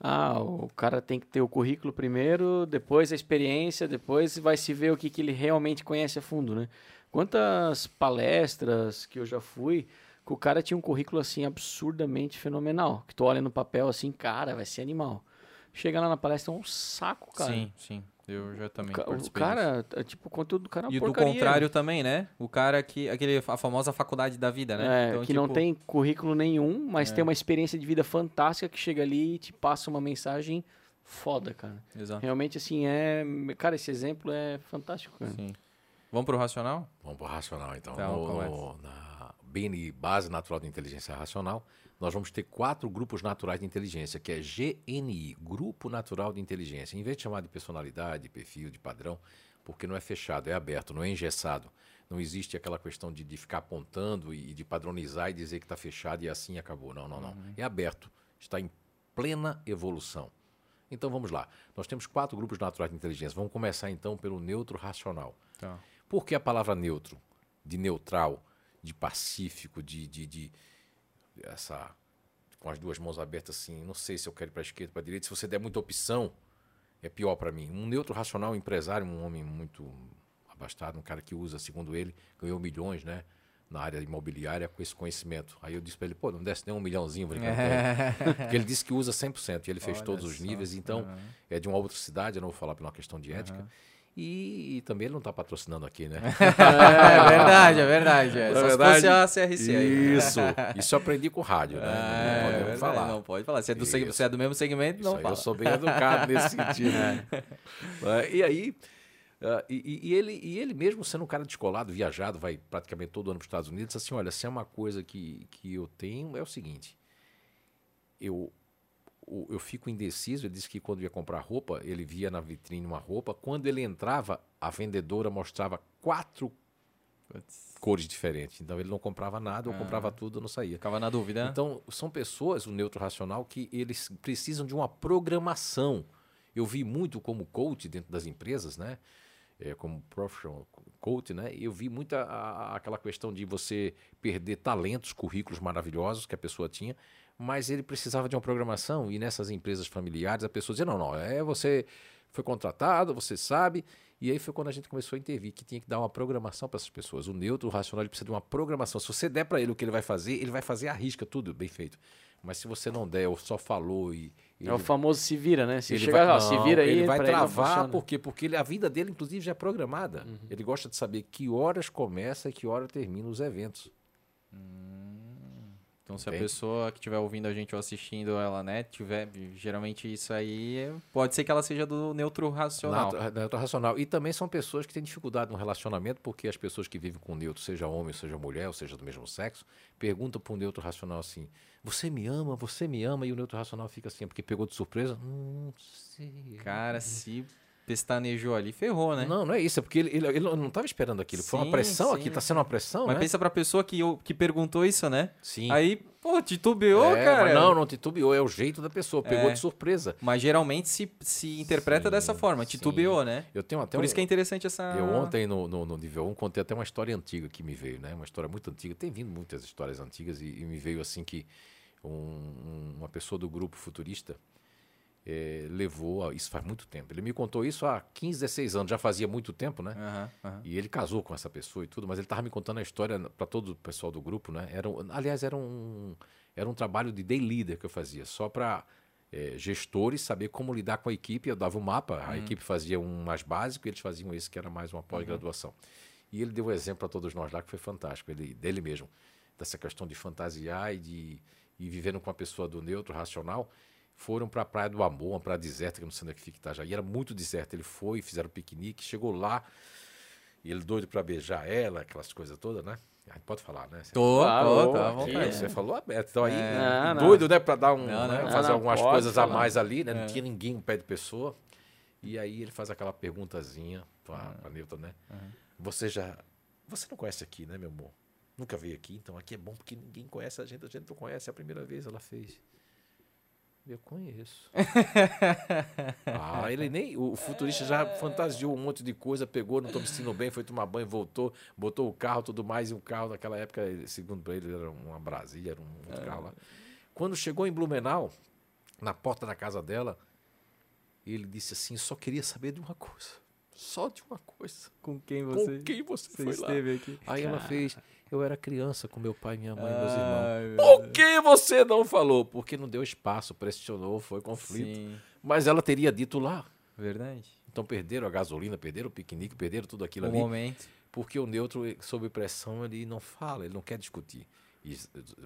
ah, o cara tem que ter o currículo primeiro, depois a experiência, depois vai se ver o que, que ele realmente conhece a fundo, né? Quantas palestras que eu já fui, que o cara tinha um currículo assim absurdamente fenomenal, que tu olha no papel assim, cara, vai ser animal. Chega lá na palestra é um saco, cara. Sim, sim. Eu já também Ca- O participei disso. cara, é tipo, o conteúdo do cara é uma E do porcaria. contrário também, né? O cara que. Aquele, a famosa faculdade da vida, né? É, Então, que não tipo, tem currículo nenhum, mas É. tem uma experiência de vida fantástica que chega ali e te passa uma mensagem foda, cara. Exato. Realmente, assim, é... Cara, esse exemplo é fantástico, cara. Sim. Vamos pro racional? Vamos para o racional, então. Então, No- começa. no- na BNI, Base Natural de Inteligência Racional, nós vamos ter quatro grupos naturais de inteligência, que é GNI, Grupo Natural de Inteligência. Em vez de chamar de personalidade, de perfil, de padrão, porque não é fechado, é aberto, não é engessado. Não existe aquela questão de, de ficar apontando e de padronizar e dizer que está fechado e assim acabou. Não, não, não. É aberto. Está em plena evolução. Então vamos lá. Nós temos quatro grupos naturais de inteligência. Vamos começar então pelo neutro racional. Tá. Por que a palavra neutro? De neutral, de pacífico, de, de, de essa com as duas mãos abertas assim, não sei se eu quero ir para a esquerda, para direita. Se você der muita opção, é pior para mim. Um neutro racional, um empresário, um homem muito abastado, um cara que usa, segundo ele, ganhou milhões, né? Na área imobiliária com esse conhecimento. Aí eu disse para ele, pô, não desce nem um milhãozinho, brincando. Porque ele disse que usa 100%, e ele fez Olha todos os só. níveis, então Aham. é de uma outra cidade, eu não vou falar por uma questão de ética. E, e também ele não está patrocinando aqui, né? É verdade, é verdade. É. É Só verdade. se a CRC aí. Isso, isso eu aprendi com o rádio, né? É, não é podemos verdade, falar. Não pode falar. Se é do, seg- se é do mesmo segmento, não fala. eu sou bem educado nesse sentido. né? É, e aí, ah, e, e- ele, e ele mesmo sendo um cara descolado, viajado, vai praticamente todo ano para os Estados Unidos, assim, olha, se é uma coisa que, que eu tenho, é o seguinte, eu, o- eu fico indeciso, ele disse que quando ia comprar roupa, ele via na vitrine uma roupa, quando ele entrava, a vendedora mostrava quatro cores diferentes, então ele não comprava nada, eu Ah. comprava tudo, eu não saía. Ficava na dúvida. Então, são pessoas, o neutro racional, que eles precisam de uma programação. Eu vi muito como coach dentro das empresas, né? É, como professional coach, né? Eu vi a- a- aquela questão de você perder talentos, currículos maravilhosos que a pessoa tinha, mas ele precisava de uma programação e nessas empresas familiares a pessoa dizia, não, não, é você foi contratado, você sabe, e aí foi quando a gente começou a intervir que tinha que dar uma programação para essas pessoas. O neutro, o racional, ele precisa de uma programação. Se você der para ele o que ele vai fazer, ele vai fazer a risca, tudo bem feito. Mas se você não der, ou só falou e. É o famoso se vira, né? Se ele chegar, vai, ó, se não, vira aí, ele vai ele não travar, funciona. por quê? Porque ele- a vida dele, inclusive, já é programada. Ele gosta de saber que horas começa e que hora termina os eventos. Então, se a Entende? pessoa que estiver ouvindo a gente ou assistindo ela, né, tiver, geralmente isso aí, é- pode ser que ela seja do neutro racional. Neutro, neutro racional. E também são pessoas que têm dificuldade no relacionamento, porque as pessoas que vivem com neutro, seja homem, seja mulher, ou seja do mesmo sexo, perguntam para o neutro racional assim: Você me ama? Você me ama? E o neutro racional fica assim, porque pegou de surpresa. Não sei. Cara, se pestanejou ali, ferrou, né? Não, não é isso, é porque ele, ele, ele não estava esperando aquilo. Foi uma pressão sim, aqui, tá sendo uma pressão, Mas né? pensa pra pessoa que, eu- que perguntou isso, né? Sim. Aí, pô, titubeou, É, cara. não, não titubeou, é o jeito da pessoa, pegou É. de surpresa. Mas geralmente se, se interpreta Sim, dessa forma, titubeou, né? Eu tenho até Por um, isso que é interessante essa. Eu ontem no, no, no nível 1 contei até uma história antiga que me veio, né? Uma história muito antiga. Tem vindo muitas histórias antigas e, e me veio assim que um- uma pessoa do grupo futurista eh, levou, a- isso faz muito tempo. Ele me contou isso há 15, 16 anos, já fazia muito tempo, né? Aham, aham. E ele casou com essa pessoa e tudo, mas ele estava me contando a história para todo o pessoal do grupo, né? Era, aliás, era um, era um trabalho de day leader que eu fazia, só para gestores saber como lidar com a equipe. Eu dava um mapa, a equipe fazia um mais básico e eles faziam esse que era mais uma pós-graduação. E ele deu um exemplo para todos nós lá que foi fantástico, ele, dele mesmo, dessa questão de fantasiar e de e vivendo com a pessoa do neutro, racional. Foram para a Praia do Amor, uma praia deserta, que eu não sei onde é que fica Itajaí. Era muito deserta. Ele foi, fizeram piquenique, chegou lá, e ele doido para beijar ela, aquelas coisas todas, né? A gente pode falar, né? Você- Tô, Ah, tô, tá vontade. é. Você falou aberto. Então aí, Não, não. doido, né? Pra dar um, Não, né, não. fazer Não, algumas coisas a falar. mais ali, né? Não É. tinha ninguém no pé de pessoa. E aí ele faz aquela perguntazinha pra, Ah. pra Newton, né? Você já. Você não conhece aqui, né, meu amor? Nunca veio aqui, então aqui é bom porque ninguém conhece a gente, a gente não conhece. É a primeira vez ela fez. Eu conheço. ah, ele nem. O futurista já fantasiou um monte de coisa, pegou, não tô me sentindo bem, foi tomar banho, voltou, botou o carro, tudo mais, e o carro naquela época, segundo ele, era uma Brasília, era um outro carro lá. Quando chegou em Blumenau, na porta da casa dela, ele disse assim: só queria saber de uma coisa. Só de uma coisa. Com quem Com você, quem você, você foi lá? esteve aqui? Aí ela fez. Eu era criança com meu pai, minha mãe e meus irmãos. Por que você não falou? Porque não deu espaço, pressionou, foi conflito. Sim, Mas ela teria dito lá. verdade. Então perderam a gasolina, perderam o piquenique, perderam tudo aquilo O ali. momento. Porque o neutro, sob pressão, ele não fala, ele não quer discutir. E-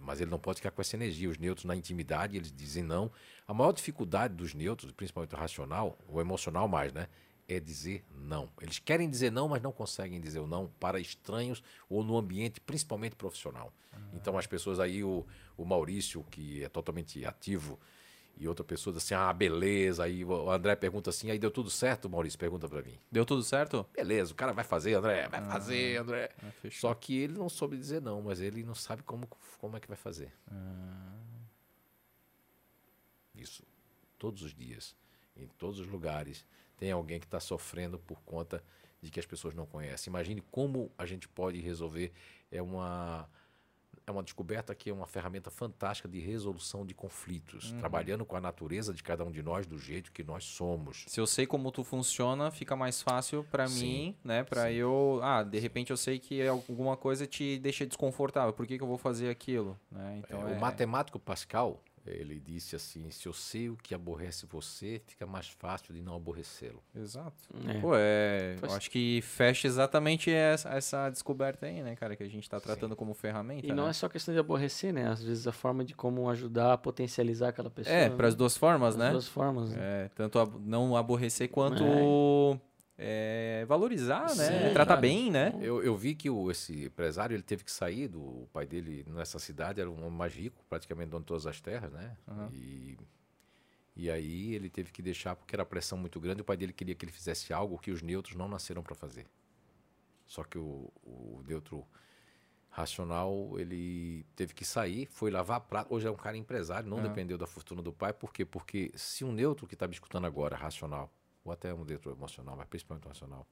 mas ele não pode ficar com essa energia. Os neutros, na intimidade, eles dizem não. A maior dificuldade dos neutros, principalmente o racional, o emocional mais, né? É dizer não. Eles querem dizer não, mas não conseguem dizer o não para estranhos ou no ambiente, principalmente profissional. Então, as pessoas aí, o, o Maurício, que é totalmente ativo, e outra pessoa diz assim, ah, beleza. Aí o André pergunta assim, aí deu tudo certo? Maurício pergunta para mim. Deu tudo certo? Beleza, o cara vai fazer, André, vai fazer, André. Ah, fechou. Só que ele não soube dizer não, mas ele não sabe como, como é que vai fazer. Isso. Todos os dias, em todos os lugares, tem alguém que está sofrendo por conta de que as pessoas não conhecem. Imagine como a gente pode resolver. É uma, é uma descoberta que é uma ferramenta fantástica de resolução de conflitos, trabalhando com a natureza de cada um de nós do jeito que nós somos. Se eu sei como tu funciona, fica mais fácil Sim, mim, né? Sim. eu. Ah, de repente eu sei que alguma coisa te deixa desconfortável. Por que, que eu vou fazer aquilo? Né? Então É, é, O matemático Pascal, ele disse assim: se eu sei o que aborrece você, fica mais fácil de não aborrecê-lo. Exato. É. Pô, é. Eu acho que fecha exatamente essa, essa descoberta aí, né, cara? Que a gente tá tratando como ferramenta. E não né? é só questão de aborrecer, né? Às vezes a forma de como ajudar a potencializar aquela pessoa. É, né? para as duas formas, As né? duas formas, né? É, tanto ab- não aborrecer quanto é, valorizar, né? Sim, Tratar cara. bem, né? Eu, eu vi que o, esse empresário ele teve que sair do o pai dele nessa cidade, era o homem mais rico, praticamente dono de todas as terras, né? Aham. E, e aí ele teve que deixar porque era pressão muito grande. O pai dele queria que ele fizesse algo que os neutros não nasceram para fazer. Só que o, o neutro racional ele teve que sair, foi lavar prato. Hoje é um cara empresário, não Aham. dependeu da fortuna do pai. Por quê? Porque se um neutro que está me escutando agora, racional, ou até um neutro emocional, mas principalmente racional,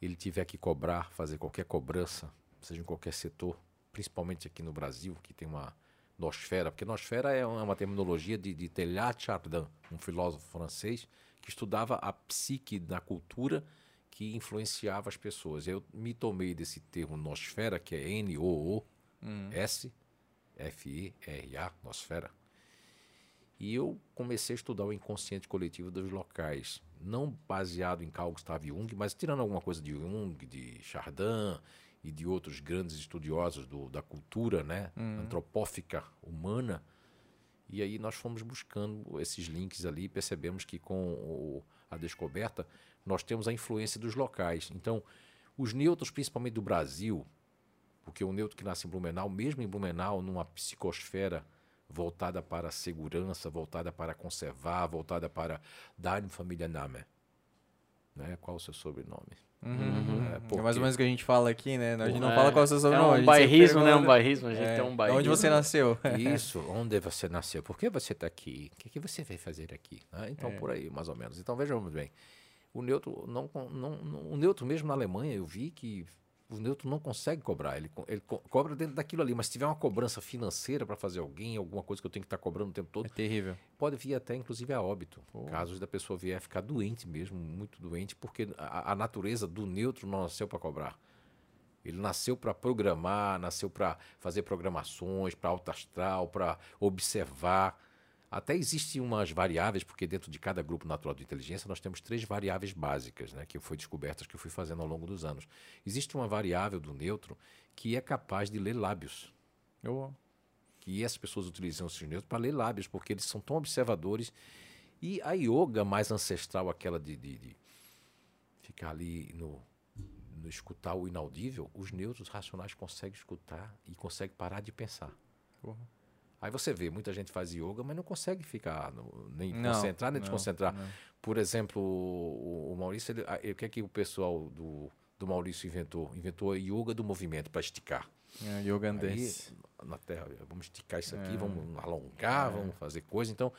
ele tiver que cobrar, fazer qualquer cobrança, seja em qualquer setor, principalmente aqui no Brasil, que tem uma nosfera, porque nosfera é uma terminologia de, de Teilhard Chardin, um filósofo francês que estudava a psique da cultura que influenciava as pessoas. Eu me tomei desse termo nosfera, que é N-O-O-S, F-E-R-A, nosfera, e eu comecei a estudar o inconsciente coletivo dos locais, não baseado em Carl Gustav Jung, mas tirando alguma coisa de Jung, de Chardin e de outros grandes estudiosos do- da cultura, né, antropófica humana. E aí nós fomos buscando esses links ali e percebemos que com o- a descoberta nós temos a influência dos locais. Então, os neutros, principalmente do Brasil, porque o neutro que nasce em Blumenau, mesmo em Blumenau, numa psicosfera voltada para a segurança, voltada para conservar, voltada para dar família name. Né? Qual o seu sobrenome? Uhum. É, É, porque- mais ou menos o que a gente fala aqui, né? A gente não É, fala qual é o seu É sobrenome. a um bairrismo, né? Um bairrismo. A gente é, tem um bairrismo. Onde você nasceu? Isso, onde você nasceu? Por que você está aqui? O que, que você veio fazer aqui? né? Então, por aí, mais ou menos. Então, vejamos bem. O neutro, não, não, não- o neutro mesmo na Alemanha, eu vi que o neutro não consegue cobrar. Ele, ele co- cobra dentro daquilo ali, mas se tiver uma cobrança financeira para fazer alguém, alguma coisa que eu tenho que estar cobrando o tempo todo, É terrível. pode vir até inclusive a óbito. Casos da pessoa vier a ficar doente mesmo, muito doente, porque a, a natureza do neutro não nasceu para cobrar. Ele nasceu para programar, nasceu para fazer programações, para alto astral, para observar. Até existem umas variáveis, porque dentro de cada grupo natural de inteligência nós temos três variáveis básicas, né, que foi descobertas que eu fui fazendo ao longo dos anos. Existe uma variável do neutro que é capaz de ler lábios Eu, que as pessoas utilizam os neutros para ler lábios, porque eles são tão observadores. E a yoga mais ancestral, aquela de, de- de ficar ali no, no escutar o inaudível, os neutros racionais conseguem escutar e conseguem parar de pensar. Aí você vê, muita gente faz yoga, mas não consegue ficar, no- nem Não, concentrar, nem não, desconcentrar. não. Por exemplo, o, o Maurício, ele- a- o que é que o pessoal do, do Maurício inventou? Inventou a yoga do movimento para esticar. É, yoga dance. na Terra, vamos esticar isso aqui, É. vamos alongar, vamos fazer coisa. Então,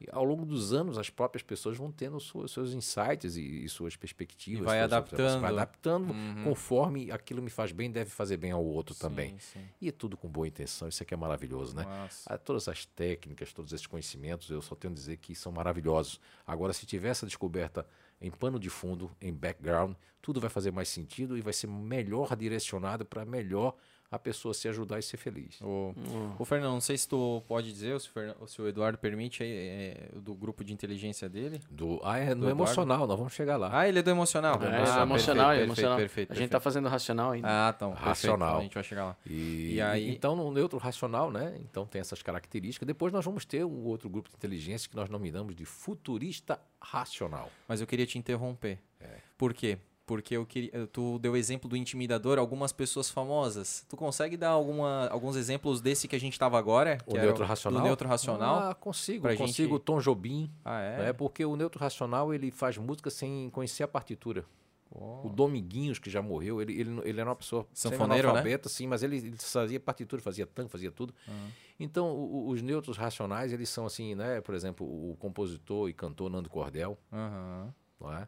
e ao longo dos anos, as próprias pessoas vão tendo suas, seus insights e, e suas perspectivas. E vai suas observações, Vai adaptando. adaptando Uhum. conforme aquilo me faz bem, deve fazer bem ao outro também. Sim, sim. E é tudo com boa intenção, isso aqui é maravilhoso, né? Nossa. Ah, Todas as técnicas, todos esses conhecimentos, eu só tenho a dizer que são maravilhosos. Agora, se tiver essa descoberta em pano de fundo, em background, tudo vai fazer mais sentido e vai ser melhor direcionado para melhor a pessoa se ajudar e ser feliz. O, Hum. o Fernando, não sei se tu pode dizer, ou se, o se o Eduardo permite aí, é, do grupo de inteligência dele. Do, ah, é no Eduardo? emocional, nós vamos chegar lá. Ah, ele é do emocional. É, ah, é perfeito, emocional, é perfeito, emocional. Perfeito, a gente tá fazendo racional ainda. Ah, então. perfeito, Racional. a gente vai chegar lá. E, E aí- Então, no neutro racional, né? Então tem essas características. Depois nós vamos ter um outro grupo de inteligência que nós nominamos de futurista racional. Mas eu queria te interromper. É. Por quê? Porque eu queria, tu deu exemplo do intimidador, algumas pessoas famosas. Tu consegue dar alguma, alguns exemplos desse que a gente tava agora? O neutro racional? Do neutro racional? Ah, consigo. Pra consigo gente- Tom Jobim. Ah, é? né? Porque o neutro racional ele faz música sem conhecer a partitura. Oh. O Dominguinhos, que já morreu, ele, ele, ele era uma pessoa Sanfoneiro, né? sim, mas ele, ele fazia partitura, fazia tango, fazia tudo. Então, o- o- os neutros racionais, eles são assim, né? Por exemplo, o compositor e cantor Nando Cordel, Aham, não é?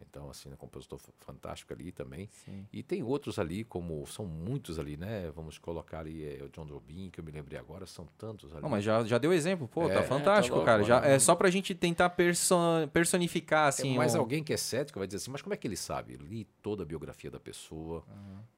Então, assim, um compositor f- fantástico ali também. sim. E tem outros ali, como são muitos ali, né? Vamos colocar ali é, o John Jobim, que eu me lembrei agora, são tantos ali. Não, mas já, já deu exemplo, pô, É, tá é, fantástico, tá louco, cara. Já, mano. é só pra gente tentar perso- personificar, assim. é, mas o- alguém que é cético vai dizer assim, mas como é que ele sabe? Eu li toda a biografia da pessoa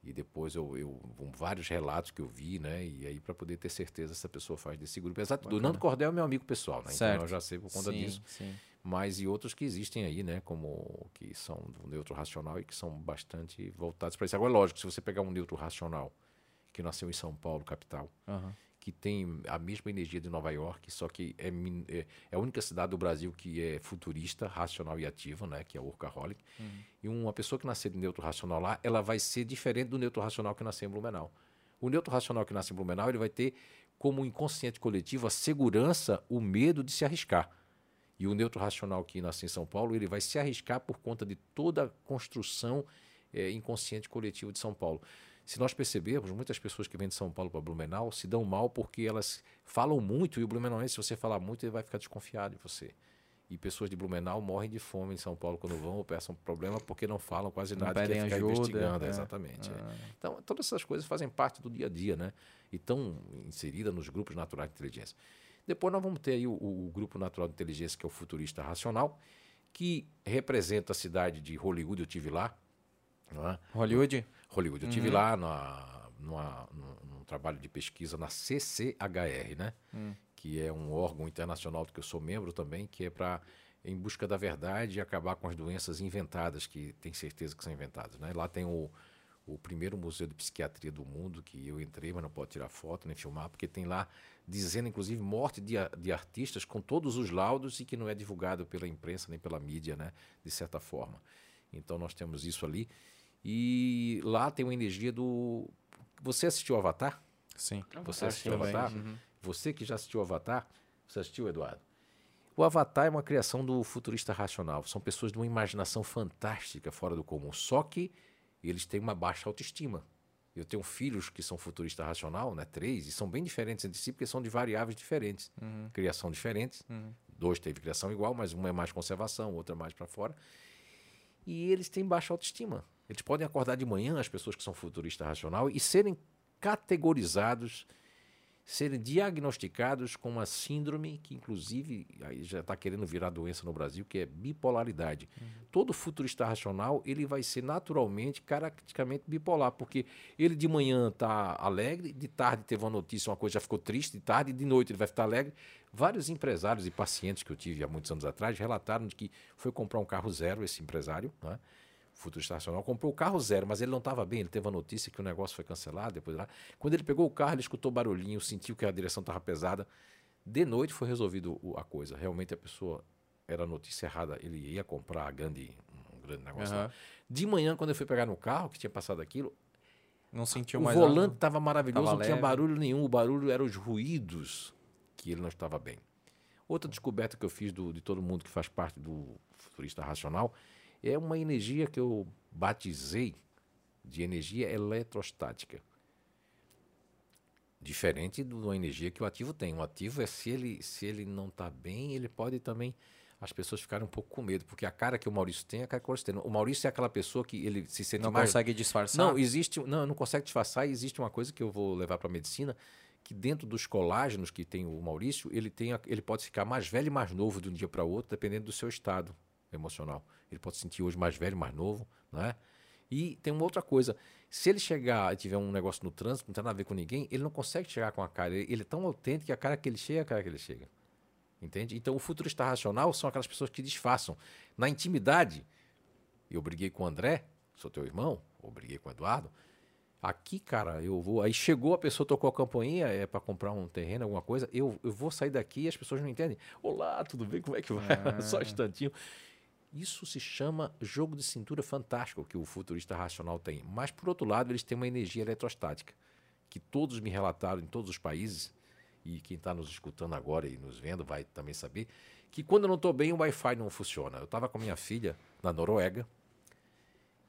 e depois eu, eu um, vários relatos que eu vi, né? E aí para poder ter certeza se a pessoa faz desse grupo. Exato, do Nando Cordel é meu amigo pessoal, né? Certo. Então eu já sei por conta sim, disso. Sim. Mas e outros que existem aí, né? Como que são do neutro racional e que são bastante voltados para isso. Agora, lógico, se você pegar um neutro racional que nasceu em São Paulo, capital, Aham. que tem a mesma energia de Nova York, só que é, é- é a única cidade do Brasil que é futurista, racional e ativa, né, que é o Workaholic. E uma pessoa que nascer de neutro racional lá, ela vai ser diferente do neutro racional que nasceu em Blumenau. O neutro racional que nasce em Blumenau, ele vai ter como inconsciente coletivo a segurança, o medo de se arriscar. E o neutro racional que nasce em São Paulo, ele vai se arriscar por conta de toda a construção eh, inconsciente coletiva de São Paulo. Se nós percebermos, muitas pessoas que vêm de São Paulo para Blumenau se dão mal porque elas falam muito e o blumenauense, se você falar muito, ele vai ficar desconfiado de você. E pessoas de Blumenau morrem de fome em São Paulo quando vão ou peçam problema porque não falam quase nada, quer pedem ficar ajuda, investigando. é. Exatamente. é. Ah. Então, todas essas coisas fazem parte do dia a dia, né? E estão inseridas nos grupos naturais de inteligência. Depois nós vamos ter aí o, o grupo natural de inteligência, que é o futurista racional, que representa a cidade de Hollywood, eu tive lá. é? Hollywood? Hollywood, eu tive lá na, numa- num, num trabalho de pesquisa na CCHR, né? Que é um órgão internacional do que eu sou membro também, que é para em busca da verdade e acabar com as doenças inventadas, que tem certeza que são inventadas, né? Lá tem o, o primeiro museu de psiquiatria do mundo, que eu entrei, mas não pode tirar foto nem filmar, porque tem lá dizendo, inclusive, morte de, de artistas com todos os laudos e que não é divulgado pela imprensa nem pela mídia, né? De certa forma. Então nós temos isso ali. E lá tem uma energia do. Você assistiu Avatar? Sim. Você assistiu sim, Avatar? Uhum. Você que já assistiu Avatar? Você assistiu, Eduardo? O Avatar é uma criação do futurista racional. São pessoas de uma imaginação fantástica, fora do comum. Só que eles têm uma baixa autoestima. Eu tenho filhos que são futurista racional, né? Três, e são bem diferentes entre si, porque são de variáveis diferentes. Criação diferentes. Dois teve criação igual, mas um é mais conservação, outro é mais para fora. E eles têm baixa autoestima. Eles podem acordar de manhã, as pessoas que são futurista racional, e serem categorizados, serem diagnosticados com uma síndrome que, inclusive, aí já está querendo virar doença no Brasil, que é bipolaridade. Todo futurista racional ele vai ser naturalmente, caracteristicamente bipolar, porque ele de manhã está alegre, de tarde teve uma notícia, uma coisa já ficou triste, de tarde e de noite ele vai ficar alegre. Vários empresários e pacientes que eu tive há muitos anos atrás relataram de que foi comprar um carro zero, esse empresário, né? Futurista racional, comprou o carro zero, mas ele não estava bem, ele teve a notícia que o negócio foi cancelado, depois lá. Quando ele pegou o carro, ele escutou barulhinho, sentiu que a direção estava pesada. De noite foi resolvido o- a coisa. Realmente a pessoa era notícia errada, ele ia comprar a grande, um grande negócio. Aham. De manhã, quando eu fui pegar no carro, que tinha passado aquilo, Não sentiu o mais volante nada? estava maravilhoso, Tava não tinha leve. barulho nenhum. O barulho eram os ruídos que ele não estava bem. Outra descoberta que eu fiz do- de todo mundo que faz parte do futurista racional é uma energia que eu batizei de energia eletrostática. Diferente de uma energia que o ativo tem. O ativo é se ele, se ele não está bem, ele pode também as pessoas ficarem um pouco com medo, porque a cara que o Maurício tem é a cara que o Maurício tem. O Maurício é aquela pessoa que ele se sente Não mais consegue disfarçar? não, existe, não, não consegue disfarçar. e Existe uma coisa que eu vou levar para a medicina, que dentro dos colágenos que tem o Maurício, ele tem, a- ele pode ficar mais velho e mais novo de um dia para o outro, dependendo do seu estado emocional. Ele pode se sentir hoje mais velho, mais novo, né? E tem uma outra coisa. Se ele chegar e tiver um negócio no trânsito, não tem nada a ver com ninguém, ele não consegue chegar com a cara. Ele, ele é tão autêntico que a cara que ele chega é a cara que ele chega. Entende? Então, o futurista racional são aquelas pessoas que disfarçam. Na intimidade, eu briguei com o André, sou teu irmão, ou briguei com o Eduardo. Aqui, cara, eu vou. Aí chegou a pessoa, tocou a campainha, é para comprar um terreno, alguma coisa. Eu, eu vou sair daqui e as pessoas não entendem. Olá, tudo bem? Como é que vai? Ah. Só um instantinho. Isso se chama jogo de cintura fantástico que o futurista racional tem. Mas, por outro lado, eles têm uma energia eletrostática, que todos me relataram em todos os países, e quem está nos escutando agora e nos vendo vai também saber, que quando eu não estou bem, o Wi-Fi não funciona. Eu estava com minha filha na Noruega,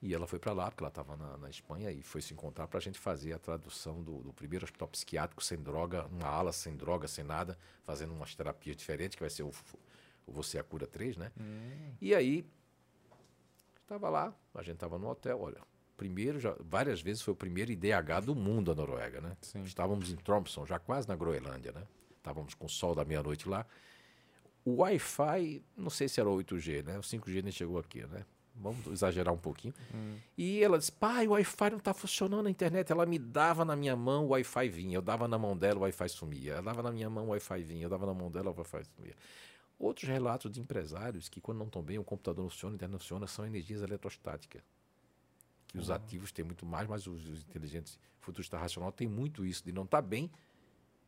e ela foi para lá, porque ela estava na, na, Espanha, e foi se encontrar para a gente fazer a tradução do, do, primeiro hospital psiquiátrico sem droga, uma ala sem droga, sem nada, fazendo umas terapias diferentes, que vai ser o, o Você a Cura 3, né? Hum. E aí, estava lá, a gente estava no hotel, olha, primeiro, já, várias vezes foi o primeiro IDH do mundo a Noruega, né? Sim. Estávamos em Tromsø, já quase na Groenlândia, né? Estávamos com o sol da meia-noite lá. O Wi-Fi, não sei se era 8G, né? O 5G nem chegou aqui, né? Vamos exagerar um pouquinho. Hum. E ela disse: pai, o Wi-Fi não está funcionando na internet. Ela me dava na minha mão, o Wi-Fi vinha. Eu dava na mão dela, o Wi-Fi sumia. Ela dava na minha mão, o Wi-Fi vinha. Eu dava na mão dela, o Wi-Fi sumia. Outros relatos de empresários que, quando não estão bem, o computador não funciona, a internet não funciona, são energias eletrostáticas. Que os ativos têm muito mais, mas os, os inteligentes futurista racional têm muito isso, de não estar bem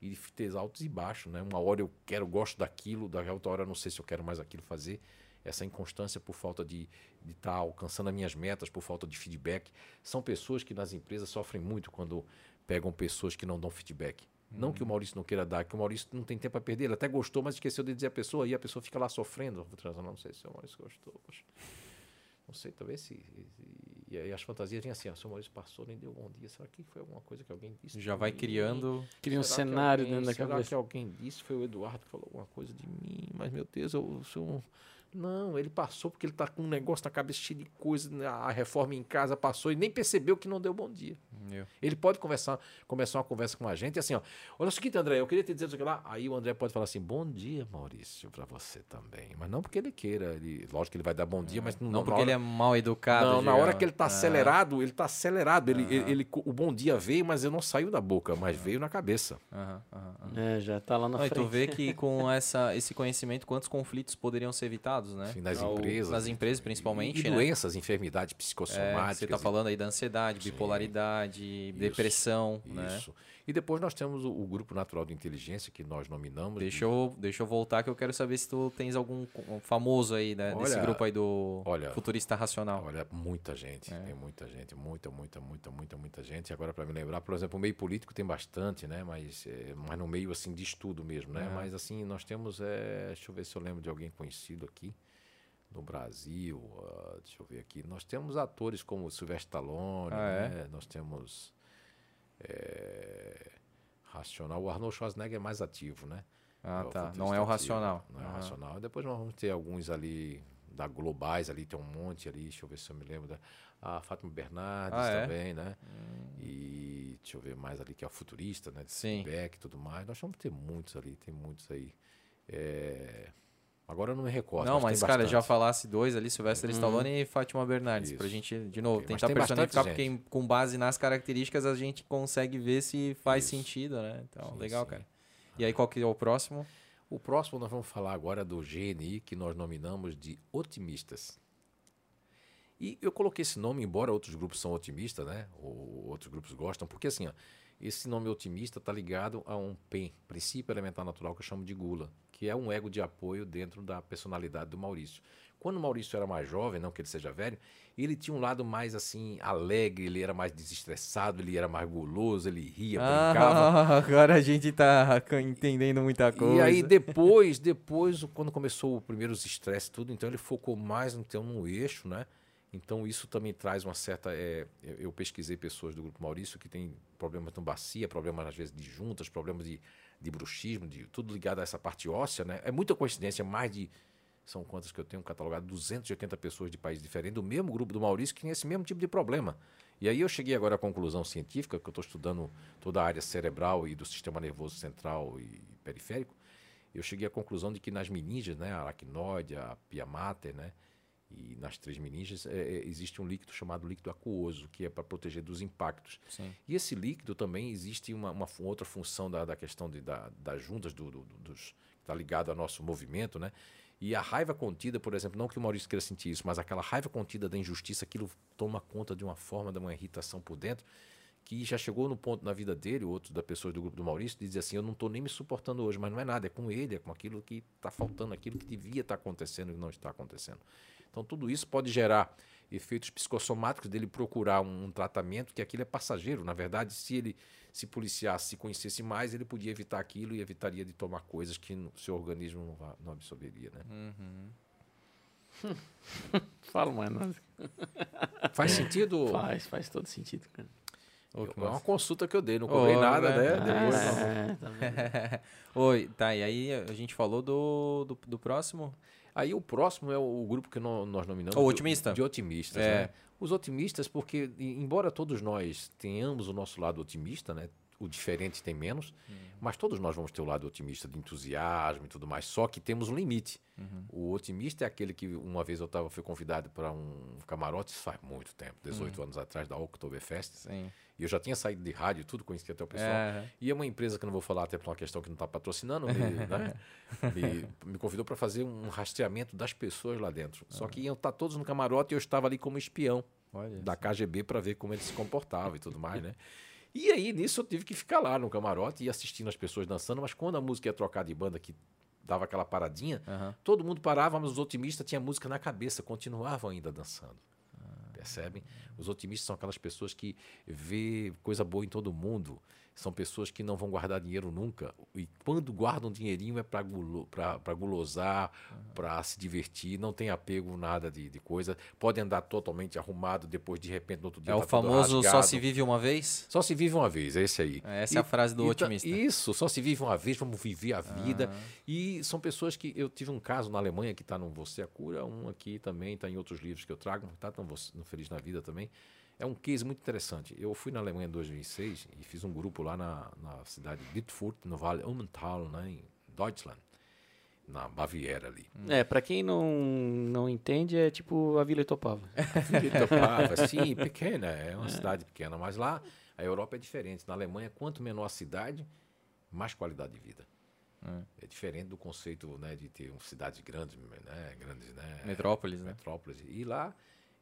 e ter altos e baixos. Né? Uma hora eu quero, gosto daquilo, da outra hora eu não sei se eu quero mais aquilo fazer essa inconstância por falta de estar tá alcançando as minhas metas, por falta de feedback. São pessoas que nas empresas sofrem muito quando pegam pessoas que não dão feedback. Uhum. Não que o Maurício não queira dar, que o Maurício não tem tempo a perder. Ele até gostou, mas esqueceu de dizer a pessoa e a pessoa fica lá sofrendo. Não sei se o Maurício gostou. Poxa. Não sei, talvez se. E aí as fantasias vinham assim: o seu Maurício passou, nem deu bom dia. Será que foi alguma coisa que alguém disse? Já vai criando. Cria um cenário alguém, dentro da será cabeça. que alguém disse? Foi o Eduardo que falou alguma coisa de mim. Mas, meu Deus, eu sou um. Não, ele passou porque ele está com um negócio na cabeça cheio de coisa, né? a reforma em casa passou e nem percebeu que não deu bom dia. Meu. Ele pode conversar, começar uma conversa com a gente e assim, ó, olha o seguinte, André, eu queria te dizer isso aqui lá. Aí o André pode falar assim, bom dia, Maurício, para você também. Mas não porque ele queira, ele, lógico que ele vai dar bom dia, mas não, Não porque hora- ele é mal educado. não, na hora que ele está Ah, acelerado, ele está acelerado. Ele, ele, ele- o bom dia veio, mas ele não saiu da boca, mas veio na cabeça. aham. É, já tá lá na Não, e frente. tu vê que com essa, esse conhecimento, quantos conflitos poderiam ser evitados, né? Assim, nas Ao- empresas. Nas empresas, principalmente, E, né? doenças, enfermidades É, psicossomáticas. você está falando aí da ansiedade, Sim. bipolaridade, depressão, né? Isso. E depois nós temos o, o Grupo Natural de Inteligência, que nós nominamos. de- Deixa eu, deixa eu voltar que eu quero saber se tu tens algum um famoso aí, né? desse Olha, grupo aí do olha, futurista racional. Olha, muita gente, É. tem muita gente, muita, muita, muita, muita, muita gente. Agora, para me lembrar, por exemplo, o meio político tem bastante, né? Mas, é, mas no meio, assim, de estudo mesmo, né? É. Mas, assim, nós temos, é, deixa eu ver se eu lembro de alguém conhecido aqui no Brasil, ah, deixa eu ver aqui. Nós temos atores como Sylvester Stallone, Ah, é? né? Nós temos é, Racional. O Arnold Schwarzenegger é mais ativo, né? Ah, É tá. Não é o racional. Não é o racional. Depois nós vamos ter alguns ali da Globais, ali tem um monte ali, deixa eu ver se eu me lembro. Da, a Fátima Bernardes Ah, é? também, né? E deixa eu ver mais ali, que é o futurista, né? De Sim. feedback e tudo mais. Nós vamos ter muitos ali, tem muitos aí. É, Agora eu não me recordo. Não, mas, tem cara, já bastante. falasse dois ali, Sylvester Stallone e Fátima Bernardes, pra Isso. gente, de novo, Ok, mas tentar personificar, porque gente. com base nas características a gente consegue ver se faz Isso. sentido, né? Então, Sim, legal, sim. cara. E aí, qual que é o próximo? O próximo nós vamos falar agora do GNI, que nós nominamos de otimistas. E eu coloquei esse nome, embora outros grupos são otimistas, né? Ou outros grupos gostam, porque assim, ó, esse nome otimista está ligado a um PEN, princípio elementar natural, que eu chamo de gula, que é um ego de apoio dentro da personalidade do Maurício. Quando o Maurício era mais jovem, não que ele seja velho, ele tinha um lado mais assim, alegre, ele era mais desestressado, ele era mais guloso, ele ria, brincava. Ah, agora a gente tá entendendo muita coisa. E aí depois, depois, quando começou o primeiros estresse tudo, então ele focou mais então no eixo, né? Então isso também traz uma certa. é, eu, eu pesquisei pessoas do grupo Maurício que tem problemas com bacia, problemas às vezes de juntas, problemas de, de bruxismo, de tudo ligado a essa parte óssea, né? É muita coincidência, mais de são quantas que eu tenho catalogado? 280 pessoas de países diferentes, do mesmo grupo do Maurício, que tem esse mesmo tipo de problema. E aí eu cheguei agora à conclusão científica, que eu estou estudando toda a área cerebral e do sistema nervoso central e periférico, eu cheguei à conclusão de que nas meninges, né, a aracnoide, a pia mater, né, E nas três meninges é, é, existe um líquido chamado líquido aquoso, que é para proteger dos impactos. Sim. E esse líquido também existe uma, uma outra função da, da questão de, da, das juntas do, do- dos que está ligado ao nosso movimento, né? E a raiva contida, por exemplo, não que o Maurício queira sentir isso, mas aquela raiva contida da injustiça, aquilo toma conta de uma forma, de uma irritação por dentro, que já chegou no ponto na vida dele, outro da pessoa do grupo do Maurício, de dizer assim, eu não estou nem me suportando hoje, mas não é nada, é com ele, é com aquilo que está faltando, aquilo que devia estar acontecendo e não está acontecendo. Então tudo isso pode gerar efeitos psicossomáticos dele procurar um, um tratamento que aquilo é passageiro. Na verdade, se ele se policiasse, se conhecesse mais, ele podia evitar aquilo e evitaria de tomar coisas que o seu organismo não, não absorveria. Né? Fala, mano. Faz sentido? Faz, faz todo sentido, cara. Que É uma consulta que eu dei, não cobrei Ô, nada, né? né? Depois, não. É, tá? Oi, tá, e aí a gente falou do, do, do próximo? Aí o próximo é o, grupo que nó- nós nominamos. O de- otimista? De otimistas, É. né? Os otimistas, porque embora todos nós tenhamos o nosso lado otimista, né? O diferente tem menos, mas todos nós vamos ter o lado otimista de entusiasmo e tudo mais, só que temos um limite. O otimista é aquele que uma vez eu tava, fui convidado para um camarote, isso faz muito tempo, 18 anos atrás, da Oktoberfest, Sim. E eu já tinha saído de rádio tudo, conhecia até o pessoal. É. E é uma empresa que eu não vou falar até por uma questão que não está patrocinando, me, né, me, me convidou para fazer um rastreamento das pessoas lá dentro. Só que iam estar todos no camarote e eu estava ali como espião da KGB para ver como eles se comportavam e tudo mais, né? E aí, nisso, eu tive que ficar lá no camarote e assistindo as pessoas dançando, mas quando a música ia trocar de banda, que dava aquela paradinha, Aham. todo mundo parava, mas os otimistas tinham música na cabeça, continuavam ainda dançando. Percebem? Os otimistas são aquelas pessoas que vê coisa boa em todo mundo. São pessoas que não vão guardar dinheiro nunca. E quando guardam dinheirinho é para gulo, pra- pra gulosar, para se divertir, não tem apego nada de, de coisa. Pode andar totalmente arrumado, depois de repente no outro dia É o tá todo famoso só se vive uma vez? Só se vive uma vez, é esse aí. Essa é a frase do otimista. Isso, só se vive uma vez, vamos viver a vida. E são pessoas que. Eu tive um caso na Alemanha que está no Você a Cura, um aqui também, está em outros livros que eu trago, está no Feliz na Vida também. É um case muito interessante. Eu fui na Alemanha em 2006 e fiz um grupo lá na, na cidade de Dittfurt, no Vale Ummental, né, em Deutschland, na Baviera ali. É, pra quem não, não entende, é tipo a Vila Itopava. Itopava, sim, pequena, é uma cidade pequena, mas lá a Europa é diferente. Na Alemanha, quanto menor a cidade, mais qualidade de vida. É diferente do conceito né, de ter cidades grandes, né, grandes, né, Metrópolis, né? metrópoles. E lá,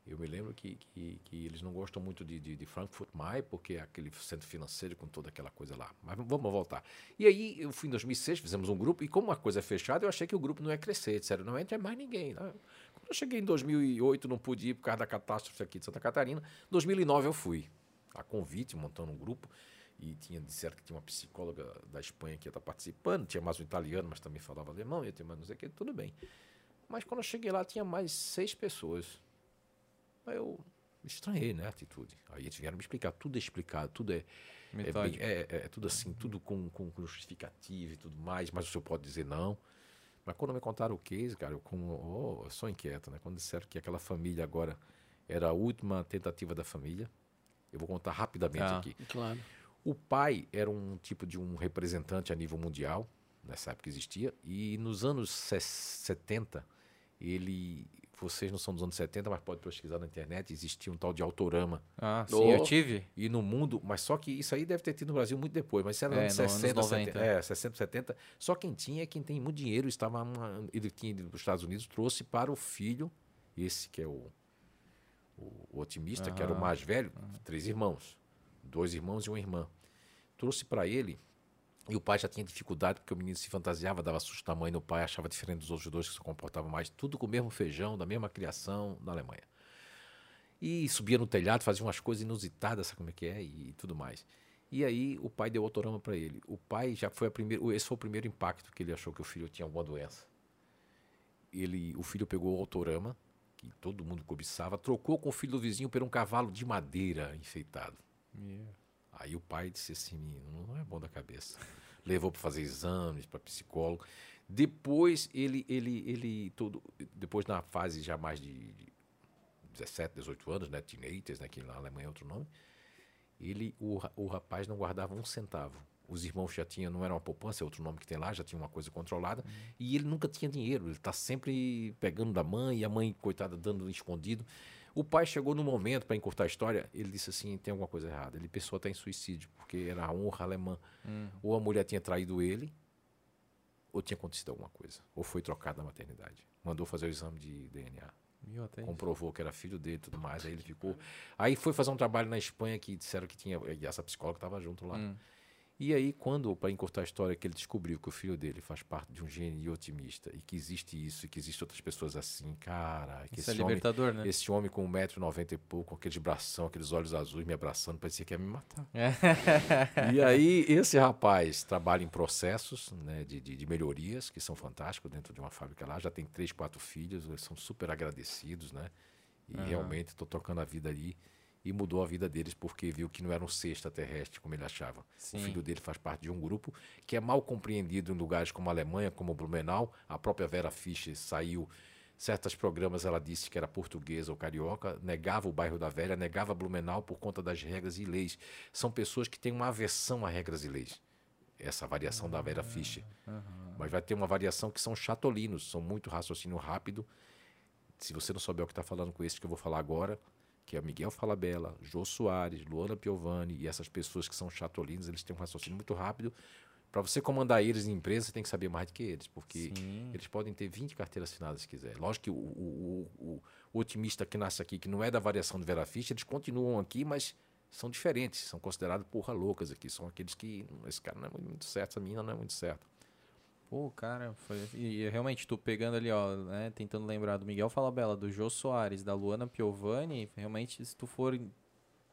eu me lembro que, que, que eles não gostam muito de, de, de Frankfurt Main, porque é aquele centro financeiro com toda aquela coisa lá. Mas vamos voltar. E aí, eu fui em 2006, fizemos um grupo, e como a coisa é fechada, eu achei que o grupo não ia crescer. Disseram, não entra mais ninguém. Quando eu cheguei em 2008, não pude ir por causa da catástrofe aqui de Santa Catarina. 2009 eu fui, a convite, montando um grupo. E tinha, disseram que tinha uma psicóloga da Espanha que ia estar participando, tinha mais um italiano, mas também falava alemão, ia ter mais não sei o que, tudo bem. Mas quando eu cheguei lá, tinha mais seis pessoas. Aí eu estranhei, né, a atitude. Aí eles vieram me explicar, tudo é explicado, tudo é, é, é, é- é tudo assim, tudo com, com, com justificativa e tudo mais, mas o senhor pode dizer não. Mas quando me contaram o case, cara, eu, como, oh, eu sou inquieto, né? Quando disseram que aquela família agora era a última tentativa da família, eu vou contar rapidamente Tá. aqui. Claro. O pai era um tipo de um representante a nível mundial, nessa época existia, e nos anos ses- 70, ele. Vocês não são dos anos 70, mas pode pesquisar na internet, existia um tal de autorama. Ah, sim, Oh. eu tive. E no mundo, mas só que isso aí deve ter tido no Brasil muito depois, mas isso era É, nos no anos anos 60, 90. 70, é, 60, 70. Só quem tinha é quem tem muito dinheiro, estava uma- ele tinha ido para os Estados Unidos, trouxe para o filho, esse que é o, o, o otimista, que era o Aham. mais velho, três irmãos, dois irmãos e uma irmã. Trouxe para ele e o pai já tinha dificuldade porque o menino se fantasiava, dava susto da mãe no pai, achava diferente dos outros dois que se comportavam mais, tudo com o mesmo feijão, da mesma criação na Alemanha. E subia no telhado, fazia umas coisas inusitadas, sabe como é que é? E tudo mais. E aí o pai deu autorama para ele. O pai já foi a primeiro, esse foi o primeiro impacto que ele achou que o filho tinha alguma doença. Ele, o filho pegou o autorama, que todo mundo cobiçava, trocou com o filho do vizinho por um cavalo de madeira enfeitado. Aí o pai disse assim, menino, não é bom da cabeça. Levou para fazer exames, para psicólogo. Depois ele, ele, ele, todo, depois na fase já mais de 17, 18 anos, né, teenagers, né, que na Alemanha é outro nome, ele, o, o rapaz não guardava um centavo. os irmãos já tinham, não era uma poupança, é outro nome que tem lá, já tinha uma coisa controlada, uhum. e ele nunca tinha dinheiro, ele está sempre pegando da mãe, e a mãe, coitada, dando escondido. O pai chegou no momento, para encurtar a história, ele disse assim: tem alguma coisa errada. Ele pensou até em suicídio, porque era a honra alemã. Hum. Ou a mulher tinha traído ele, ou tinha acontecido alguma coisa. Ou foi trocado na maternidade. Mandou fazer o exame de DNA. Comprovou que era filho dele e tudo mais. Aí ele ficou. Aí foi fazer um trabalho na Espanha que disseram que tinha. E essa psicóloga estava junto lá. Hum. E aí, quando, para encurtar a história, que ele descobriu que o filho dele faz parte de um gênio otimista e que existe isso e que existem outras pessoas assim, cara. Que isso esse é libertador, homem, né? Esse homem com 1,90m e pouco, com aqueles bração, aqueles olhos azuis me abraçando, parecia que ia me matar. É. e aí, esse rapaz trabalha em processos né, de, de, de, melhorias, que são fantásticos, dentro de uma fábrica lá. Já tem três, quatro filhos, eles são super agradecidos, né? E uhum. realmente estou tocando a vida ali e mudou a vida deles porque viu que não era um ser extraterrestre como ele achava. Sim. O filho dele faz parte de um grupo que é mal compreendido em lugares como a Alemanha, como Blumenau. A própria Vera Fischer saiu certos programas ela disse que era portuguesa ou carioca, negava o bairro da Velha, negava Blumenau por conta das regras e leis. São pessoas que têm uma aversão a regras e leis. Essa variação uhum. da Vera Fischer. Uhum. Mas vai ter uma variação que são chatolinos, são muito raciocínio rápido. Se você não souber o que está falando com esse que eu vou falar agora, que é Miguel Falabella, Jô Soares, Luana Piovani e essas pessoas que são chatolinos, eles têm um raciocínio muito rápido. Para você comandar eles em empresa, você tem que saber mais do que eles, porque Sim. eles podem ter 20 carteiras assinadas se quiser. Lógico que o, o, o, o, otimista que nasce aqui, que não é da variação do Vera Fischer, eles continuam aqui, mas são diferentes, são considerados porra loucas aqui. São aqueles que, esse cara não é muito certo, essa menina não é muito certa. Pô, cara, foi. E, e realmente, tu pegando ali, ó, né? Tentando lembrar do Miguel Falabella, do Jô Soares, da Luana Piovani, realmente, se tu for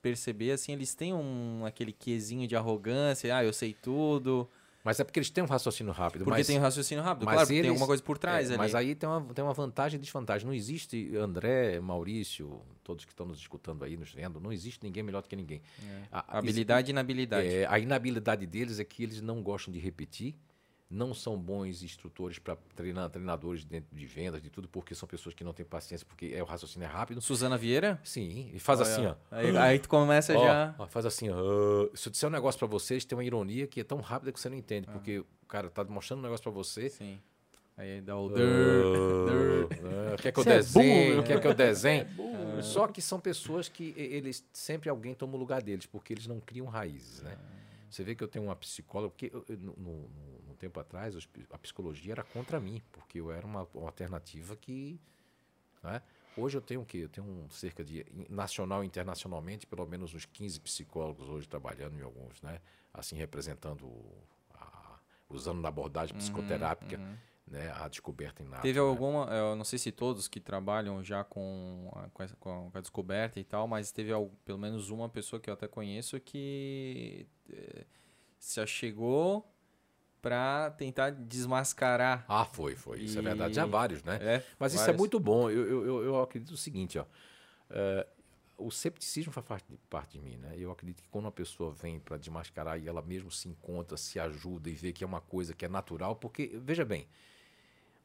perceber, assim, eles têm um aquele quesinho de arrogância, ah, eu sei tudo. Mas é porque eles têm um raciocínio rápido. Porque mas, tem um raciocínio rápido, mas claro, eles, tem alguma coisa por trás é, ali. Mas aí tem uma, tem uma vantagem e desvantagem. Não existe André, Maurício, todos que estão nos escutando aí, nos vendo, não existe ninguém melhor do que ninguém. É. A, Habilidade e inabilidade. É, a inabilidade deles é que eles não gostam de repetir não são bons instrutores para treinar treinadores dentro de vendas, de tudo, porque são pessoas que não têm paciência, porque é o raciocínio é rápido. Suzana Vieira? Sim, e faz assim, ó. Aí, aí, tu começa ó, já. Ó, faz assim, ó. Se eu disser um negócio para vocês, tem uma ironia que é tão rápida que você não entende, ah. porque o cara tá mostrando um negócio para você. Sim. Aí dá o. Uh, quer que eu é desenhe? quer que eu desenhe? É Só que são pessoas que eles sempre alguém toma o lugar deles, porque eles não criam raízes, né? Ah. Você vê que eu tenho uma psicóloga, porque eu, no, no, no, tempo atrás a psicologia era contra mim, porque eu era uma, uma alternativa que. Né? Hoje eu tenho o quê? Eu tenho um, cerca de, nacional e internacionalmente, pelo menos uns 15 psicólogos hoje trabalhando em alguns, né? Assim, representando, a, usando na abordagem uhum, psicoterápica. Uhum né, a descoberta em nada. Teve né? alguma, eu não sei se todos que trabalham já com a, com, essa, com a descoberta e tal, mas teve pelo menos uma pessoa que eu até conheço que se achegou para tentar desmascarar. Ah, foi, foi. Isso e... é verdade. Já vários, né? É, mas vários. isso é muito bom. Eu, eu, eu acredito o seguinte, ó. É, o cepticismo faz parte de, parte de mim, né? Eu acredito que quando uma pessoa vem para desmascarar e ela mesmo se encontra, se ajuda e vê que é uma coisa que é natural, porque, veja bem,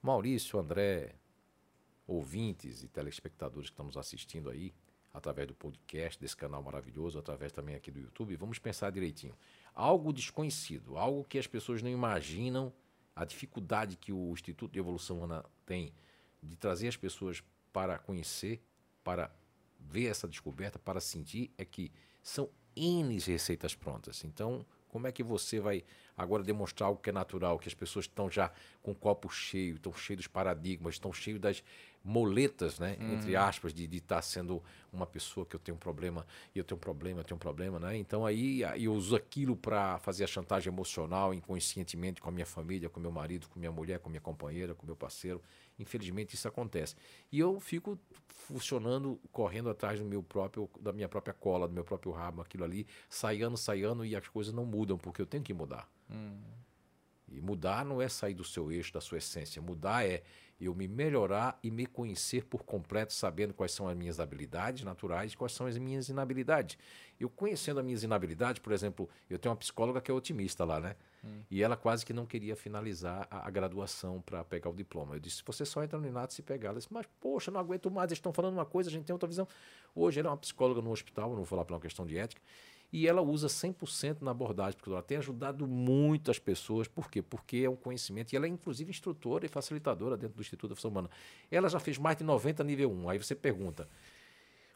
Maurício, André, ouvintes e telespectadores que estão nos assistindo aí, através do podcast, desse canal maravilhoso, através também aqui do YouTube, vamos pensar direitinho. Algo desconhecido, algo que as pessoas não imaginam, a dificuldade que o Instituto de Evolução Humana tem de trazer as pessoas para conhecer, para ver essa descoberta, para sentir, é que são N receitas prontas. Então, como é que você vai agora demonstrar algo que é natural, que as pessoas estão já com o copo cheio, estão cheios dos paradigmas, estão cheios das moletas, né, hum. entre aspas, de estar tá sendo uma pessoa que eu tenho um problema, e eu tenho um problema, eu tenho um problema, né? Então aí eu uso aquilo para fazer a chantagem emocional, inconscientemente com a minha família, com meu marido, com minha mulher, com minha companheira, com meu parceiro. Infelizmente isso acontece. E eu fico funcionando, correndo atrás do meu próprio, da minha própria cola, do meu próprio rabo, aquilo ali, saindo, saindo e as coisas não mudam, porque eu tenho que mudar. Hum. E mudar não é sair do seu eixo, da sua essência. Mudar é eu me melhorar e me conhecer por completo, sabendo quais são as minhas habilidades naturais e quais são as minhas inabilidades. Eu conhecendo as minhas inabilidades, por exemplo, eu tenho uma psicóloga que é otimista lá, né? Hum. E ela quase que não queria finalizar a, a graduação para pegar o diploma. Eu disse: você só entra no Inato se pegar. Ela disse: mas poxa, não aguento mais, eles estão falando uma coisa, a gente tem outra visão. Hoje ela é uma psicóloga no hospital, não vou falar por uma questão de ética, e ela usa 100% na abordagem, porque ela tem ajudado muito as pessoas. Por quê? Porque é um conhecimento, e ela é inclusive instrutora e facilitadora dentro do Instituto da Função Humana. Ela já fez mais de 90 nível 1. Aí você pergunta: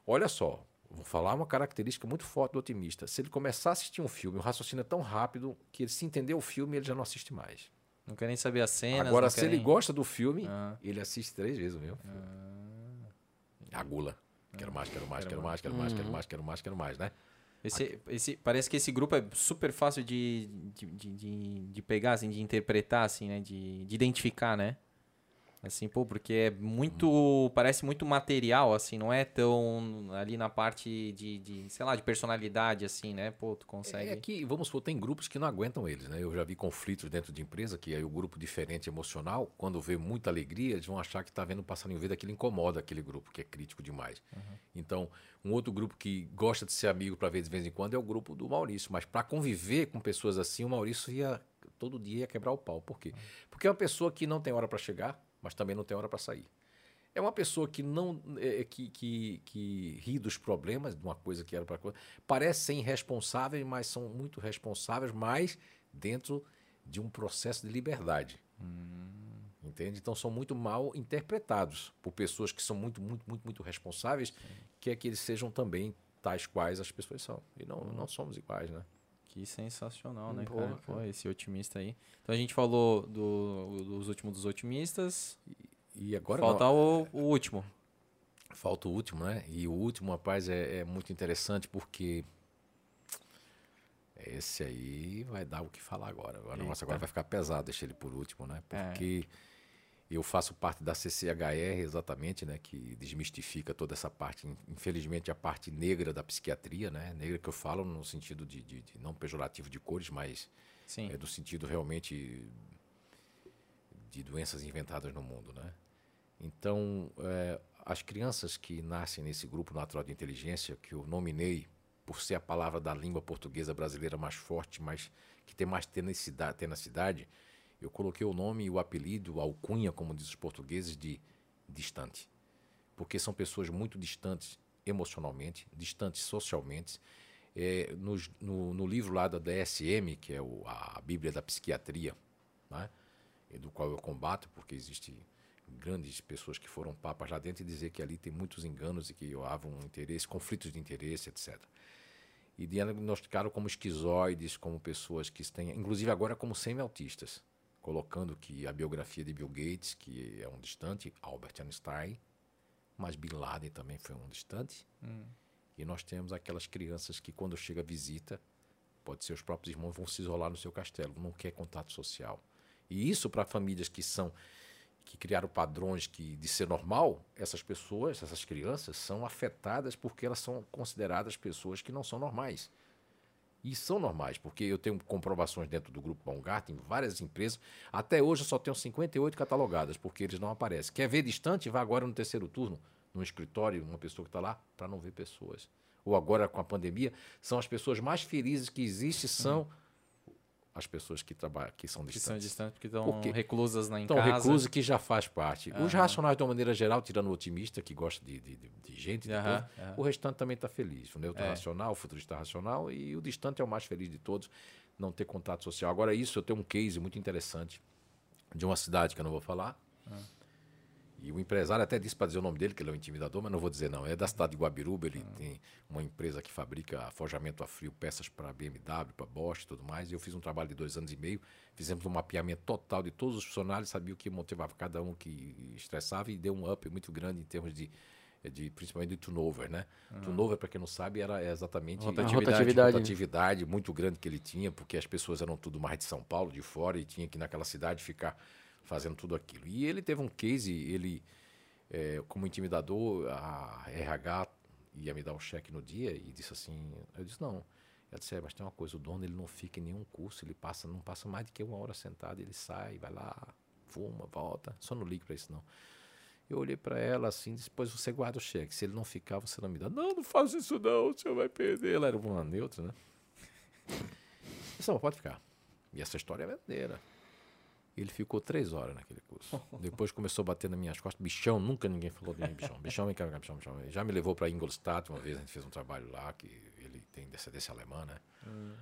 olha só, Vou falar uma característica muito forte do otimista. Se ele começar a assistir um filme, o raciocínio é tão rápido que ele se entender o filme, ele já não assiste mais. Não quer nem saber a cena. Agora, se ele gosta do filme, ah. ele assiste três vezes o mesmo filme. Ah. A gula. Quero mais, quero mais, quero mais, quero mais, quero mais, quero mais, quero mais, né? Esse, esse, parece que esse grupo é super fácil de, de, de, de, pegar, assim, de interpretar, assim, né? De, de identificar, né? Assim, pô, porque é muito. Parece muito material, assim, não é tão ali na parte de, de, sei lá, de personalidade, assim, né? Pô, tu consegue. É que, vamos supor, tem grupos que não aguentam eles, né? Eu já vi conflitos dentro de empresa, que aí o grupo diferente emocional, quando vê muita alegria, eles vão achar que tá vendo o passarinho verde, aquilo incomoda aquele grupo, que é crítico demais. Uhum. Então, um outro grupo que gosta de ser amigo para ver de vez em quando é o grupo do Maurício. Mas para conviver com pessoas assim, o Maurício ia todo dia ia quebrar o pau. Por quê? Uhum. Porque é uma pessoa que não tem hora para chegar mas também não tem hora para sair. É uma pessoa que não é, que, que, que ri dos problemas, de uma coisa que era para coisa. Parecem irresponsáveis, mas são muito responsáveis, mas dentro de um processo de liberdade. Hum. Entende? Então são muito mal interpretados por pessoas que são muito, muito, muito, muito responsáveis, que é que eles sejam também tais quais as pessoas são. E não, não somos iguais, né? Que sensacional, né, Boa, cara? Pô, esse otimista aí. Então a gente falou do, dos últimos dos otimistas. E, e agora. Falta o, o, último. Falta o último, né? E o último, rapaz, é, é muito interessante porque. Esse aí vai dar o que falar agora. O negócio agora vai ficar pesado, deixa ele por último, né? É. Porque. É eu faço parte da CCHR, exatamente, né, que desmistifica toda essa parte, infelizmente, a parte negra da psiquiatria, né, negra que eu falo no sentido de, de, de não pejorativo de cores, mas Sim. é do sentido realmente de doenças inventadas no mundo, né. Então, é, as crianças que nascem nesse grupo natural de inteligência, que eu nominei por ser a palavra da língua portuguesa brasileira mais forte, mas que tem mais tenacidade, tenacidade eu coloquei o nome e o apelido, alcunha, como diz os portugueses, de distante. Porque são pessoas muito distantes emocionalmente, distantes socialmente. É, no, no, no, livro lá da DSM, que é o, a Bíblia da Psiquiatria, né, do qual eu combato, porque existem grandes pessoas que foram papas lá dentro e dizer que ali tem muitos enganos e que havia um interesse, conflitos de interesse, etc. E diagnosticaram como esquizoides, como pessoas que têm, inclusive agora como semi-autistas colocando que a biografia de Bill Gates, que é um distante, Albert Einstein, mas Bin Laden também foi um distante. Hum. E nós temos aquelas crianças que, quando chega a visita, pode ser os próprios irmãos, vão se isolar no seu castelo, não quer contato social. E isso para famílias que são que criaram padrões que de ser normal, essas pessoas, essas crianças são afetadas porque elas são consideradas pessoas que não são normais. E são normais, porque eu tenho comprovações dentro do grupo Baumgarten, várias empresas. Até hoje eu só tenho 58 catalogadas, porque eles não aparecem. Quer ver distante? Vá agora no terceiro turno, no escritório, uma pessoa que está lá, para não ver pessoas. Ou agora com a pandemia, são as pessoas mais felizes que existem, são. Hum as pessoas que trabalham, que são distantes. Que são distantes porque estão porque reclusas na estão casa. reclusas que já faz parte. Uhum. Os racionais, de uma maneira geral, tirando o otimista, que gosta de, de, de gente, uhum. Uhum. o restante também está feliz. O neutro é. racional, o futurista racional e o distante é o mais feliz de todos, não ter contato social. Agora, isso eu tenho um case muito interessante de uma cidade que eu não vou falar, e o empresário até disse para dizer o nome dele, que ele é um intimidador, mas não vou dizer não. É da cidade de Guabiruba, ele ah. tem uma empresa que fabrica forjamento a frio, peças para BMW, para Bosch e tudo mais. E eu fiz um trabalho de dois anos e meio, fizemos um mapeamento total de todos os funcionários, sabia o que motivava cada um, que estressava e deu um up muito grande em termos de, de principalmente de turnover, né? Uhum. Turnover, para quem não sabe, era exatamente rotatividade, rotatividade, rotatividade muito grande que ele tinha, porque as pessoas eram tudo mais de São Paulo, de fora, e tinha que naquela cidade ficar fazendo tudo aquilo. E ele teve um case, ele, é, como intimidador, a RH ia me dar um cheque no dia e disse assim, eu disse, não. Ela disse, é, mas tem uma coisa, o dono ele não fica em nenhum curso, ele passa, não passa mais do que uma hora sentado, ele sai, vai lá, fuma, volta, só não ligue para isso não. Eu olhei para ela assim, disse, depois você guarda o cheque. Se ele não ficar, você não me dá. Não, não faça isso não, o senhor vai perder. Ela era uma neutra, né? disse, não, pode ficar. E essa história é verdadeira. Ele ficou três horas naquele curso. Depois começou a bater nas minhas costas. Bichão, nunca ninguém falou de mim, bichão. Bichão, vem cá, bichão, bichão. Já me levou para Ingolstadt uma vez, a gente fez um trabalho lá, que ele tem descendência alemã, né? Hum.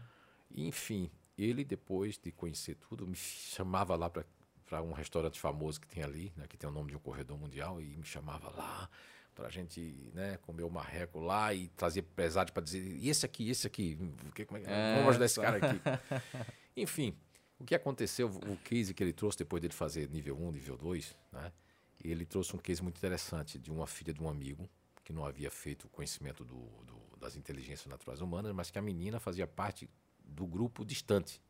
Enfim, ele, depois de conhecer tudo, me chamava lá para um restaurante famoso que tem ali, né, que tem o nome de um corredor mundial, e me chamava lá para a gente né, comer o marreco lá e trazer pesado para dizer, e esse aqui, esse aqui, que, como é, é, vamos ajudar esse cara aqui. Enfim, o que aconteceu, o case que ele trouxe depois dele fazer nível 1, nível 2, né, ele trouxe um case muito interessante de uma filha de um amigo que não havia feito o conhecimento do, do, das inteligências naturais humanas, mas que a menina fazia parte do grupo distante.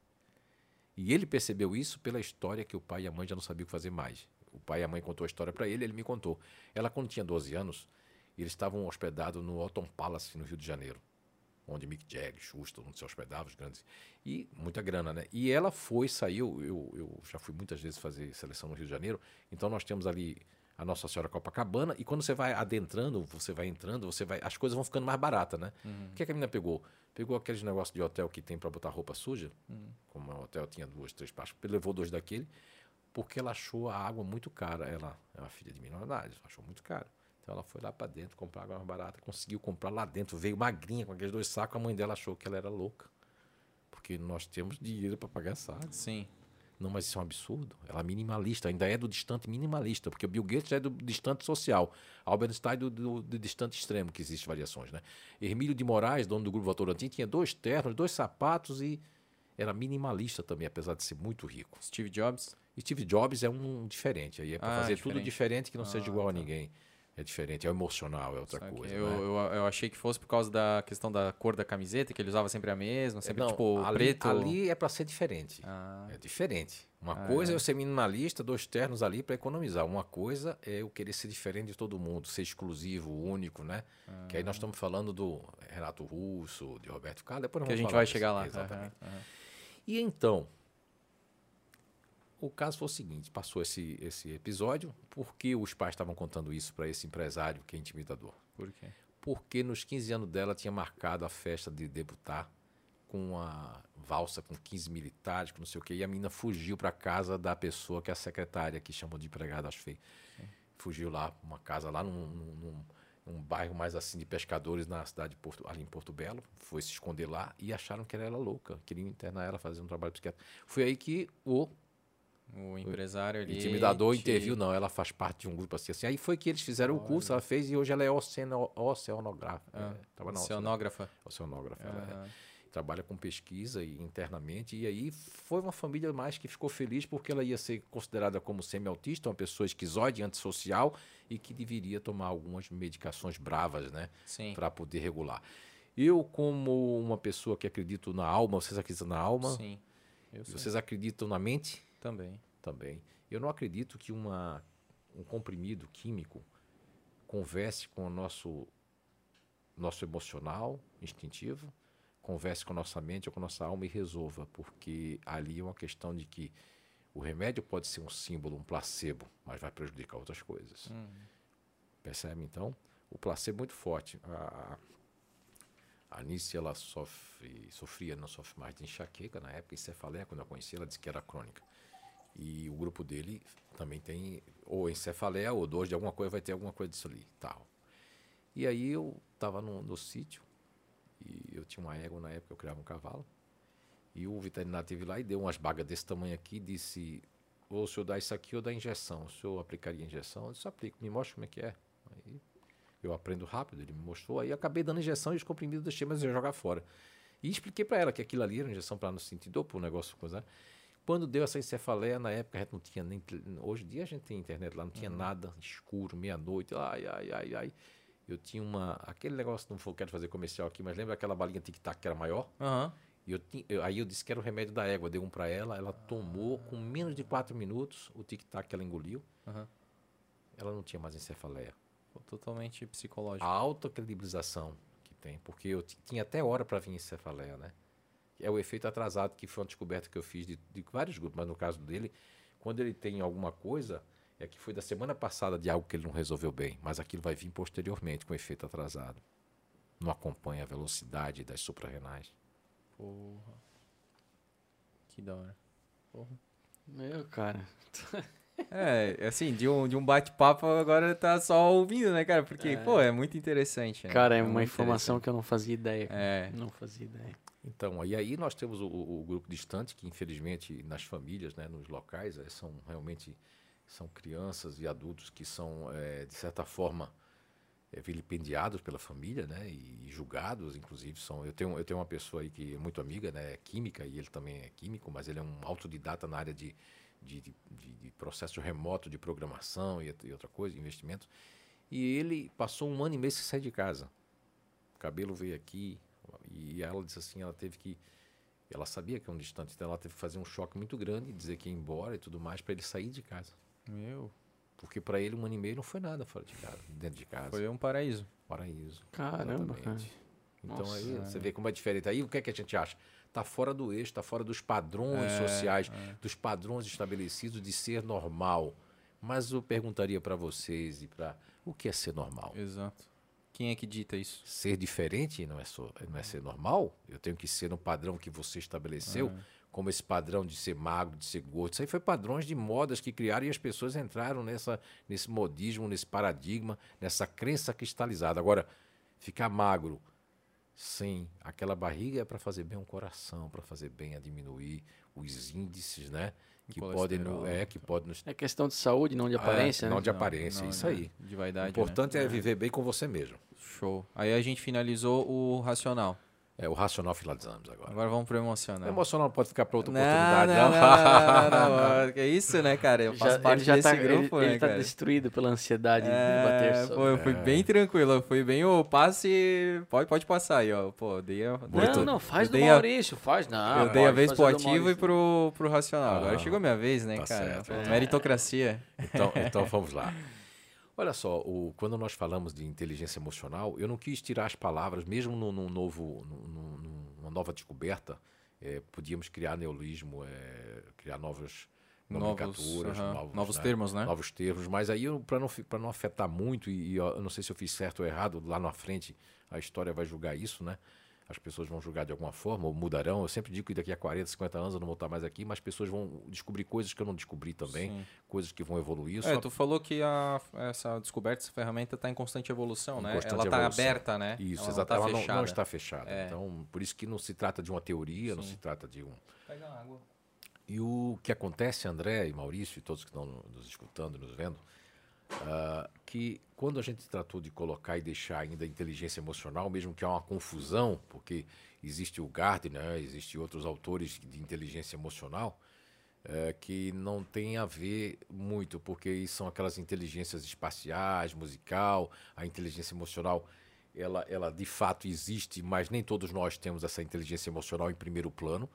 E ele percebeu isso pela história que o pai e a mãe já não sabiam o que fazer mais. O pai e a mãe contou a história para ele, ele me contou. Ela, quando tinha 12 anos, eles estavam hospedados no Otton Palace, no Rio de Janeiro, onde Mick Jagger, todo mundo se hospedava, os grandes. E muita grana, né? E ela foi, saiu, eu, eu já fui muitas vezes fazer seleção no Rio de Janeiro, então nós temos ali a Nossa Senhora Copacabana, e quando você vai adentrando, você vai entrando, você vai, as coisas vão ficando mais baratas, né? Uhum. O que, é que a menina pegou? Pegou aqueles negócios de hotel que tem para botar roupa suja, uhum. como o hotel tinha duas, três partes, levou dois daquele, porque ela achou a água muito cara. Ela é uma filha de minoridade, achou muito caro. Então ela foi lá para dentro comprar água mais barata, conseguiu comprar lá dentro, veio magrinha com aqueles dois sacos, a mãe dela achou que ela era louca. Porque nós temos dinheiro para pagar essa água. Sim. Não, mas isso é um absurdo. Ela é minimalista, ainda é do distante minimalista, porque o Bill Gates é do distante social. Albert Einstein do, do, do distante extremo, que existem variações. Né? Hermílio de Moraes, dono do Grupo Votorantim, tinha dois ternos, dois sapatos e era minimalista também, apesar de ser muito rico. Steve Jobs? Steve Jobs é um diferente, aí é para ah, fazer diferente. tudo diferente que não ah, seja igual tá. a ninguém. É diferente, é emocional, é outra coisa. Eu, né? eu, eu, achei que fosse por causa da questão da cor da camiseta, que ele usava sempre a mesma, sempre não, tipo ali, preto. Ali é para ser diferente. Ah. É diferente. Uma ah, coisa é. é eu ser minimalista, dois ternos ali para economizar. Uma coisa é eu querer ser diferente de todo mundo, ser exclusivo, único, né? Ah. Que aí nós estamos falando do Renato Russo, de Roberto Carlos, depois Que a gente vai chegar lá. Exatamente. E então, o caso foi o seguinte: passou esse, esse episódio, porque os pais estavam contando isso para esse empresário que é intimidador? Por quê? Porque nos 15 anos dela tinha marcado a festa de debutar com uma valsa com 15 militares, com não sei o quê, e a menina fugiu para casa da pessoa que é a secretária, que chamou de empregada, acho feio. Fugiu lá, uma casa lá num, num, num, bairro mais assim de pescadores na cidade de Porto, ali em Porto Belo, foi se esconder lá e acharam que ela era louca, queriam internar ela, fazer um trabalho psiquiátrico. Foi aí que o o empresário ali. Intimidador te... interviu, não, ela faz parte de um grupo assim, assim. Aí foi que eles fizeram Olha. o curso, ela fez e hoje ela é oceano, oceanográfica. Ah, é, oceanógrafa. Oceanógrafa. Ela é, trabalha com pesquisa e, internamente. E aí foi uma família mais que ficou feliz porque ela ia ser considerada como semi-autista, uma pessoa esquizoide, antissocial e que deveria tomar algumas medicações bravas, né? Para poder regular. Eu, como uma pessoa que acredito na alma, vocês acreditam na alma? Sim. Vocês acreditam na mente? Também. Também. Eu não acredito que uma, um comprimido químico converse com o nosso, nosso emocional, instintivo, converse com a nossa mente ou com a nossa alma e resolva, porque ali é uma questão de que o remédio pode ser um símbolo, um placebo, mas vai prejudicar outras coisas. Hum. Percebe, então? O placebo é muito forte. A, a Anice, ela sofre, sofria, não sofre mais de enxaqueca na época, e cefaleia, quando eu conheci, ela disse que era crônica. E o grupo dele também tem ou encefaleia ou dor de alguma coisa, vai ter alguma coisa disso ali, tal. E aí eu estava no, no sítio e eu tinha uma égua na época, eu criava um cavalo. E o veterinário teve lá e deu umas bagas desse tamanho aqui disse: ou o senhor dá isso aqui ou dá injeção. O senhor aplicaria injeção? Eu disse: aplico, me mostra como é que é. Aí eu aprendo rápido, ele me mostrou. Aí acabei dando injeção e os comprimidos deixei, mas eu ia jogar fora. E expliquei para ela que aquilo ali era injeção para não sentir dor, para o negócio coisa. Quando deu essa encefaleia, na época a gente não tinha nem. Hoje em dia a gente tem internet lá, não tinha uhum. nada, escuro, meia-noite, ai, ai, ai, ai. Eu tinha uma. Aquele negócio, não quero fazer comercial aqui, mas lembra aquela balinha tic-tac que era maior? Uhum. E eu, eu, aí eu disse que era o remédio da égua, dei um para ela, ela tomou com menos de quatro minutos o tic-tac que ela engoliu. Uhum. Ela não tinha mais encefaleia. Totalmente psicológico. A alta credibilização que tem, porque eu tinha até hora para vir encefaleia, né? É o efeito atrasado, que foi uma descoberta que eu fiz de, de vários grupos, mas no caso dele, quando ele tem alguma coisa, é que foi da semana passada de algo que ele não resolveu bem, mas aquilo vai vir posteriormente com efeito atrasado. Não acompanha a velocidade das suprarrenais. Porra. Que da hora. Porra. Meu, cara. É, assim, de um, de um bate-papo agora tá só ouvindo, né, cara? Porque, pô, é muito interessante. Né? Cara, é uma muito informação que eu não fazia ideia. cara. É. Não fazia ideia. Então, e aí nós temos o, o- grupo distante, que infelizmente nas famílias, né, nos locais, eh, são realmente são crianças e adultos que são, eh, de certa forma, eh, vilipendiados pela família, né, e julgados, inclusive. São, eu, tenho, eu tenho uma pessoa aí que é muito amiga, né, é química, e ele também é químico, mas ele é um autodidata na área de, de, de, de- processo remoto de programação e, e outra coisa, investimento. E ele passou um ano e meio sem sair de casa. O cabelo veio aqui, e ela disse assim, ela teve que ela sabia que é um distante, então ela teve que fazer um choque muito grande, dizer que ia embora e tudo mais para ele sair de casa. Meu, Porque para ele um ano e meio não foi nada fora de casa, dentro de casa. foi um paraíso. Paraíso. Caramba, cara. Exatamente. Então Nossa, aí é. você vê como é diferente. Aí o que é que a gente acha? Tá fora do eixo, tá fora dos padrões É, sociais, dos padrões estabelecidos de ser normal. Mas eu perguntaria para vocês e para o que é ser normal? Exato. Quem é que dita isso? Ser diferente não é, só, não é ser normal? Eu tenho que ser no padrão que você estabeleceu, como esse padrão de ser magro, de ser gordo. Isso aí foi padrões de modas que criaram e as pessoas entraram nessa, nesse modismo, nesse paradigma, nessa crença cristalizada. Agora, ficar magro sem aquela barriga é para fazer bem ao coração, para fazer bem a diminuir os índices, né? Que podem, no- é, que podem nos É questão de saúde, não de aparência, É, né? não de aparência, isso aí. De O vaidade, importante é viver bem com você mesmo. né? Show. Aí a gente finalizou o racional. É o racional finalizamos agora. Agora vamos pro emocional. O emocional pode ficar para outra Não, oportunidade, não, não. não, não, não, Que isso, né, cara? Eu Já- faço parte ele já desse tá, grupo, ele, né, ele tá cara? destruído pela ansiedade de É, bater pô, sobre. eu fui bem tranquilo, eu fui bem, ô, passe, pode, pode passar aí, ó, pô, dei a, Muito- Não, não, faz do dei a- Maurício, faz não. eu dei a vez pro ativo e Maurício. pro, pro racional, agora Ah, chegou a minha vez, né, tá cara, certo, Pô, é. meritocracia. Então, então vamos lá. Olha só, o- quando nós falamos de inteligência emocional, eu não quis tirar as palavras, mesmo num, num novo, num- num- numa nova descoberta, eh, podíamos criar neologismo, eh, criar novas Novos, nomenclaturas, aham, novos, novos né, termos, né? Novos termos, mas aí para não, pra não afetar muito, e, e eu não sei se eu fiz certo ou errado, lá na frente a história vai julgar isso, né? As pessoas vão julgar de alguma forma, ou mudarão. Eu sempre digo que daqui a 40, 50 anos eu não vou estar mais aqui, mas as pessoas vão descobrir coisas que eu não descobri também, Sim. coisas que vão evoluir. É, só- tu falou que a, essa descoberta, essa ferramenta está em constante evolução, Em né? constante Ela está aberta, né? Isso, ela exato. Não ela tá não, fechada. não está fechada. É. Então, por isso que não se trata de uma teoria, não Sim. se trata de um. Pega água. E o que acontece, André e Maurício, e todos que estão no- nos escutando, nos vendo, ah, que quando a gente tratou de colocar e deixar ainda a inteligência emocional, mesmo que há uma confusão, porque existe o Gardner, né, existe outros autores de inteligência emocional, eh, que não tem a ver muito, porque são aquelas inteligências espaciais, musical, a inteligência emocional, ela, ela de fato existe, mas nem todos nós temos essa inteligência emocional em primeiro plano,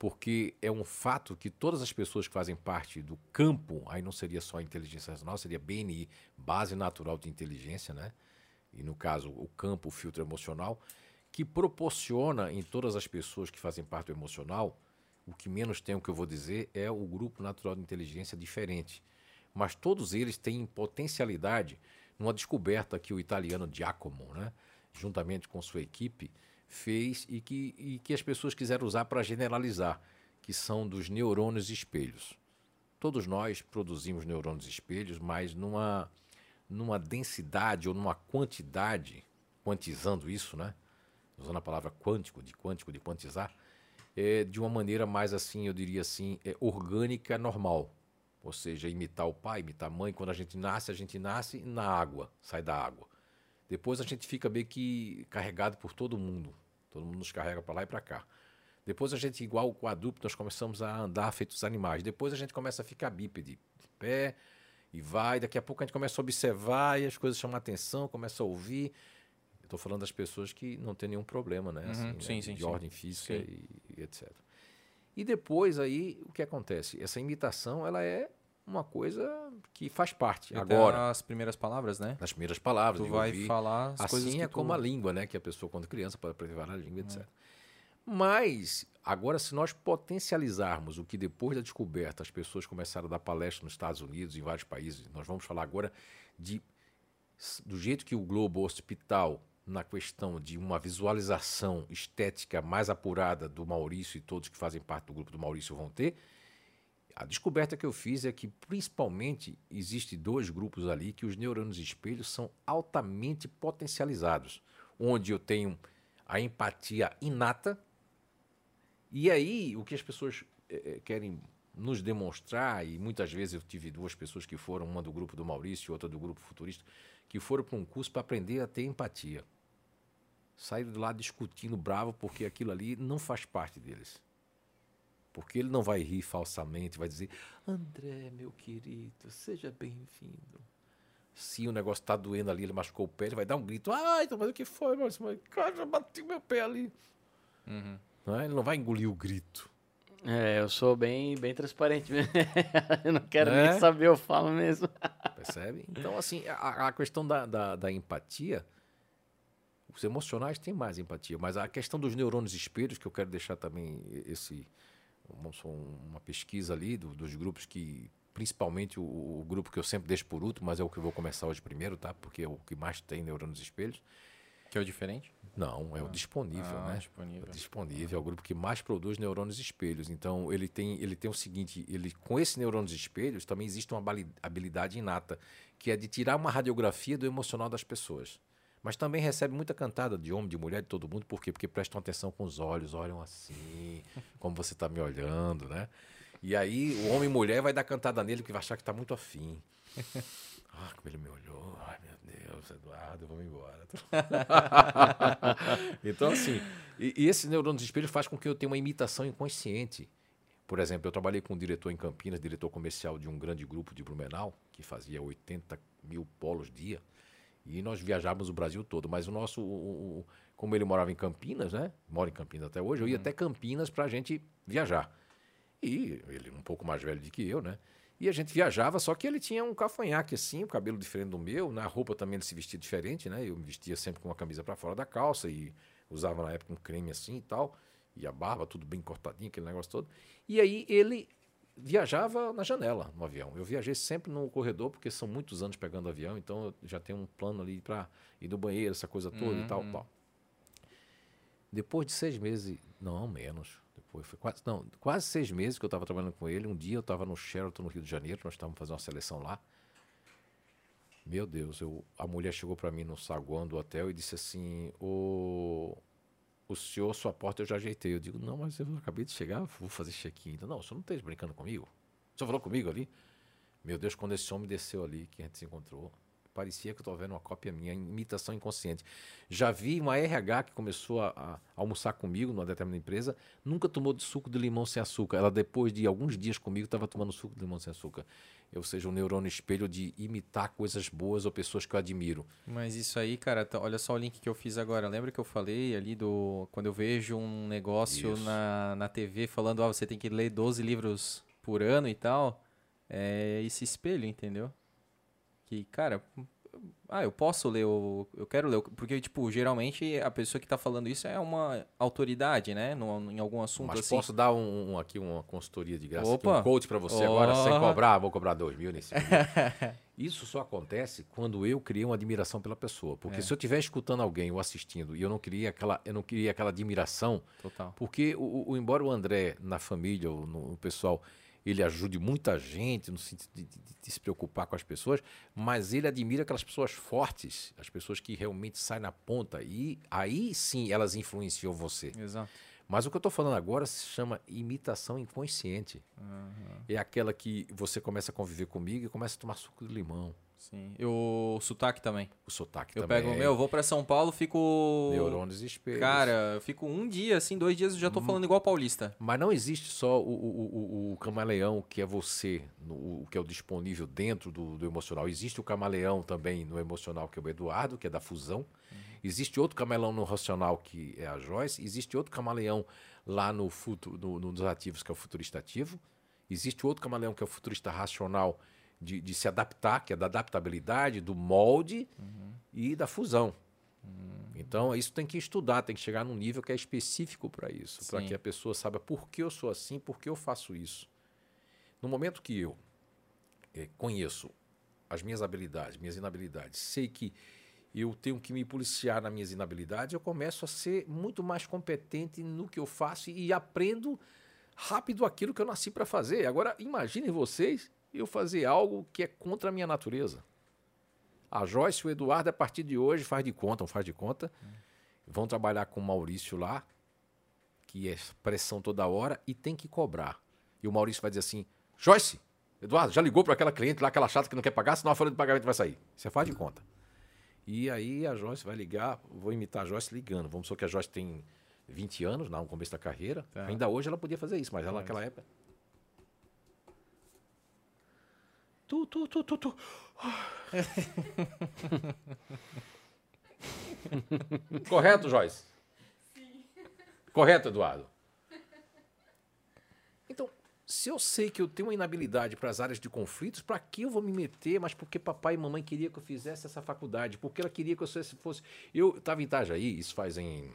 porque é um fato que todas as pessoas que fazem parte do campo, aí não seria só inteligência racional, seria BNI, Base Natural de Inteligência, né? E no caso, o campo, o filtro emocional, que proporciona em todas as pessoas que fazem parte do emocional, o que menos tem, o que eu vou dizer, é o grupo natural de inteligência diferente. Mas todos eles têm potencialidade numa descoberta que o italiano Giacomo, né, juntamente com sua equipe, fez e que, e que as pessoas quiseram usar para generalizar, que são dos neurônios espelhos. Todos nós produzimos neurônios espelhos, mas numa, numa densidade ou numa quantidade, quantizando isso, né? usando a palavra quântico, de quântico, de quantizar, é, de uma maneira mais assim, eu diria assim, é, orgânica, normal. Ou seja, imitar o pai, imitar a mãe. Quando a gente nasce, a gente nasce na água, sai da água. Depois a gente fica meio que carregado por todo mundo. Todo mundo nos carrega para lá e para cá. Depois a gente, igual o quadrúpede, nós começamos a andar feitos animais. Depois a gente começa a ficar bípede, de pé, e vai. Daqui a pouco a gente começa a observar e as coisas chamam a atenção, começa a ouvir. Estou falando das pessoas que não tem nenhum problema, né? Assim, né? sim, sim, de sim. ordem física e, e etc. E depois aí, o que acontece? Essa imitação, ela é uma coisa que faz parte. Até Agora, as primeiras palavras, né? nas primeiras palavras, Tu vai ouvir, falar as coisas Assim que é tu... como a língua, né? Que a pessoa, quando criança, pode preservar a língua, etc. Mas, agora, se nós potencializarmos o que depois da descoberta as pessoas começaram a dar palestra nos Estados Unidos, em vários países, nós vamos falar agora de do jeito que o Globo Hospital, na questão de uma visualização estética mais apurada do Maurício e todos que fazem parte do grupo do Maurício vão ter, a descoberta que eu fiz é que, principalmente, existe dois grupos ali que os neurônios espelhos são altamente potencializados, onde eu tenho a empatia inata, e aí o que as pessoas é, querem nos demonstrar, e muitas vezes eu tive duas pessoas que foram, uma do grupo do Maurício e outra do grupo futurista, que foram para um curso para aprender a ter empatia. Saíram de lá discutindo bravo porque aquilo ali não faz parte deles. Porque ele não vai rir falsamente, vai dizer: André, meu querido, seja bem-vindo. Se o negócio está doendo ali, ele machucou o pé, ele vai dar um grito: Ai, então, mas o que foi? Mas, cara, já bati meu pé ali. Uhum. Não é? Ele não vai engolir o grito. É, eu sou bem, bem transparente mesmo. eu não quero é? nem saber, eu falo mesmo. Percebe? Então, assim, a, a questão da, da, da, empatia, os emocionais têm mais empatia, mas a questão dos neurônios espelhos, que eu quero deixar também esse uma pesquisa ali do, dos grupos que principalmente o, o, grupo que eu sempre deixo por último, mas é o que eu vou começar hoje primeiro, tá? Porque é o que mais tem neurônios espelhos. Que é o diferente? Não, é ah. o disponível, ah, né? Disponível. É disponível, é o grupo que mais produz neurônios espelhos. Então, ele tem, ele tem o seguinte, ele com esses neurônios espelhos também existe uma habilidade inata, que é de tirar uma radiografia do emocional das pessoas. Mas também recebe muita cantada de homem, de mulher, de todo mundo. Por quê? Porque prestam atenção com os olhos, olham assim, como você está me olhando, né? E aí o homem e mulher vai dar cantada nele, que vai achar que está muito afim. Ah, como ele me olhou. Ai, meu Deus, Eduardo, vamos embora. então, assim, e, e esse neurônio de espelho faz com que eu tenha uma imitação inconsciente. Por exemplo, eu trabalhei com um diretor em Campinas, diretor comercial de um grande grupo de Blumenau, que fazia 80 mil polos dia. E nós viajávamos o Brasil todo. Mas o nosso, o, o, como ele morava em Campinas, né? Mora em Campinas até hoje, eu ia uhum. até Campinas para a gente viajar. E ele um pouco mais velho do que eu, né? E a gente viajava, só que ele tinha um cafanhaque assim, o um cabelo diferente do meu, na roupa também ele se vestia diferente, né? Eu me vestia sempre com uma camisa para fora da calça e usava na época um creme assim e tal, e a barba tudo bem cortadinho, aquele negócio todo. E aí ele viajava na janela no avião. Eu viajei sempre no corredor, porque são muitos anos pegando avião, então eu já tenho um plano ali para ir no banheiro, essa coisa toda uhum. e tal, uhum. tal. Depois de seis meses, não, menos. Depois foi quase, não, quase seis meses que eu estava trabalhando com ele. Um dia eu estava no Sheraton, no Rio de Janeiro, nós estávamos fazendo uma seleção lá. Meu Deus, eu, a mulher chegou para mim no saguão do hotel e disse assim: o, o senhor, sua porta eu já ajeitei. Eu digo: Não, mas eu acabei de chegar, vou fazer check-in. Não, o senhor não esteja brincando comigo? O senhor falou comigo ali? Meu Deus, quando esse homem desceu ali, que a gente se encontrou, parecia que eu estou vendo uma cópia minha, imitação inconsciente. Já vi uma RH que começou a, a, almoçar comigo numa determinada empresa, nunca tomou de suco de limão sem açúcar. Ela, depois de alguns dias comigo, estava tomando suco de limão sem açúcar. Ou seja, um neurônio espelho de imitar coisas boas ou pessoas que eu admiro. Mas isso aí, cara, olha só o link que eu fiz agora. Lembra que eu falei ali do. Quando eu vejo um negócio na, na TV falando, ah, você tem que ler 12 livros por ano e tal. É esse espelho, entendeu? Que, cara, ah, eu posso ler, o, eu quero ler, porque, tipo, geralmente a pessoa que está falando isso é uma autoridade, né, no, em algum assunto Mas assim. posso dar um, um, aqui uma consultoria de graça. Aqui, um coach para você oh. agora, sem cobrar, vou cobrar dois mil nesse Isso só acontece quando eu criei uma admiração pela pessoa, porque é. se eu estiver escutando alguém ou assistindo e eu não queria aquela, eu não queria aquela admiração, Total. porque o, o, embora o André na família, ou no, no pessoal ele ajude muita gente no sentido de, de, de, se preocupar com as pessoas, mas ele admira aquelas pessoas fortes, as pessoas que realmente saem na ponta e aí sim elas influenciam você. Exato. Mas o que eu estou falando agora se chama imitação inconsciente. Uhum. É aquela que você começa a conviver comigo e começa a tomar suco de limão. Sim. E o sotaque também. O sotaque eu também. Eu pego, meu, vou para São Paulo, fico. Neurônios espelhos. Cara, eu fico um dia, assim, dois dias, eu já tô hum. falando igual paulista. Mas não existe só o, o, o, o camaleão que é você, no, o que é o disponível dentro do, do, emocional. Existe o camaleão também no emocional, que é o Eduardo, que é da fusão. Uhum. Existe outro camaleão no racional, que é a Joyce. Existe outro camaleão lá no, futuro, no, nos ativos, que é o futurista ativo. Existe outro camaleão, que é o futurista racional de, de se adaptar, que é da adaptabilidade, do molde uhum. e da fusão. Então, isso tem que estudar, tem que chegar num nível que é específico para isso, para que a pessoa saiba por que eu sou assim, por que eu faço isso. No momento que eu eh, conheço as minhas habilidades, minhas inabilidades, sei que eu tenho que me policiar nas minhas inabilidades, eu começo a ser muito mais competente no que eu faço e aprendo rápido aquilo que eu nasci para fazer. Agora, imaginem vocês eu fazer algo que é contra a minha natureza. A Joyce e o Eduardo, a partir de hoje, faz de conta, não faz de conta. Vão trabalhar com o Maurício lá, que é pressão toda hora, e tem que cobrar. E o Maurício vai dizer assim: Joyce, Eduardo, já ligou para aquela cliente lá, aquela chata que não quer pagar, senão a folha de pagamento vai sair. Você faz de conta. E aí a Joyce vai ligar, vou imitar a Joyce ligando. Vamos supor que a Joyce tem 20 anos, lá no começo da carreira. Tá. Ainda hoje ela podia fazer isso, mas ela Pode. naquela época. Tu, tu, tu, tu, tu. Correto, Joyce? Sim. Correto, Eduardo? Então, se eu sei que eu tenho uma inabilidade para as áreas de conflitos, para que eu vou me meter? Mas porque papai e mamãe queriam que eu fizesse essa faculdade, porque ela queria que eu fosse. Eu estava em Itajaí, isso faz em.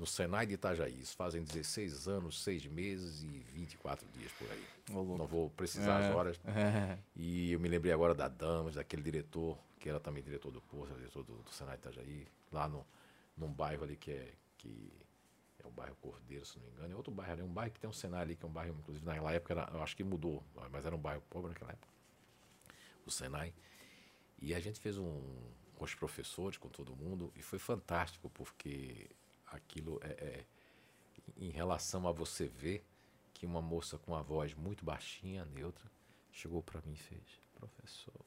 No Senai de Itajaí, isso fazem 16 anos, 6 meses e 24 dias por aí. Louco. Não vou precisar É. as horas. É. E eu me lembrei agora da Damas, daquele diretor, que era também diretor do Poço, diretor do, do Senai de Itajaí, lá no, num bairro ali que é, que é o bairro Cordeiro, se não me engano. É outro bairro ali, um bairro que tem um Senai ali, que é um bairro, inclusive naquela época, era, eu acho que mudou, mas era um bairro pobre naquela época, o Senai. E a gente fez um com os professores, com todo mundo, e foi fantástico, porque aquilo é, é em relação a você ver que uma moça com uma voz muito baixinha, neutra, chegou para mim e fez, professor,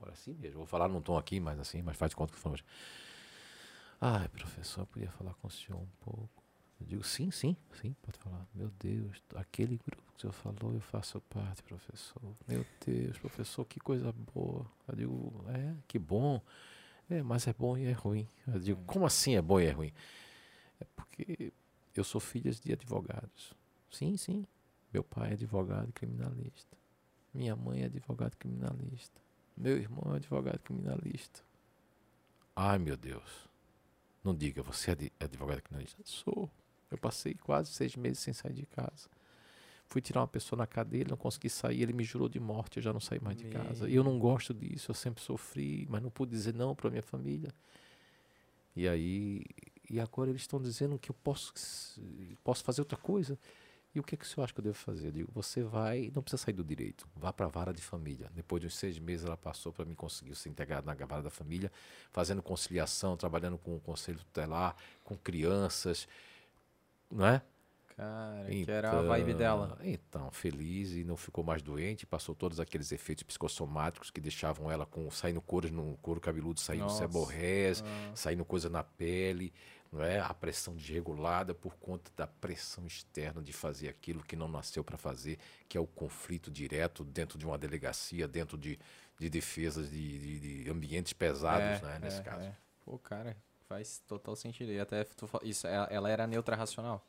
olha assim mesmo, vou falar num tom aqui, mas assim, mas faz de conta que hoje. Ai, professor, eu podia falar com o senhor um pouco. Eu digo, sim, sim, sim, pode falar. Meu Deus, aquele grupo que o senhor falou, eu faço parte, professor. Meu Deus, professor, que coisa boa. Eu digo, é, que bom. É, mas é bom e é ruim. Eu digo, como assim é bom e é ruim? É porque eu sou filha de advogados. Sim, sim. Meu pai é advogado criminalista. Minha mãe é advogado criminalista. Meu irmão é advogado criminalista. Ai, meu Deus. Não diga, você é adi- advogado criminalista? Sou. Eu passei quase seis meses sem sair de casa. Fui tirar uma pessoa na cadeia, ele não consegui sair, ele me jurou de morte, eu já não saí mais de casa. E eu não gosto disso, eu sempre sofri, mas não pude dizer não para minha família. E aí, e agora eles estão dizendo que eu posso, posso fazer outra coisa. E o que, é que o senhor acha que eu devo fazer? Eu digo, você vai, não precisa sair do direito, vá para a vara de família. Depois de uns seis meses ela passou para mim conseguir ser integrado na vara da família, fazendo conciliação, trabalhando com o conselho tutelar, com crianças, não é? Cara, que era a vibe dela. Então, feliz e não ficou mais doente, passou todos aqueles efeitos psicossomáticos que deixavam ela com saindo cores no couro cabeludo, saindo Nossa. seborréis, Ah. saindo coisa na pele, não é? A pressão desregulada por conta da pressão externa de fazer aquilo que não nasceu para fazer, que é o conflito direto dentro de uma delegacia, dentro de, de defesas de, de- de ambientes pesados, É, né? Nesse é, caso. é. Pô, cara, faz total sentido. E até tu isso, ela, era neutra racional.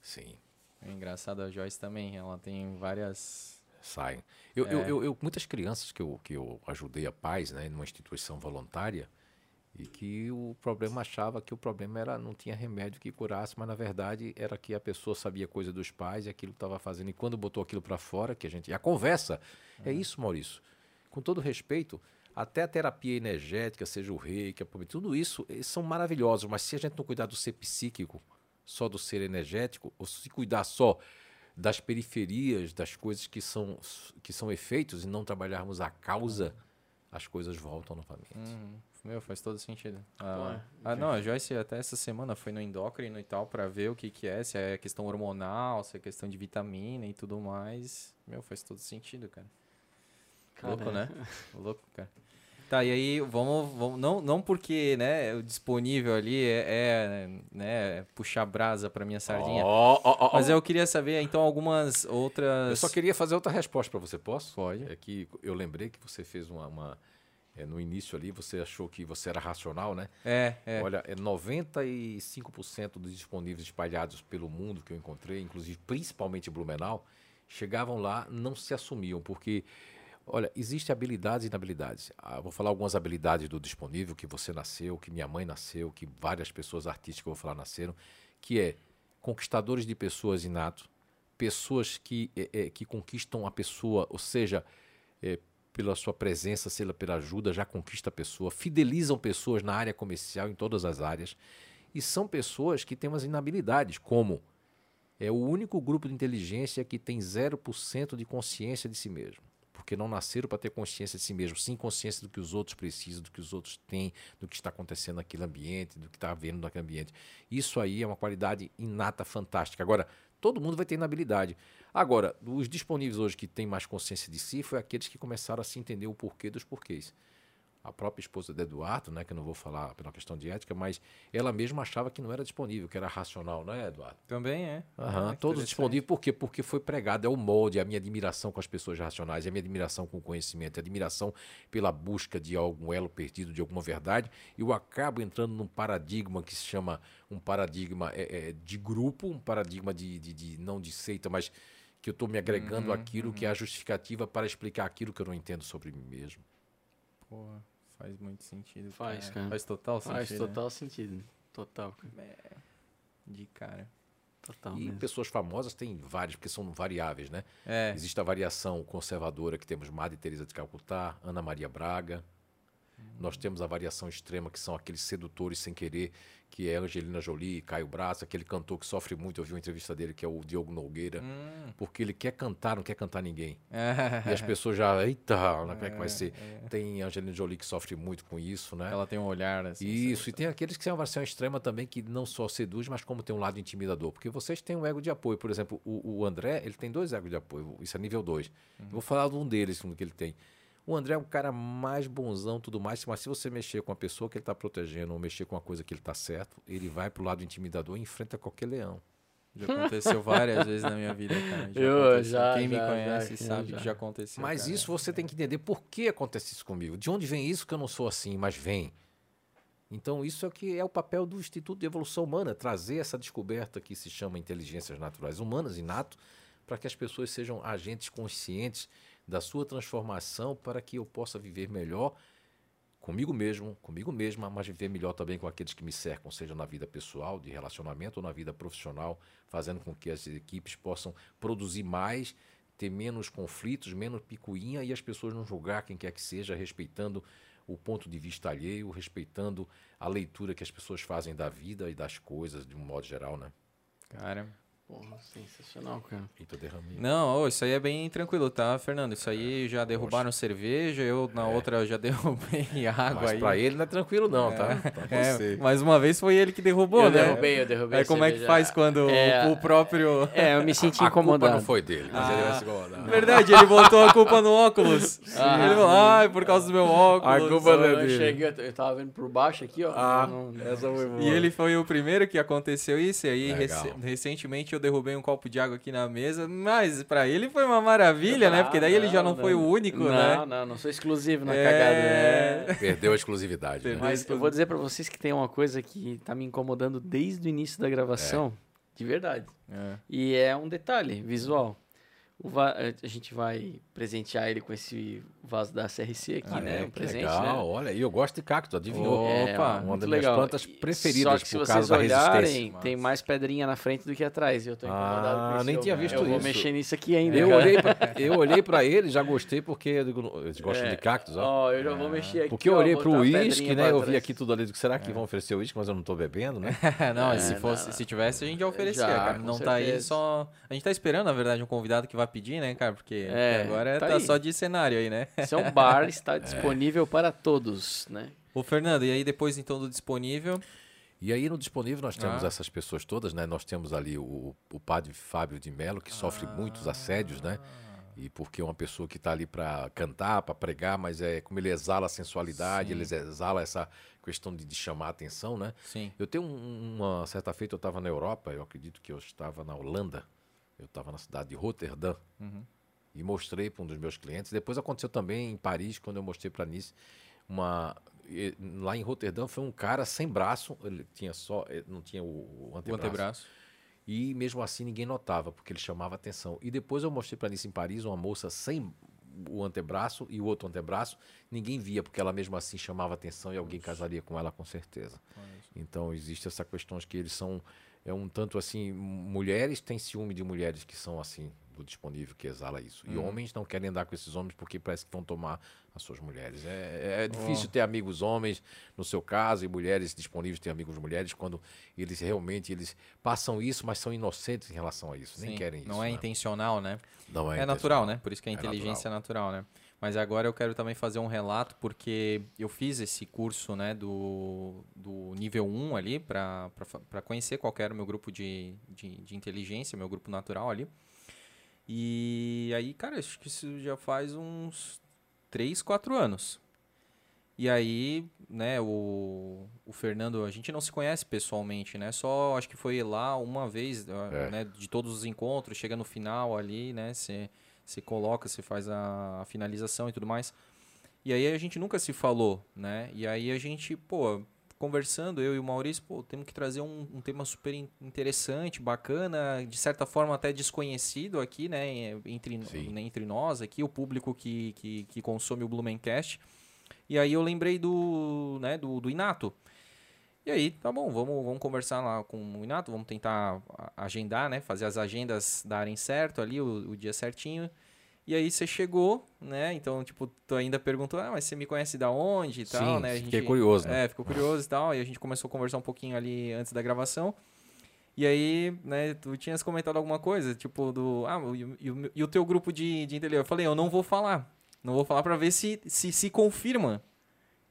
Sim. É engraçado a Joyce também. Ela tem várias. saem. Eu, eu, É. eu, eu- muitas crianças que eu, que eu ajudei a paz, né, numa instituição voluntária, e que o problema achava que o problema era não tinha remédio que curasse, mas na verdade era que a pessoa sabia coisa dos pais e aquilo estava fazendo. E quando botou aquilo para fora, que a gente. E a conversa é isso, Maurício. Com todo respeito, até a terapia energética, seja o reiki, tudo isso eles são maravilhosos, mas se a gente não cuidar do ser psíquico, só do ser energético, ou se cuidar só das periferias, das coisas que são, que são efeitos e não trabalharmos a causa, as coisas voltam novamente. Uhum. Meu, faz todo sentido. Ah, é. ah, não, a Joyce até essa semana foi no endócrino e tal pra ver o que que é, se é questão hormonal, se é questão de vitamina e tudo mais. Meu, faz todo sentido, cara. Louco, né? Louco, cara. Tá, e aí, vamos, vamos não, não porque, né, o disponível ali é, é, né, puxar brasa pra minha sardinha, ó, ó, ó. mas eu queria saber, então, algumas outras... Eu só queria fazer outra resposta para você, posso? Pode. É que eu lembrei que você fez uma. uma- é, no início ali, você achou que você era racional, né? É, é. Olha, é 95% dos disponíveis espalhados pelo mundo que eu encontrei, inclusive principalmente Blumenau, chegavam lá, não se assumiam, porque Olha, existem habilidades e inabilidades. Ah, vou falar algumas habilidades do disponível, que você nasceu, que minha mãe nasceu, que várias pessoas artísticas eu vou falar nasceram, que é conquistadores de pessoas inato, pessoas que, é, é, que conquistam a pessoa, ou seja, é, pela sua presença, seja pela ajuda, já conquista a pessoa, fidelizam pessoas na área comercial, em todas as áreas, e são pessoas que têm umas inabilidades, como é o único grupo de inteligência que tem 0% de consciência de si mesmo porque não nasceram para ter consciência de si mesmo, sim consciência do que os outros precisam, do que os outros têm, do que está acontecendo naquele ambiente, do que está havendo naquele ambiente. Isso aí é uma qualidade inata, fantástica. Agora, todo mundo vai ter inabilidade. Agora, os disponíveis hoje que têm mais consciência de si foi aqueles que começaram a se entender o porquê dos porquês a própria esposa de Eduardo, né, que eu não vou falar pela questão de ética, mas ela mesma achava que não era disponível, que era racional, não é, Eduardo? Também é. Uhum, todos disponíveis, por quê? Porque foi pregado, é o molde, é a minha admiração com as pessoas racionais, é a minha admiração com o conhecimento, é a admiração pela busca de algum elo perdido, de alguma verdade, e eu acabo entrando num paradigma que se chama um paradigma é, é, de grupo, um paradigma de, de, de, não de seita, mas que eu estou me agregando uhum, aquilo uhum. que é a justificativa para explicar aquilo que eu não entendo sobre mim mesmo. Porra, faz muito sentido. Faz, cara. cara. Faz total sentido. Faz total né? sentido. Total, cara. É, de cara. Total. E mesmo. pessoas famosas tem várias, porque são variáveis, né? É. Existe a variação conservadora que temos Madre Teresa de Calcutá, Ana Maria Braga. Nós temos a variação extrema, que são aqueles sedutores sem querer, que é Angelina Jolie, Caio Braço, aquele cantor que sofre muito. Eu vi uma entrevista dele, que é o Diogo Nogueira, hum. porque ele quer cantar, não quer cantar ninguém. e as pessoas já, eita, como é que vai ser? É. Tem Angelina Jolie que sofre muito com isso, né? Ela tem um olhar assim. Isso, e tem aqueles que são uma versão extrema também, que não só seduz, mas como tem um lado intimidador. Porque vocês têm um ego de apoio. Por exemplo, o, o André, ele tem dois egos de apoio. Isso é nível 2. Uhum. Vou falar de um deles, que ele tem. O André é um cara mais bonzão, tudo mais, mas se você mexer com a pessoa que ele está protegendo ou mexer com a coisa que ele está certo, ele vai pro lado intimidador e enfrenta qualquer leão. Já aconteceu várias vezes na minha vida, cara. Já eu, já, Quem já, me conhece já, sabe que já aconteceu. Mas cara. isso você tem que entender por que acontece isso comigo. De onde vem isso que eu não sou assim, mas vem. Então, isso é o que é o papel do Instituto de Evolução Humana, trazer essa descoberta que se chama inteligências naturais humanas, inato, para que as pessoas sejam agentes conscientes da sua transformação para que eu possa viver melhor comigo mesmo, comigo mesma, mas viver melhor também com aqueles que me cercam, seja na vida pessoal, de relacionamento ou na vida profissional, fazendo com que as equipes possam produzir mais, ter menos conflitos, menos picuinha e as pessoas não julgar quem quer que seja, respeitando o ponto de vista alheio, respeitando a leitura que as pessoas fazem da vida e das coisas de um modo geral, né? Cara, Porra, sensacional, cara. Eita, derramei. Não, oh, isso aí é bem tranquilo, tá, Fernando? Isso aí é, já derrubaram poxa. cerveja, eu na é. outra já derrubei água mas aí. pra ele não é tranquilo não, tá? é. tá? É, mas uma vez foi ele que derrubou, eu né? Eu derrubei, eu derrubei. É como é que faz quando é, o próprio... É, eu me senti a, incomodado. A culpa não foi dele, mas ah, ele vai se incomodar. Verdade, ele botou a culpa no óculos. Ah, ele falou, ai, por causa do meu óculos. A culpa não é dele. Eu cheguei, eu tava vendo por baixo aqui, ó. Ah, não, essa foi boa. E ele foi o primeiro que aconteceu isso, e aí rec recentemente eu derrubei um copo de água aqui na mesa, mas para ele foi uma maravilha, ah, né? Porque daí não, ele já não, não, foi o único, não, né? Não, não, não sou exclusivo na é... cagada, né? Perdeu a exclusividade. Né? Mas eu vou dizer para vocês que tem uma coisa que tá me incomodando desde o início da gravação, é. de verdade. É. E é um detalhe visual. A gente vai presentear ele com esse vaso da CRC aqui, ah, né? É, um presente, legal, né? olha, e eu gosto de cacto, adivinhou? Opa, é, uma das minhas legal. plantas preferidas Só que se vocês olharem, tem mais pedrinha na frente do que atrás. Eu tô incomodado ah, com isso. nem tinha visto eu isso. Eu vou mexer nisso aqui ainda, eu olhei, pra, eu olhei pra ele, já gostei, porque eles gostam é. de cactos, ó. Ó, eu já vou mexer aqui. Porque eu olhei pro uísque, né? Eu vi aqui tudo ali, será que é. vão oferecer uísque, mas eu não tô bebendo, né? não, se fosse, se tivesse, a gente já oferecia, cara. Não tá aí só... A gente tá esperando, na verdade, um convidado que vai pedir, né, cara? Porque agora tá, tá só de cenário aí, né? Esse é um bar, está disponível para todos, né? Ô, Fernando, e aí depois então do disponível? E aí no disponível nós temos ah. essas pessoas todas, né? Nós temos ali o, o padre Fábio de Mello, que sofre ah. muitos assédios, né? E porque é uma pessoa que está ali para cantar, para pregar, mas é como ele exala a sensualidade, Sim. ele exala essa questão de, de, chamar a atenção, né? Sim. Eu tenho uma certa feita, eu estava na Europa, eu acredito que eu estava na Holanda, eu estava na cidade de Rotterdam. Uhum e mostrei para um dos meus clientes. Depois aconteceu também em Paris, quando eu mostrei para Nice, uma lá em Roterdã foi um cara sem braço, ele tinha só, não tinha o, antebraço. O antebraço. E mesmo assim ninguém notava, porque ele chamava atenção. E depois eu mostrei para Nice em Paris uma moça sem o antebraço e o outro antebraço, ninguém via, porque ela mesmo assim chamava atenção e alguém casaria com ela com certeza. Então existe essa questão de que eles são é um tanto assim, mulheres têm ciúme de mulheres que são assim, do disponível que exala isso. E uhum. homens não querem andar com esses homens porque parece que vão tomar as suas mulheres. É, é difícil oh. ter amigos homens, no seu caso, e mulheres disponíveis ter amigos mulheres, quando eles realmente eles passam isso, mas são inocentes em relação a isso. Sim, nem querem isso. Não é né? intencional, né? Não é. É natural, né? Por isso que a é inteligência é natural. é natural, né? Mas agora eu quero também fazer um relato, porque eu fiz esse curso né, do, do nível 1 ali, para conhecer qual era o meu grupo de, de, de inteligência, meu grupo natural ali. E aí, cara, acho que isso já faz uns 3, 4 anos. E aí, né, o, o Fernando, a gente não se conhece pessoalmente, né? Só acho que foi lá uma vez, é. né, de todos os encontros, chega no final ali, né? Você você coloca, você faz a, finalização e tudo mais. E aí a gente nunca se falou, né? E aí a gente, pô, conversando, eu e o Maurício, pô, temos que trazer um, um tema super interessante, bacana, de certa forma até desconhecido aqui, né? Entre, né, entre nós aqui, o público que, que, que consome o Blumencast. E aí eu lembrei do, né, do, do Inato. E aí, tá bom, vamos, vamos conversar lá com o Inato, vamos tentar agendar, né? Fazer as agendas darem certo ali, o, o dia certinho. E aí você chegou, né? Então, tipo, tu ainda perguntou, ah, mas você me conhece da onde e Sim, tal, né? A gente, fiquei curioso, né? É, ficou curioso e tal. E a gente começou a conversar um pouquinho ali antes da gravação. E aí, né, tu tinhas comentado alguma coisa, tipo, do. Ah, e, e, e o teu grupo de, de inteligência? Eu falei, eu não vou falar. Não vou falar para ver se, se se confirma.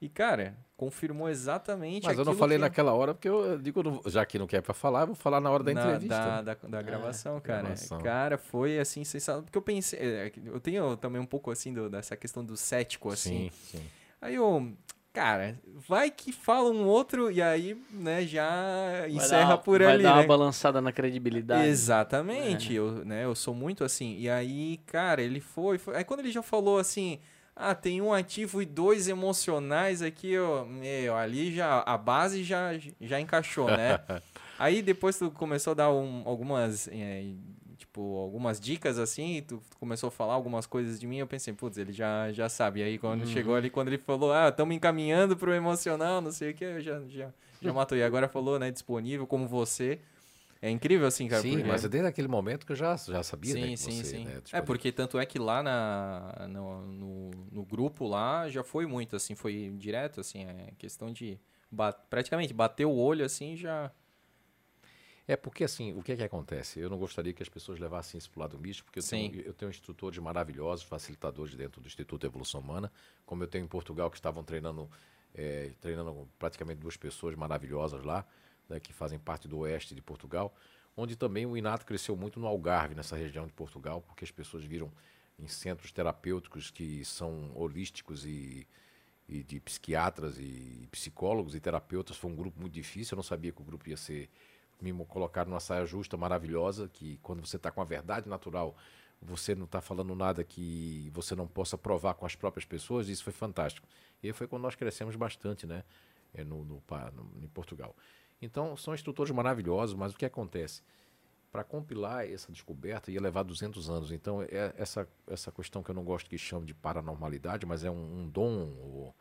E, cara, confirmou exatamente Mas eu não falei que... naquela hora, porque eu digo, já que não quer para falar, eu vou falar na hora da na, entrevista. Da, da, da gravação, é, cara. Gravação. Cara, foi assim, sensacional. Porque eu pensei, é, eu tenho também um pouco assim do, dessa questão do cético, assim. Sim, sim. Aí eu, cara, vai que fala um outro e aí, né, já vai encerra dar, por vai ali. Vai dar né? uma balançada na credibilidade. Exatamente. É. Eu, né, eu sou muito assim. E aí, cara, ele foi, foi. Aí quando ele já falou assim ah, tem um ativo e dois emocionais aqui, ó. Meu, ali já a base já, já encaixou, né? Aí depois tu começou a dar um, algumas, é, tipo, algumas dicas assim, tu, tu, começou a falar algumas coisas de mim, eu pensei, putz, ele já, já sabe. Aí quando uhum. chegou ali, quando ele falou, ah, estamos encaminhando pro emocional, não sei o que, eu já, já, já matou. E agora falou, né, disponível como você. É incrível, assim, cara. Sim, porque... mas é desde aquele momento que eu já, já sabia, sim, né? Sim, você, sim, né, É, porque tanto é que lá na, no, no, no, grupo lá já foi muito, assim, foi direto, assim, é questão de bat, praticamente bater o olho, assim, já... É porque, assim, o que é que acontece? Eu não gostaria que as pessoas levassem isso para o lado místico, porque eu tenho, eu tenho instrutores maravilhosos, facilitadores dentro do Instituto de Evolução Humana, como eu tenho em Portugal, que estavam treinando, é, treinando praticamente duas pessoas maravilhosas lá, né, que fazem parte do oeste de Portugal, onde também o Inato cresceu muito no Algarve, nessa região de Portugal, porque as pessoas viram em centros terapêuticos que são holísticos e, e de psiquiatras e psicólogos e terapeutas. Foi um grupo muito difícil, eu não sabia que o grupo ia ser me colocar numa saia justa maravilhosa, que quando você está com a verdade natural, você não está falando nada que você não possa provar com as próprias pessoas, isso foi fantástico. E foi quando nós crescemos bastante, né, é, no, no, no, em Portugal. Então, são instrutores maravilhosos, mas o que acontece? Para compilar essa descoberta ia levar 200 anos. Então, é essa, essa questão que eu não gosto que chame de paranormalidade, mas é um, um dom, ou,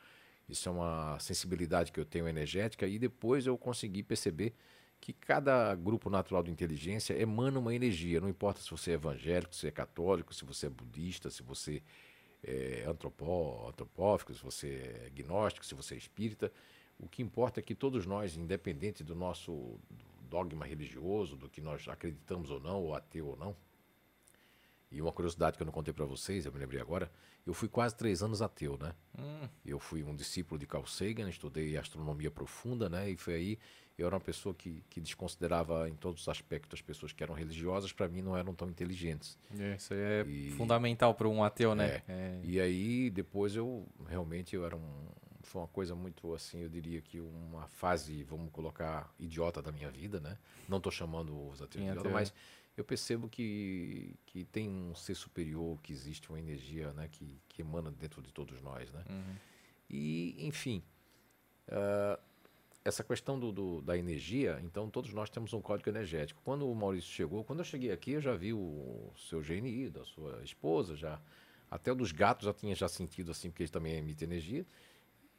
isso é uma sensibilidade que eu tenho energética, e depois eu consegui perceber que cada grupo natural de inteligência emana uma energia. Não importa se você é evangélico, se é católico, se você é budista, se você é antropó, antropófico, se você é gnóstico, se você é espírita o que importa é que todos nós, independente do nosso dogma religioso, do que nós acreditamos ou não, ou ateu ou não, e uma curiosidade que eu não contei para vocês, eu me lembrei agora, eu fui quase três anos ateu, né? Hum. Eu fui um discípulo de Carl Sagan, estudei astronomia profunda, né? E foi aí, eu era uma pessoa que, que desconsiderava em todos os aspectos as pessoas que eram religiosas, para mim não eram tão inteligentes. É, isso aí é e, fundamental para um ateu, né? É. É. E aí, depois eu, realmente, eu era um, foi uma coisa muito assim, eu diria que uma fase, vamos colocar, idiota da minha vida, né? Não estou chamando os de idiota, mas eu percebo que, que tem um ser superior, que existe uma energia né, que, que emana dentro de todos nós, né? Uhum. E, enfim, uh, essa questão do, do, da energia, então todos nós temos um código energético. Quando o Maurício chegou, quando eu cheguei aqui, eu já vi o seu GNI, da sua esposa, já Até o dos gatos já tinha já sentido assim, porque eles também emitem energia.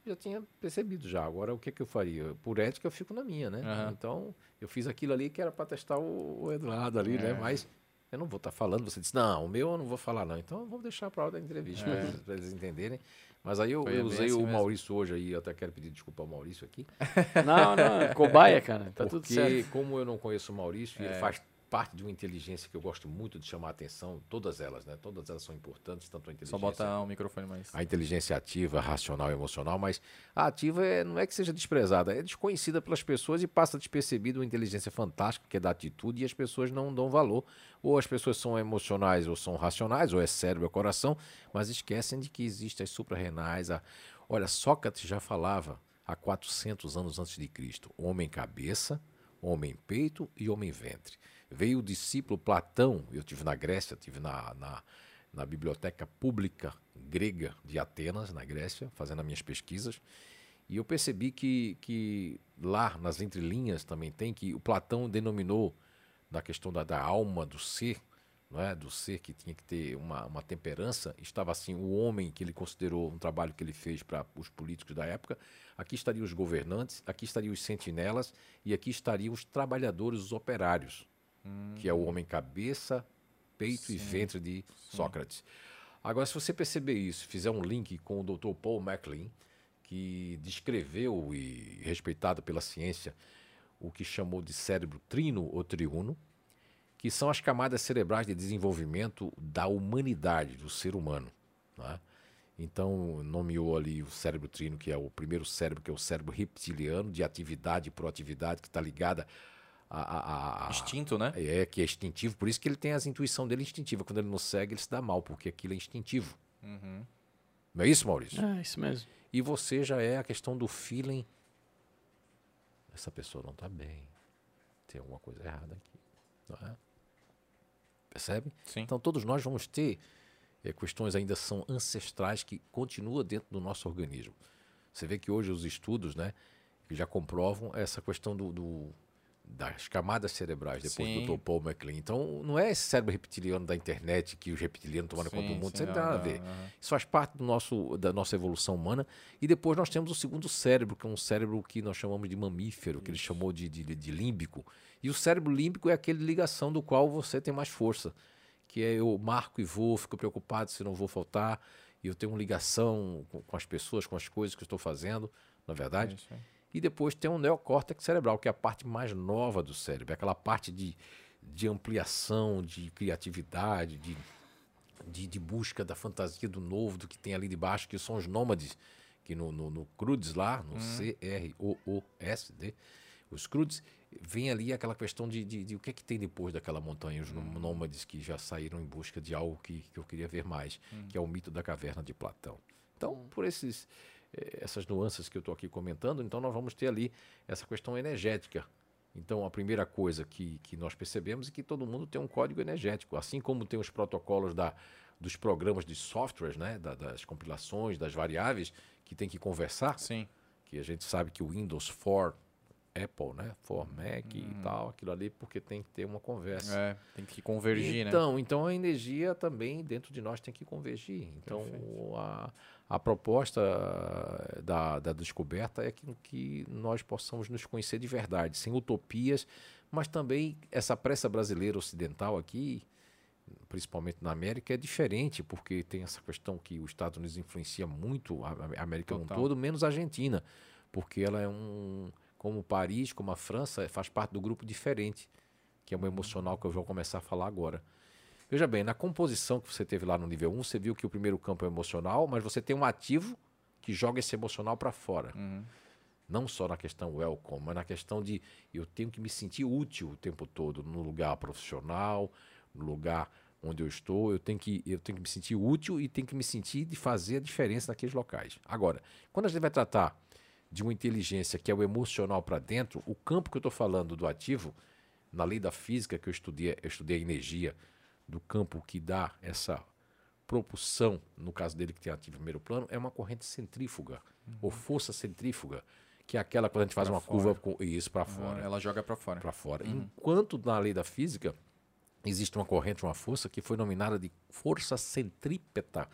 Já tinha percebido já. Agora, o que, que eu faria? Por ética, eu fico na minha, né? Aham. Então, eu fiz aquilo ali que era para testar o, o Eduardo ali, É. né? Mas eu não vou estar falando. Você disse, não, o meu eu não vou falar, não. Então, vamos deixar para a hora da entrevista, É. pra eles- entenderem. Mas aí eu, eu usei assim o mesmo. Maurício hoje aí, eu até quero pedir desculpa ao Maurício aqui. Não, não, é cobaia, cara. Tá tudo porque, certo. como eu não conheço o Maurício, e ele É. faz parte de uma inteligência que eu gosto muito de chamar a atenção, todas elas, né? Todas elas são importantes, tanto a inteligência Só botar o microfone mais. a inteligência ativa, racional e emocional, mas a ativa é- não é que seja desprezada, é desconhecida pelas pessoas e passa despercebida uma inteligência fantástica, que é da atitude, e as pessoas não dão valor. Ou as pessoas são emocionais ou são racionais, ou é cérebro ou coração, mas esquecem de que existem as suprarrenais. A... Olha, Sócrates já falava há 400 anos antes de Cristo, homem cabeça, homem peito e homem ventre. Veio o discípulo Platão, eu tive na Grécia, tive na, na, na biblioteca pública grega de Atenas, na Grécia, fazendo as minhas pesquisas, e eu percebi que, que lá nas entrelinhas também tem que o Platão denominou da questão da, da alma do ser, não é? do ser que tinha que ter uma, uma temperança, estava assim o homem que ele considerou um trabalho que ele fez para os políticos da época, aqui estariam os governantes, aqui estariam os sentinelas e aqui estariam os trabalhadores, os operários, que é o homem cabeça, peito e ventre de Sócrates. Agora, se você perceber isso, fizer um link com o Dr. Paul MacLean, que descreveu e respeitado pela ciência o que chamou de cérebro trino ou triuno, que são as camadas cerebrais de desenvolvimento da humanidade, do ser humano. né? Então, nomeou ali o cérebro trino, que é o primeiro cérebro, que é o cérebro reptiliano, de atividade e proatividade, que está ligada a, a- a- Instinto, né? é, que é instintivo, por isso que ele tem as intuição dele instintiva. Quando ele não segue, ele se dá mal, porque aquilo é instintivo. Uhum. Não é isso, Maurício? É, isso mesmo. E você já é a questão do feeling. Essa pessoa não está bem. Tem alguma coisa errada aqui. Não é? Percebe? Sim. Então todos nós vamos ter eh, questões ainda são ancestrais que continuam dentro do nosso organismo. Você vê que hoje os estudos, né, que já comprovam essa questão do, do- das camadas cerebrais depois Sim. do Dr. Paul MacLean. Então não é esse cérebro reptiliano da internet que os reptilianos tomaram conta do Sim, mundo, sim, isso não tem nada a aham, ver. aham. Isso faz parte do nosso, da nossa evolução humana. E depois nós temos o segundo cérebro, que é um cérebro que nós chamamos de mamífero, que ele chamou de, de, de límbico. E o cérebro límbico é aquele ligação do qual você tem mais força. Que é eu marco e vou, fico preocupado se não vou faltar. E eu tenho uma ligação com, com as pessoas, com as coisas que eu estou fazendo, na verdade. É isso aí. E depois tem o neocórtex cerebral, que é a parte mais nova do cérebro, é aquela parte de, de ampliação, de criatividade, de, de, de busca da fantasia do novo, do que tem ali debaixo, que são os nômades, que no, no, no CRUDS lá, no C-R-O-O-S-D, os CRUDS, vem ali aquela questão de, de, de o que é que tem depois daquela montanha, os nô- nômades que já saíram em busca de algo que, que eu queria ver mais, que é o mito da caverna de Platão. Então, por esses, essas nuances que eu estou aqui comentando, então nós vamos ter ali essa questão energética. Então, a primeira coisa que, que nós percebemos é que todo mundo tem um código energético, assim como tem os protocolos da, dos programas de softwares, né, da- das compilações, das variáveis, que tem que conversar, Sim. que a gente sabe que o Windows for Apple, né, for Mac e tal, aquilo ali, porque tem que ter uma conversa. É, tem que convergir, né? Então, então a energia também dentro de nós tem que convergir. Então a, a proposta da, da descoberta é que, que nós possamos nos conhecer de verdade, sem utopias, mas também essa pressa brasileira ocidental aqui, principalmente na América, é diferente, porque tem essa questão que os Estados Unidos influencia muito a América como um todo, menos a Argentina, porque ela é um, como Paris, como a França, faz parte do grupo diferente que é um emocional que eu vou começar a falar agora. Veja bem, na composição que você teve lá no nível 1, você viu que o primeiro campo é emocional, mas você tem um ativo que joga esse emocional para fora. Uhum. Não só na questão welcome, mas na questão de eu tenho que me sentir útil o tempo todo no lugar profissional, no lugar onde eu estou, eu tenho que eu tenho que me sentir útil e tenho que me sentir de fazer a diferença naqueles locais. Agora, quando a gente vai tratar de uma inteligência que é o emocional para dentro, o campo que eu estou falando do ativo, na lei da física que eu estudei, eu estudei a energia do campo que dá essa propulsão, no caso dele que tem ativo em primeiro plano, é uma corrente centrífuga, ou força centrífuga, que é aquela quando a gente faz Pra uma fora. curva com isso para Ah, fora Ela joga pra fora. para fora. Enquanto na lei da física, existe uma corrente, uma força que foi nominada de força centrípeta,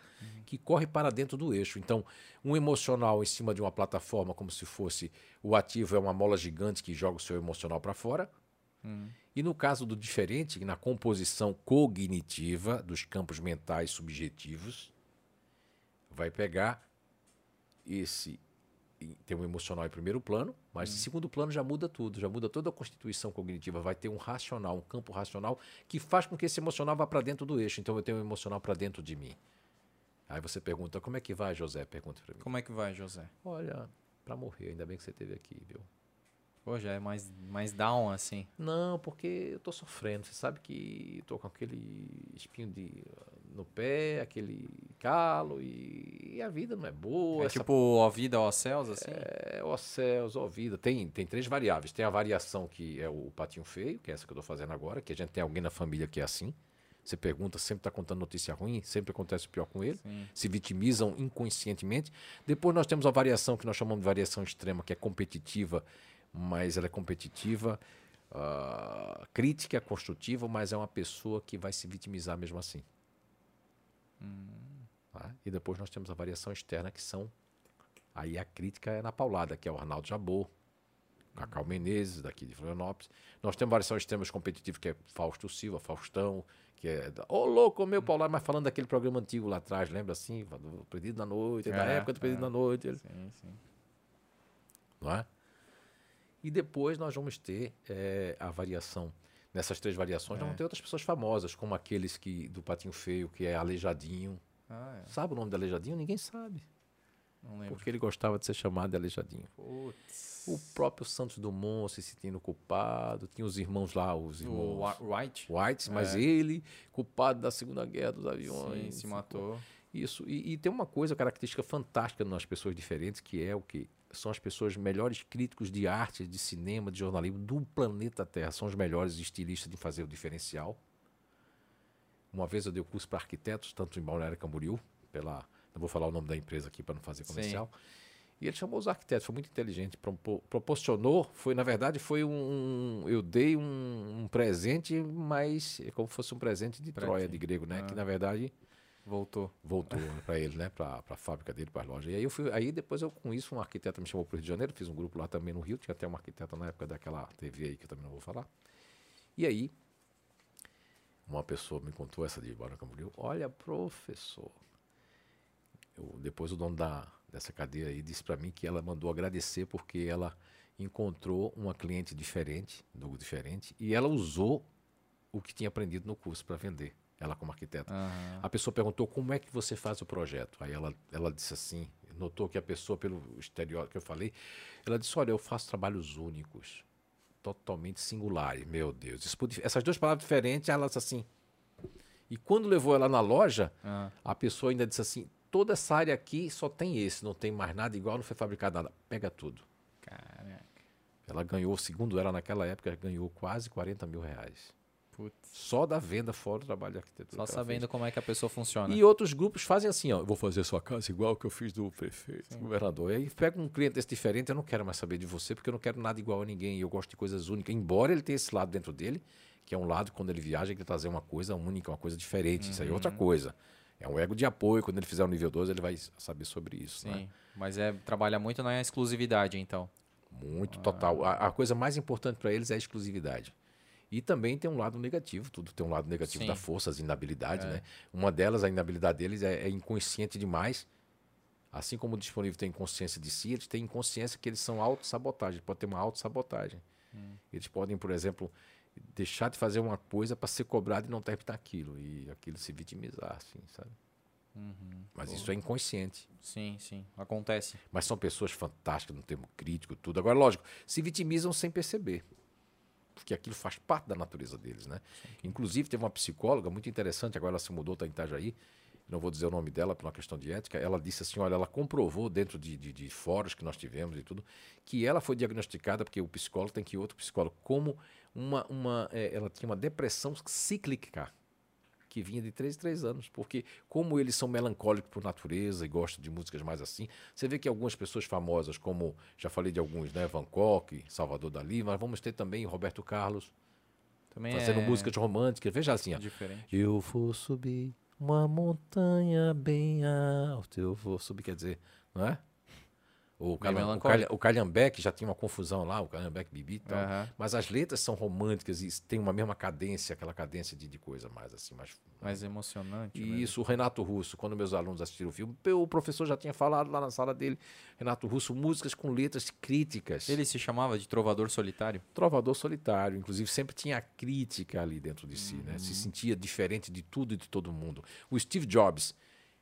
que corre para dentro do eixo. Então, um emocional em cima de uma plataforma, como se fosse o ativo é uma mola gigante que joga o seu emocional para fora. E no caso do diferente, na composição cognitiva dos campos mentais subjetivos, vai pegar esse tem um emocional em primeiro plano, mas em segundo plano já muda tudo, já muda toda a constituição cognitiva. Vai ter um racional, um campo racional que faz com que esse emocional vá para dentro do eixo. Então eu tenho um emocional para dentro de mim. Aí você pergunta, como é que vai, José? Pergunta para mim. Como é que vai, José? Olha, para morrer, ainda bem que você esteve aqui, viu? Pô, já é mais, mais down, assim. Não, porque eu tô sofrendo. Você sabe que tô com aquele espinho de, no pé, aquele calo e, e a vida não é boa. É essa tipo ó vida, ó céus, assim? É, ó céus, ó vida. Tem, tem três variáveis. Tem a variação que é o patinho feio, que é essa que eu estou fazendo agora, que a gente tem alguém na família que é assim. Você pergunta, sempre está contando notícia ruim, sempre acontece o pior com ele. Sim. Se vitimizam inconscientemente. Depois nós temos a variação que nós chamamos de variação extrema, que é competitiva, mas ela é competitiva, ah, crítica, construtiva, mas é uma pessoa que vai se vitimizar mesmo assim. Tá? E depois nós temos a variação externa, que são. Aí a crítica é na paulada, que é o Arnaldo Jabor, Cacau Menezes, daqui de Florianópolis. Nós temos variação extremas competitivas, que é Fausto Silva, Faustão, que é. da- Ô, louco, meu paulado, mas falando daquele programa antigo lá atrás, lembra assim? Do Perdido na Noite, da É, época do Perdido é. na Noite. Sim, sim. não é? E depois nós vamos ter eh, a variação. Nessas três variações, nós vamos ter outras pessoas famosas, como aqueles que do Patinho Feio, que é Aleijadinho. Ah, é. Sabe o nome de Aleijadinho? Ninguém sabe. Porque ele gostava de ser chamado de Aleijadinho. Putz. O próprio Santos Dumont se sentindo culpado. Tinha os irmãos lá, os O irmãos Wa- White? Whites, mas É. ele, culpado da Segunda Guerra dos Aviões. Sim, se matou. Isso. E, e tem uma coisa, característica fantástica nas pessoas diferentes, que é o que são as pessoas melhores críticos de arte, de cinema, de jornalismo do planeta Terra. São os melhores estilistas de fazer o diferencial. Uma vez eu dei o curso para arquitetos, tanto em Balneário Camboriú, pela, não vou falar o nome da empresa aqui para não fazer Sim. comercial. E ele chamou os arquitetos, foi muito inteligente, propo- proporcionou, foi na verdade foi um, eu dei um, um presente, mas é como se fosse um presente de Troia de grego, né? Ah. Que na verdade Voltou. voltou para ele, né, para a fábrica dele, para a loja. E aí eu fui, aí depois eu com isso um arquiteto me chamou para o Rio de Janeiro, fiz um grupo lá também no Rio, tinha até uma arquiteta na época daquela TV aí que eu também não vou falar. E aí uma pessoa me contou essa de Barão Camboriú, olha, professor. Eu, depois o dono da, dessa cadeira aí disse para mim que ela mandou agradecer porque ela encontrou uma cliente diferente, do diferente, e ela usou o que tinha aprendido no curso para vender, ela como arquiteta. Aham. A pessoa perguntou como é que você faz o projeto. Aí ela, ela disse assim, notou que a pessoa, pelo exterior que eu falei, ela disse, olha, eu faço trabalhos únicos, totalmente singulares. Meu Deus, isso essas duas palavras diferentes, ela disse assim. E quando levou ela na loja, Ah, a pessoa ainda disse assim, toda essa área aqui só tem esse, não tem mais nada igual, não foi fabricado nada. Pega tudo. caraca. Ela ganhou, segundo ela naquela época, ganhou quase 40 mil reais. Putz. Só da venda fora do trabalho de arquitetura. Só ela fez. sabendo como é que a pessoa funciona. E outros grupos fazem assim, ó, eu vou fazer sua casa igual que eu fiz do prefeito, do governador. E aí pega um cliente desse diferente, eu não quero mais saber de você, porque eu não quero nada igual a ninguém, eu gosto de coisas únicas. Embora ele tenha esse lado dentro dele, que é um lado quando ele viaja, ele trazer uma coisa única, uma coisa diferente. Isso aí é outra Uhum. coisa. É um ego de apoio, quando ele fizer o nível 2, ele vai saber sobre isso. Sim. né? Mas é trabalha muito na exclusividade, então. Muito total. A, a coisa mais importante para eles é a exclusividade. E também tem um lado negativo, tudo tem um lado negativo Sim. da força, as inabilidades, É. né? Uma delas, a inabilidade deles é, é inconsciente demais. Assim como o disponível tem consciência de si, eles têm inconsciência que eles são autossabotagem, pode ter uma autossabotagem. Hum. Eles podem, por exemplo, deixar de fazer uma coisa para ser cobrado e não terminar aquilo, e aquilo se vitimizar, assim, sabe? Uhum. Mas isso é inconsciente. Sim, sim. Acontece. Mas são pessoas fantásticas no termo crítico, tudo. Agora, lógico, se vitimizam sem perceber. Porque aquilo faz parte da natureza deles, né? Inclusive, teve uma psicóloga muito interessante, agora ela se mudou, está em Itajaí, não vou dizer o nome dela por uma questão de ética, ela disse assim, olha, ela comprovou dentro de, de, de fóruns que nós tivemos e tudo, que ela foi diagnosticada, porque o psicólogo tem que ir outro psicólogo, como uma, uma eh, ela tinha uma depressão cíclica, que vinha de 3 em 3 anos, porque como eles são melancólicos por natureza e gostam de músicas mais assim, você vê que algumas pessoas famosas, como já falei de alguns, né, Van Gogh, Salvador Dali, mas vamos ter também Roberto Carlos, Também fazendo é músicas românticas. Veja assim, ó. diferente. Eu vou subir uma montanha bem alta. Eu vou subir, quer dizer, não é? O, Bem Calha, o, já tinha uma confusão lá, o Calhambeque Bibi e tal. Aham. Mas as letras são românticas e tem uma mesma cadência, aquela cadência de, de coisa mais assim, mais. Mais emocionante. E né? isso, o Renato Russo, quando meus alunos assistiram o filme, o professor já tinha falado lá na sala dele, Renato Russo, músicas com letras críticas. Ele se chamava de Trovador Solitário? Trovador solitário, inclusive sempre tinha a crítica ali dentro de si, né? Uhum. Se sentia diferente de tudo e de todo mundo. O Steve Jobs,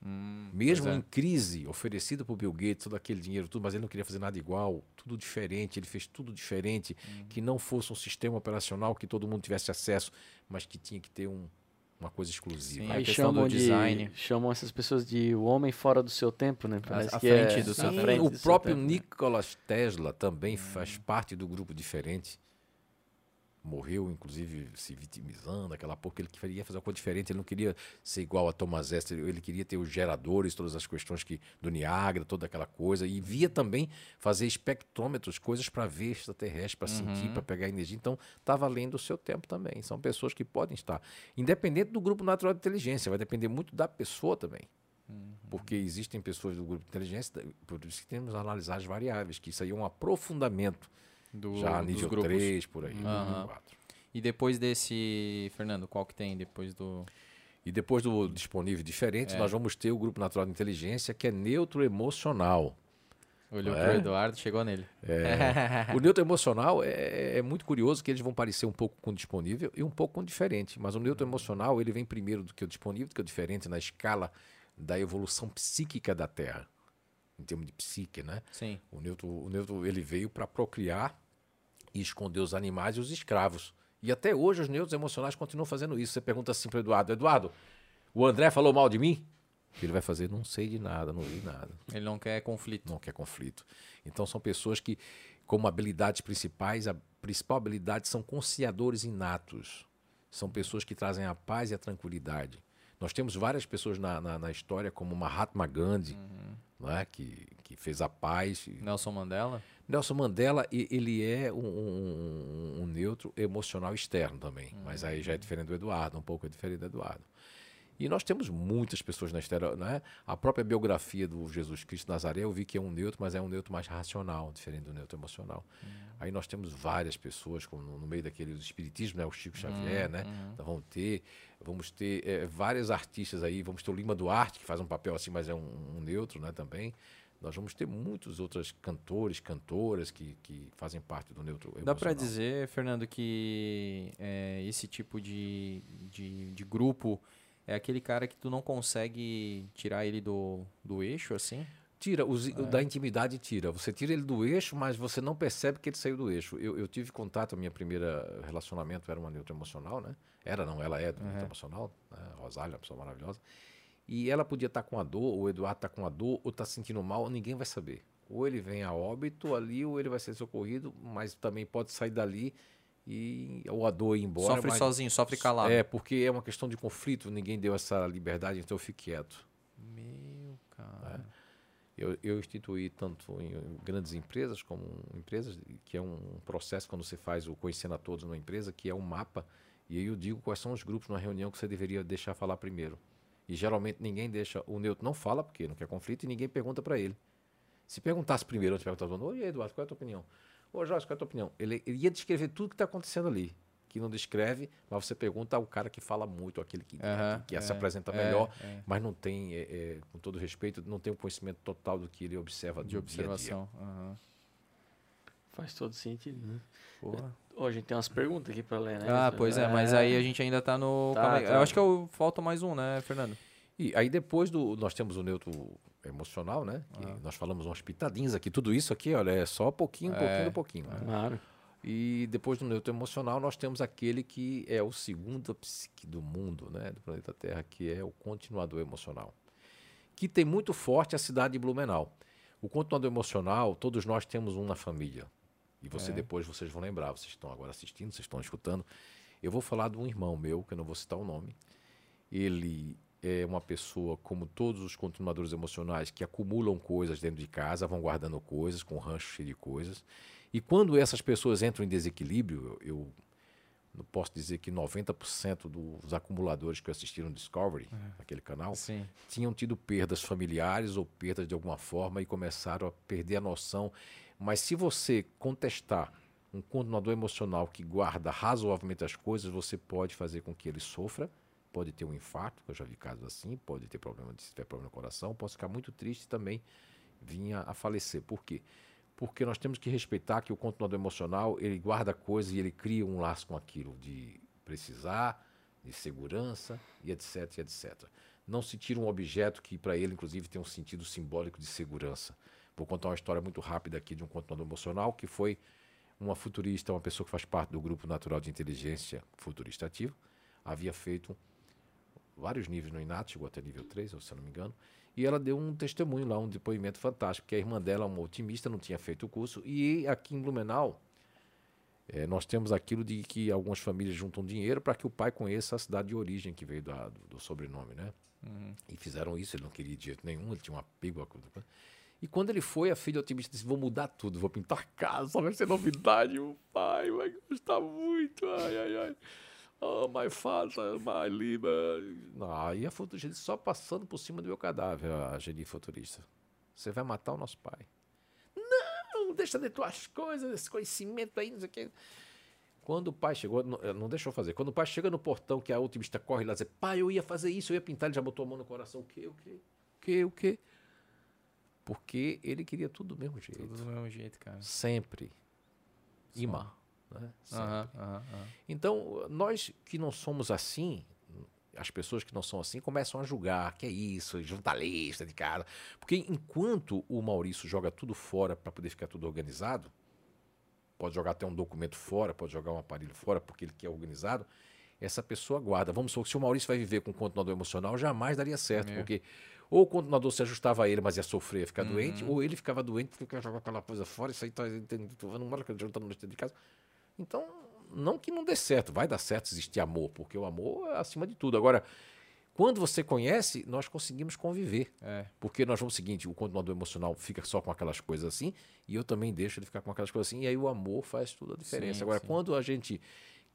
mesmo pois é. em crise, oferecido por Bill Gates todo aquele dinheiro, tudo, mas ele não queria fazer nada igual, tudo diferente, ele fez tudo diferente, Uhum. que não fosse um sistema operacional que todo mundo tivesse acesso, mas que tinha que ter um- uma coisa exclusiva. Sim, a Aí chamam do de, design. chamam essas pessoas de o homem fora do seu tempo, né? Parece que frente é, do seu Sim, tempo. o próprio né? Nikola Tesla também faz parte do grupo diferente. Morreu, inclusive, se vitimizando, aquela que ele queria fazer uma coisa diferente, ele não queria ser igual a Thomas Edison, ele queria ter os geradores, todas as questões que do Niagara, toda aquela coisa, e via também fazer espectrômetros, coisas para ver extraterrestre, para sentir, para pegar energia. Então, estava além do seu tempo também. São pessoas que podem estar, independente do grupo natural de inteligência, vai depender muito da pessoa também. Porque existem pessoas do grupo de inteligência, por isso que temos analisar as variáveis, que isso aí é um aprofundamento, Do, já nível grupos. 3, por aí, 4. E depois desse, Fernando, qual que tem depois do... E depois do disponível diferente, É. nós vamos ter o grupo natural de inteligência, que é neutro emocional. Olhou É? pro Eduardo, chegou nele. É, o neutro emocional é, é muito curioso que eles vão parecer um pouco com o disponível e um pouco com o diferente. Mas o neutro emocional ele vem primeiro do que o disponível, do que o diferente na escala da evolução psíquica da Terra, em termos de psique, né? Sim. O neutro, o neutro ele veio para procriar e esconder os animais e os escravos. E até hoje os neutros emocionais continuam fazendo isso. Você pergunta assim para Eduardo: Eduardo, o André falou mal de mim? Ele vai fazer: não sei de nada, não vi nada Ele não quer conflito. não quer conflito. Então são pessoas que, como habilidades principais, a principal habilidade são conciliadores inatos. São pessoas que trazem a paz e a tranquilidade. Nós temos várias pessoas na, na, na história, como Mahatma Gandhi, não é? que, que fez a paz. Nelson Mandela? Nelson Mandela, ele é um, um- um neutro emocional externo também. Mas aí já é diferente do Eduardo, um pouco é diferente do Eduardo. E nós temos muitas pessoas na história, né? A própria biografia do Jesus Cristo Nazaré, eu vi que é um neutro, mas é um neutro mais racional, diferente do neutro emocional. Aí nós temos várias pessoas, como no, meio daquele do espiritismo, né? O Chico Xavier, né? Então vamos ter, vamos ter eh, vários artistas aí, vamos ter o Lima Duarte, que faz um papel assim, mas é um, um neutro, né? Também. Nós vamos ter muitos outros cantores, cantoras que, que fazem parte do neutro emocional. Dá pra dizer, Fernando, que é, esse tipo de, de, de grupo é aquele cara que tu não consegue tirar ele do, do eixo, assim? Tira, os, o da intimidade tira. Você tira ele do eixo, mas você não percebe que ele saiu do eixo. Eu, eu tive contato, a minha primeira relacionamento era uma neutra emocional, né? Era, não, ela é do neutra emocional, né? Rosália, uma pessoa maravilhosa. E ela podia estar com a dor, o Eduardo está com a dor, ou está sentindo mal, ninguém vai saber. Ou ele vem a óbito ali, ou ele vai ser socorrido, mas também pode sair dali e ou a dor ir embora. sofre mas- sozinho, sofre calado. É, porque é uma questão de conflito, ninguém deu essa liberdade, então eu fico quieto. Meu, cara. Eu, eu instituí tanto em grandes empresas como em empresas, que é um processo quando você faz o conhecendo a todos numa empresa, que é um mapa, e aí eu digo quais são os grupos numa reunião que você deveria deixar falar primeiro. E geralmente ninguém deixa, o neutro não fala porque não quer conflito e ninguém pergunta para ele. Se perguntasse primeiro, antes de perguntar, oi Eduardo, qual é a tua opinião? Ô Jorge, qual é a tua opinião? Ele, ele ia descrever tudo que está acontecendo ali. Que não descreve, mas você pergunta ao cara que fala muito, aquele que, que, que se é, apresenta é, melhor, é. mas não tem, é, é, com todo respeito, não tem o conhecimento total do que ele observa De no dia a dia. observação. Faz todo sentido, né? Porra. Ô, a gente tem umas perguntas aqui pra ler, né? Ah, pois é, mas aí a gente ainda tá no. Tá, calma aí. tá. Eu acho que eu, falta mais um, né, Fernando? E aí depois do, nós temos o neutro emocional, né? Que nós falamos umas pitadinhas aqui. Tudo isso aqui, olha, é só pouquinho, É, pouquinho, pouquinho. né? Claro. E depois do neutro emocional, nós temos aquele que é o segundo psique do mundo, né? Do planeta Terra, que é o continuador emocional. Que tem muito forte a cidade de Blumenau. O continuador emocional, todos nós temos um na família. E você É. depois vocês vão lembrar, vocês estão agora assistindo, vocês estão escutando. Eu vou falar de um irmão meu, que eu não vou citar o nome. Ele é uma pessoa, como todos os continuadores emocionais, que acumulam coisas dentro de casa, vão guardando coisas, com um rancho cheio de coisas. E quando essas pessoas entram em desequilíbrio, eu, eu- não posso dizer que 90% dos acumuladores que assistiram Discovery, aquele canal, Sim. tinham tido perdas familiares ou perdas de alguma forma e começaram a perder a noção. Mas se você contestar um continuador emocional que guarda razoavelmente as coisas, você pode fazer com que ele sofra, pode ter um infarto, que eu já vi casos assim, pode ter problema de se tiver problema no coração, pode ficar muito triste também vinha a falecer. Por quê? Porque nós temos que respeitar que o continuador emocional, ele guarda coisas e ele cria um laço com aquilo de precisar, de segurança e etc, e etc. Não se tira um objeto que para ele, inclusive, tem um sentido simbólico de segurança. Vou contar uma história muito rápida aqui de um continuador emocional que foi uma futurista, uma pessoa que faz parte do grupo natural de inteligência futurista ativo, havia feito vários níveis no INAT, chegou até nível 3, se eu não me engano, e ela deu um testemunho lá, um depoimento fantástico, que a irmã dela, uma otimista, não tinha feito o curso, e aqui em Blumenau, eh, nós temos aquilo de que algumas famílias juntam dinheiro para que o pai conheça a cidade de origem que veio da- do, do sobrenome, né? E fizeram isso, ele não queria de jeito nenhum, ele tinha um apego coisa. E quando ele foi, a filha otimista disse: Vou mudar tudo, vou pintar casa, vai ser novidade. O pai vai gostar muito. Ai, ai, ai. Oh, my father, my liba. Aí a futurista só passando por cima do meu cadáver, a Geni futurista. Você vai matar o nosso pai. Não, deixa de tuas coisas, esse conhecimento aí, não sei o quê. Quando o pai chegou, não, eh, não deixou fazer. Quando o pai chega no portão, que a otimista corre lá e diz: Pai, eu ia fazer isso, eu ia pintar, ele já botou a mão no coração. O quê? O quê? O quê? O quê? Porque ele queria tudo do mesmo jeito. Tudo do mesmo jeito, cara. Sempre. Imã. Né? Sempre. Aham, aham, aham. Então, nós que não somos assim, as pessoas que não são assim começam a julgar, que é isso, juntar lista de cara. Porque enquanto o Maurício joga tudo fora para poder ficar tudo organizado, pode jogar até um documento fora, pode jogar um aparelho fora porque ele quer organizado, essa pessoa guarda. Vamos supor que se o Maurício vai viver com um continuador emocional, jamais daria certo, É. porque ou o continuador se ajustava a ele, mas ia sofrer, ia ficar doente, ou ele ficava doente porque ia jogar aquela coisa fora, isso aí tá não mora juntando no de casa. Então, não que não dê certo, vai dar certo existir amor, porque o amor é acima de tudo. Agora, quando você conhece, nós conseguimos conviver. É. Porque nós vamos o seguinte, o continuador emocional fica só com aquelas coisas assim, e eu também deixo ele ficar com aquelas coisas assim, e aí o amor faz toda a diferença. Sim, Agora, sim. quando a gente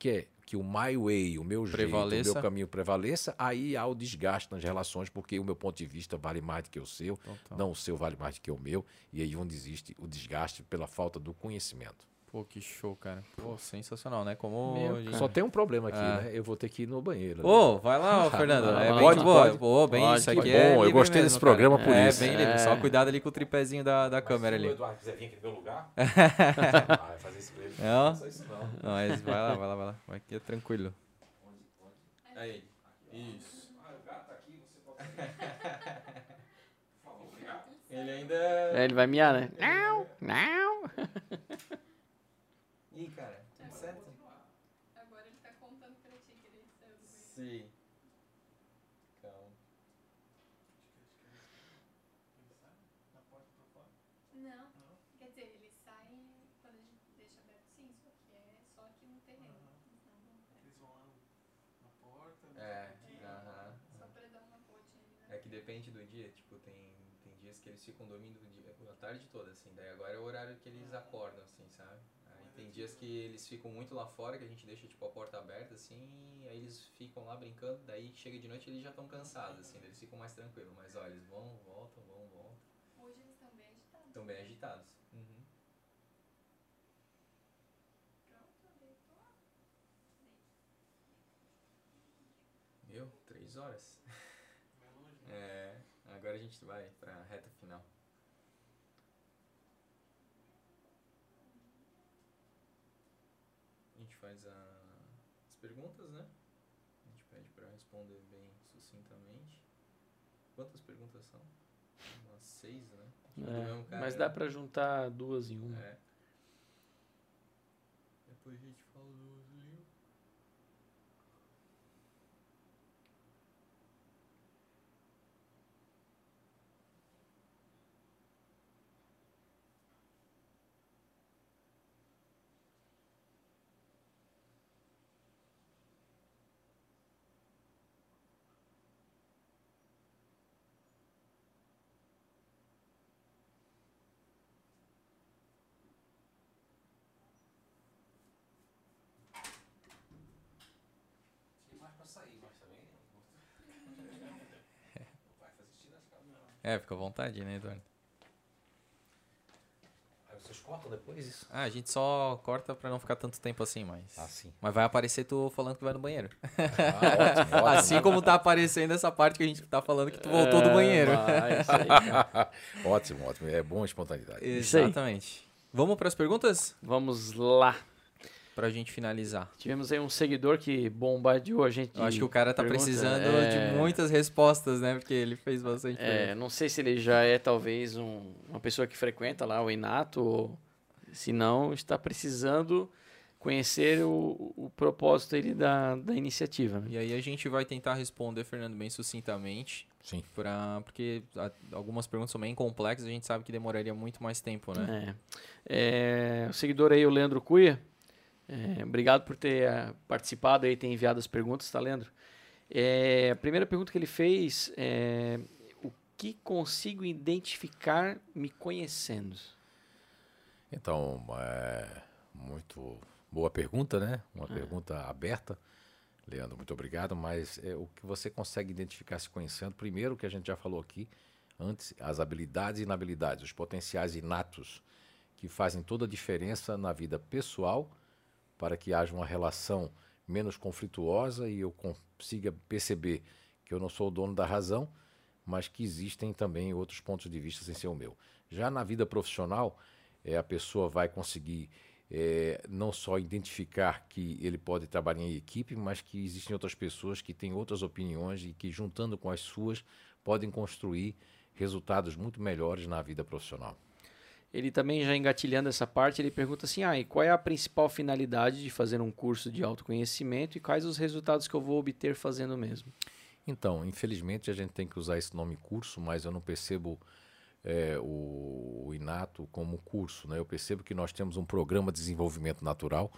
quer que o my way, o meu jeito, o Prevaleça. meu caminho prevaleça, aí há o desgaste nas relações, porque o meu ponto de vista vale mais do que o seu, Total. não o seu vale mais do que o meu, e aí onde existe o desgaste pela falta do conhecimento. Pô, que show, cara. Pô, sensacional, né? Como gente- Só tem um problema aqui, Ah. né? Eu vou ter que ir no banheiro. Ô, vai lá, ô, Fernando. É vai bem. Pode, Pô, bem, pode. isso Que aqui bom, é eu gostei mesmo, desse cara. programa por é, isso. bem livre. É. Só cuidado ali com o tripézinho da, da câmera ali. Eduardo quiser vir aqui no meu lugar, vai fazer isso pra ele. Não? isso não. Não, mas vai lá, vai lá, vai lá. Vai aqui é tranquilo. Aí. Isso. Ele ainda. É, ele vai miar, né? Não, não. Ih, cara, tudo certo? Agora ele tá contando pra ti que ele saiu do banheiro. Sim. Calma. Não, quer dizer, ele sai quando a gente deixa aberto sim, só que é só aqui no terreno. Não, É, aham. só pra dar uma voltinha ali, É né? que depende do dia, tipo, tem, tem dias que eles ficam dormindo o dia- a tarde toda, assim, daí agora é o horário que eles acordam, assim, sabe? Tem dias que eles ficam muito lá fora, que a gente deixa, tipo, a porta aberta, assim, aí eles ficam lá brincando, daí chega de noite eles já estão cansados, assim, eles ficam mais tranquilos, mas olha, eles vão, voltam, vão, voltam, Hoje eles estão bem agitados. estão bem agitados. Uhum. Pronto, deitou. Meu, três horas. É, agora a gente vai pra reta final. A gente faz a- as perguntas, né? A gente pede pra responder bem sucintamente. Quantas perguntas são? Umas seis, né? Do mesmo É, mas dá pra juntar duas em uma. É. É, fica à vontade, né, Eduardo? Vocês cortam depois isso? Ah, a gente só corta pra não ficar tanto tempo assim, mas. Ah, sim. Mas vai aparecer tu falando que vai no banheiro. Ah, ótimo, ótimo. Assim como tá aparecendo essa parte que a gente tá falando que tu voltou do banheiro. Ah, isso aí, ótimo, ótimo. É bom a espontaneidade. Aí. Exatamente. Vamos pras perguntas? Vamos lá. Pra gente finalizar. Tivemos aí um seguidor que bombardeou a gente. Eu acho que o cara tá pergunta. precisando É, de muitas respostas, né? Porque ele fez bastante. É, pergunta. não sei se ele já é talvez um- uma pessoa que frequenta lá o Inato, ou se não, está precisando conhecer o, o propósito ele da, da iniciativa. Né? E aí a gente vai tentar responder, Fernando, bem sucintamente. Sim. Pra, porque algumas perguntas são bem complexas, a gente sabe que demoraria muito mais tempo, né? É. É, o seguidor aí, o Leandro Cuia, é, obrigado por ter eh, participado aí, ter enviado as perguntas, tá, Leandro? É, a primeira pergunta que ele fez é o que consigo identificar me conhecendo? Então, é, muito boa pergunta, né? Uma pergunta aberta. Leandro, muito obrigado. Mas é, o que você consegue identificar se conhecendo, primeiro, que a gente já falou aqui antes, as habilidades e inabilidades, os potenciais inatos que fazem toda a diferença na vida pessoal para que haja uma relação menos conflituosa e eu consiga perceber que eu não sou o dono da razão, mas que existem também outros pontos de vista sem ser o meu. Já na vida profissional, é, a pessoa vai conseguir é, não só identificar que ele pode trabalhar em equipe, mas que existem outras pessoas que têm outras opiniões e que, juntando com as suas, podem construir resultados muito melhores na vida profissional. Ele também já engatilhando essa parte, ele pergunta assim: ah, e qual é a principal finalidade de fazer um curso de autoconhecimento e quais os resultados que eu vou obter fazendo mesmo? Então, infelizmente a gente tem que usar esse nome curso, mas eu não percebo é, o, o Inato como curso. Né? Eu percebo que nós temos um programa de desenvolvimento natural,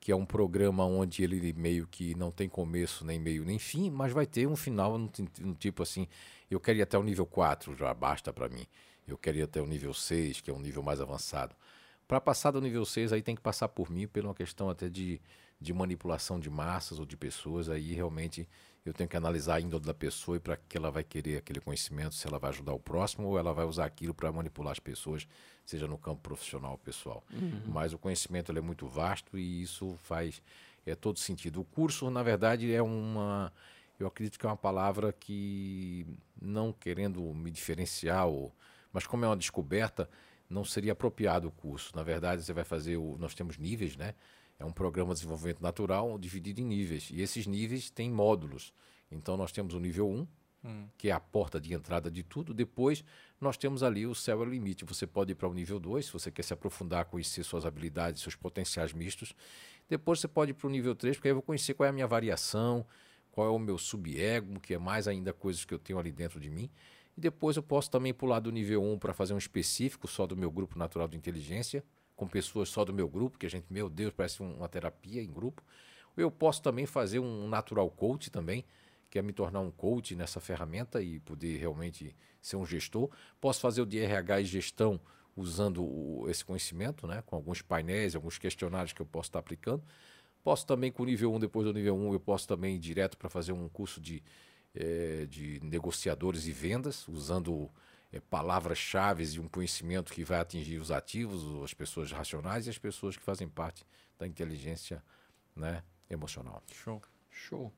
que é um programa onde ele meio que não tem começo, nem meio, nem fim, mas vai ter um final no, no tipo assim, eu quero ir até o nível 4, já basta para mim. Eu quero ir até o nível 6, que é um nível mais avançado. Para passar do nível 6, aí tem que passar por mim, por uma questão até de, de manipulação de massas ou de pessoas. Aí realmente eu tenho que analisar a índole da pessoa e para que ela vai querer aquele conhecimento, se ela vai ajudar o próximo ou ela vai usar aquilo para manipular as pessoas, seja no campo profissional ou pessoal. Mas o conhecimento é muito vasto e isso faz é, todo sentido. O curso, na verdade, é uma. Eu acredito que é uma palavra que, não querendo me diferenciar, ou, mas como é uma descoberta, não seria apropriado o curso. Na verdade, você vai fazer. O, nós temos níveis, né? É um programa de desenvolvimento natural dividido em níveis. E esses níveis têm módulos. Então, nós temos o nível 1, que é a porta de entrada de tudo. Depois, nós temos ali o céu é o limite. Você pode ir para o nível 2, se você quer se aprofundar, conhecer suas habilidades, seus potenciais mistos. Depois, você pode ir para o nível 3, porque aí eu vou conhecer qual é a minha variação, qual é o meu subego, que é mais ainda coisas que eu tenho ali dentro de mim. E depois eu posso também pular do nível 1 para fazer um específico só do meu grupo natural de inteligência, com pessoas só do meu grupo, que a gente, meu Deus, parece um- uma terapia em grupo. Eu posso também fazer um natural coach também, que é me tornar um coach nessa ferramenta e poder realmente ser um gestor. Posso fazer o de RH e gestão usando o- esse conhecimento, né, com alguns painéis, alguns questionários que eu posso estar aplicando. Posso também, com o nível 1, depois do nível 1, eu posso também ir direto para fazer um curso de, eh, de negociadores e vendas, usando eh, palavras-chave e um conhecimento que vai atingir os ativos, as pessoas racionais e as pessoas que fazem parte da inteligência né, emocional. Show. Show.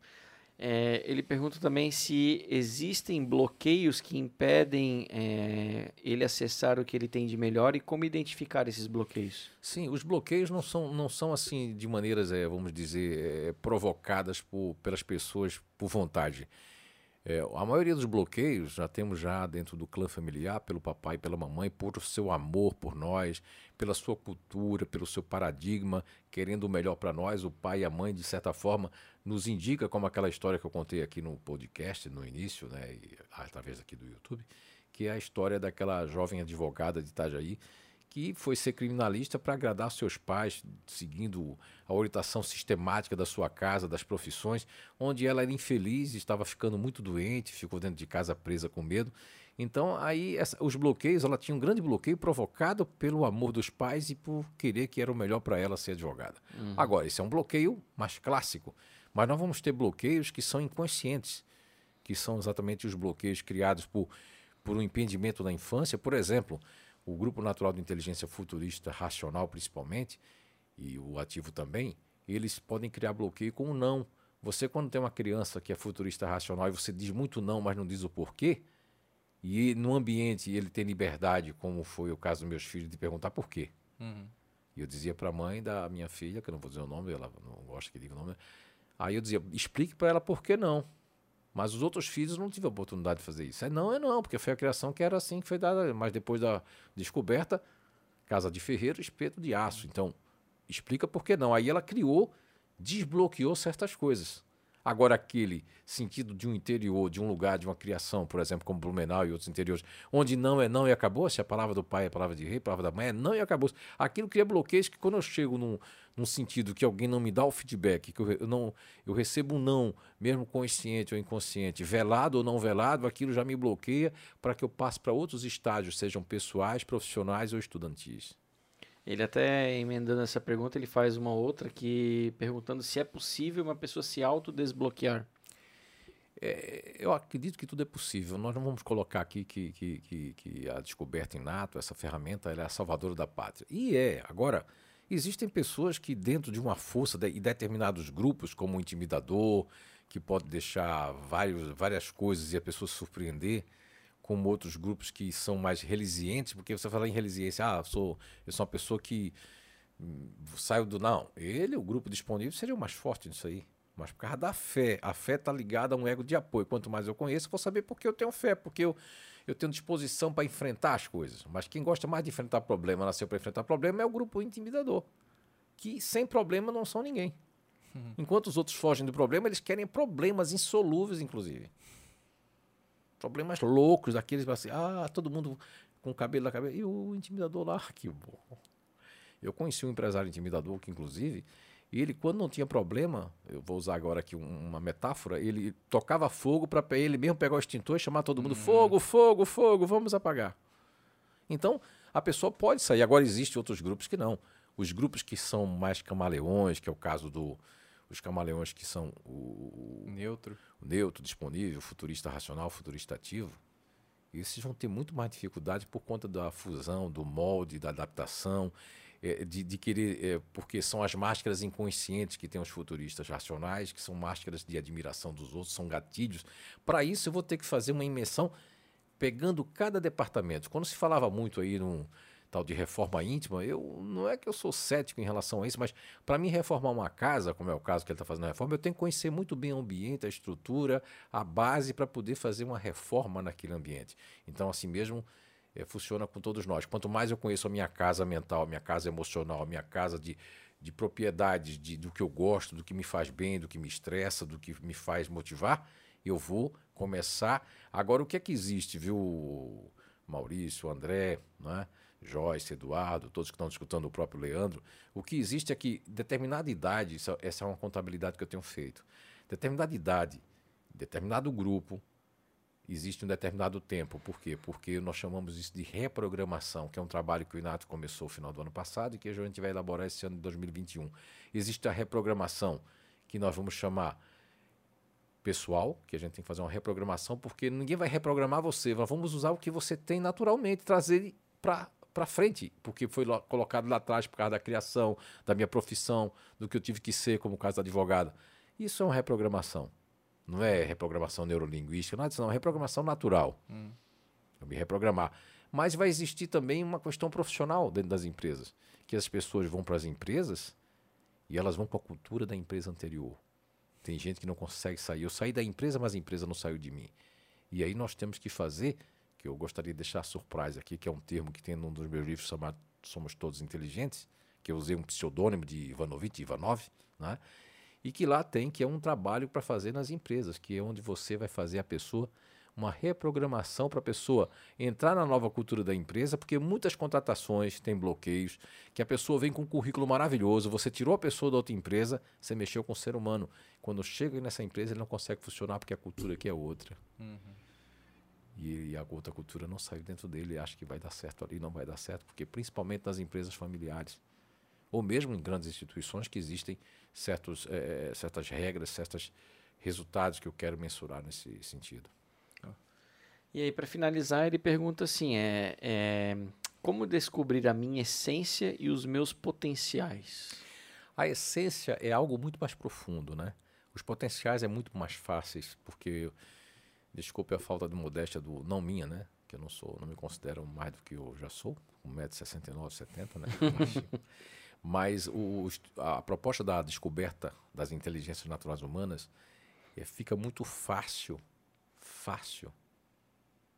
É, ele pergunta também se existem bloqueios que impedem é, ele acessar o que ele tem de melhor e como identificar esses bloqueios. Sim, os bloqueios não são, não são assim de maneiras, eh, vamos dizer, eh, provocadas por, pelas pessoas por vontade. Eh, a maioria dos bloqueios já temos já dentro do clã familiar, pelo papai e pela mamãe, por o seu amor por nós, pela sua cultura, pelo seu paradigma, querendo o melhor para nós. O pai e a mãe, de certa forma, nos indica, como aquela história que eu contei aqui no podcast, no início, né, e através aqui do YouTube, que é a história daquela jovem advogada de Itajaí, que foi ser criminalista para agradar seus pais, seguindo a orientação sistemática da sua casa, das profissões, onde ela era infeliz, estava ficando muito doente, ficou dentro de casa presa com medo. Então, aí essa- os bloqueios, ela tinha um grande bloqueio provocado pelo amor dos pais e por querer que era o melhor para ela ser advogada. Agora, esse é um bloqueio mais clássico, Mas nós vamos ter bloqueios que são inconscientes, que são exatamente os bloqueios criados por, por um impedimento da infância. Por exemplo, o Grupo Natural de Inteligência Futurista Racional, principalmente, e o ativo também, eles podem criar bloqueio com o não. Você, quando tem uma criança que é futurista racional e você diz muito não, mas não diz o porquê, e no ambiente ele tem liberdade, como foi o caso dos meus filhos, de perguntar por quê. Uhum. E eu dizia para a mãe da minha filha, que eu não vou dizer o nome, ela não gosta que diga o nome. Aí eu dizia, explique para ela por que não. Mas os outros filhos não tive a oportunidade de fazer isso. É não, é não, porque foi a criação que era assim que foi dada. Mas depois da descoberta, casa de ferreiro, espeto de aço. Então, explica por que não. Aí ela criou, desbloqueou certas coisas. Agora, aquele sentido de um interior, de um lugar, de uma criação, por exemplo, como Blumenau e outros interiores, onde não é não e acabou, se a palavra do pai é a palavra de rei, a palavra da mãe é não e acabou. Aquilo cria bloqueios que quando eu chego num, num sentido que alguém não me dá o feedback, que eu, eu, não, eu recebo um não, mesmo consciente ou inconsciente, velado ou não velado, aquilo já me bloqueia para que eu passe para outros estágios, sejam pessoais, profissionais ou estudantis. Ele até emendando essa pergunta, ele faz uma outra que perguntando se é possível uma pessoa se autodesbloquear. É, eu acredito que tudo é possível. Nós não vamos colocar aqui que, que, que, que a descoberta inato, essa ferramenta, é a salvadora da pátria. E é. Agora, existem pessoas que dentro de uma força de, e determinados grupos, como o intimidador, que pode deixar vários, várias coisas e a pessoa se surpreender, como outros grupos que são mais resilientes, porque você fala em resiliência, ah, eu sou, eu sou uma pessoa que hum, saiu do. Não, ele, o grupo disponível, seria o mais forte nisso aí. Mas por causa da fé. A fé está ligada a um ego de apoio. Quanto mais eu conheço, vou saber porque eu tenho fé, porque eu, eu tenho disposição para enfrentar as coisas. Mas quem gosta mais de enfrentar problema, nasceu para enfrentar problema, é o grupo intimidador. Que sem problema não são ninguém. Uhum. Enquanto os outros fogem do problema, eles querem problemas insolúveis, inclusive problemas loucos, daqueles assim, ah, todo mundo com o cabelo na cabeça. E o intimidador lá, que bom. Eu conheci um empresário intimidador que, inclusive, ele, quando não tinha problema, eu vou usar agora aqui uma metáfora, ele tocava fogo para ele mesmo pegar o extintor e chamar todo mundo: uhum. fogo, fogo, fogo, vamos apagar. Então, a pessoa pode sair. Agora, existem outros grupos que não. Os grupos que são mais camaleões, que é o caso do, os camaleões que são o, neutro, o neutro disponível, futurista racional, futurista ativo, esses vão ter muito mais dificuldade por conta da fusão, do molde, da adaptação, é, de, de, querer, é, porque são as máscaras inconscientes que tem os futuristas racionais, que são máscaras de admiração dos outros, são gatilhos. Para isso, eu vou ter que fazer uma imensão pegando cada departamento. Quando se falava muito aí num tal de reforma íntima, eu não é que eu sou cético em relação a isso, mas para mim reformar uma casa, como é o caso que ele está fazendo a reforma, eu tenho que conhecer muito bem o ambiente, a estrutura, a base para poder fazer uma reforma naquele ambiente. Então, assim mesmo, é, funciona com todos nós. Quanto mais eu conheço a minha casa mental, a minha casa emocional, a minha casa de, de propriedades, de, do que eu gosto, do que me faz bem, do que me estressa, do que me faz motivar, eu vou começar. Agora, o que é que existe, viu, Maurício, André, não é? Joyce, Eduardo, todos que estão discutindo o próprio Leandro, o que existe é que determinada idade, essa é uma contabilidade que eu tenho feito, determinada idade, determinado grupo, existe um determinado tempo. Por quê? Porque nós chamamos isso de reprogramação, que é um trabalho que o Inato começou no final do ano passado e que a gente vai elaborar esse ano de 2021. Existe a reprogramação, que nós vamos chamar pessoal, que a gente tem que fazer uma reprogramação, porque ninguém vai reprogramar você, nós vamos usar o que você tem naturalmente, trazer para para frente, porque foi colocado lá atrás por causa da criação, da minha profissão, do que eu tive que ser como caso advogado. Isso é uma reprogramação. Não é reprogramação neurolinguística, nada disso, não. É reprogramação natural. Hum. Eu me reprogramar. Mas vai existir também uma questão profissional dentro das empresas. Que as pessoas vão para as empresas e elas vão com a cultura da empresa anterior. Tem gente que não consegue sair. Eu saí da empresa, mas a empresa não saiu de mim. E aí nós temos que fazer que eu gostaria de deixar surpresa aqui, que é um termo que tem num dos meus livros chamado Somos Todos Inteligentes, que eu usei um pseudônimo de Ivanovich, Ivanov, né? e que lá tem que é um trabalho para fazer nas empresas, que é onde você vai fazer a pessoa uma reprogramação para a pessoa entrar na nova cultura da empresa, porque muitas contratações têm bloqueios, que a pessoa vem com um currículo maravilhoso, você tirou a pessoa da outra empresa, você mexeu com o ser humano. Quando chega nessa empresa, ele não consegue funcionar porque a cultura aqui é outra. Uhum e, a outra cultura não saiu dentro dele, acha que vai dar certo ali, não vai dar certo, porque principalmente nas empresas familiares, ou mesmo em grandes instituições que existem certos, eh, certas regras, certos resultados que eu quero mensurar nesse sentido. E aí, para finalizar, ele pergunta assim: é, é, como descobrir a minha essência e os meus potenciais? A essência é algo muito mais profundo, né? Os potenciais é muito mais fáceis, porque, desculpe a falta de modéstia do não minha, né? Que eu não sou, não me considero mais do que eu já sou, 1,69m, 70 né? Mas o, a proposta da descoberta das inteligências naturais humanas é, fica muito fácil, fácil.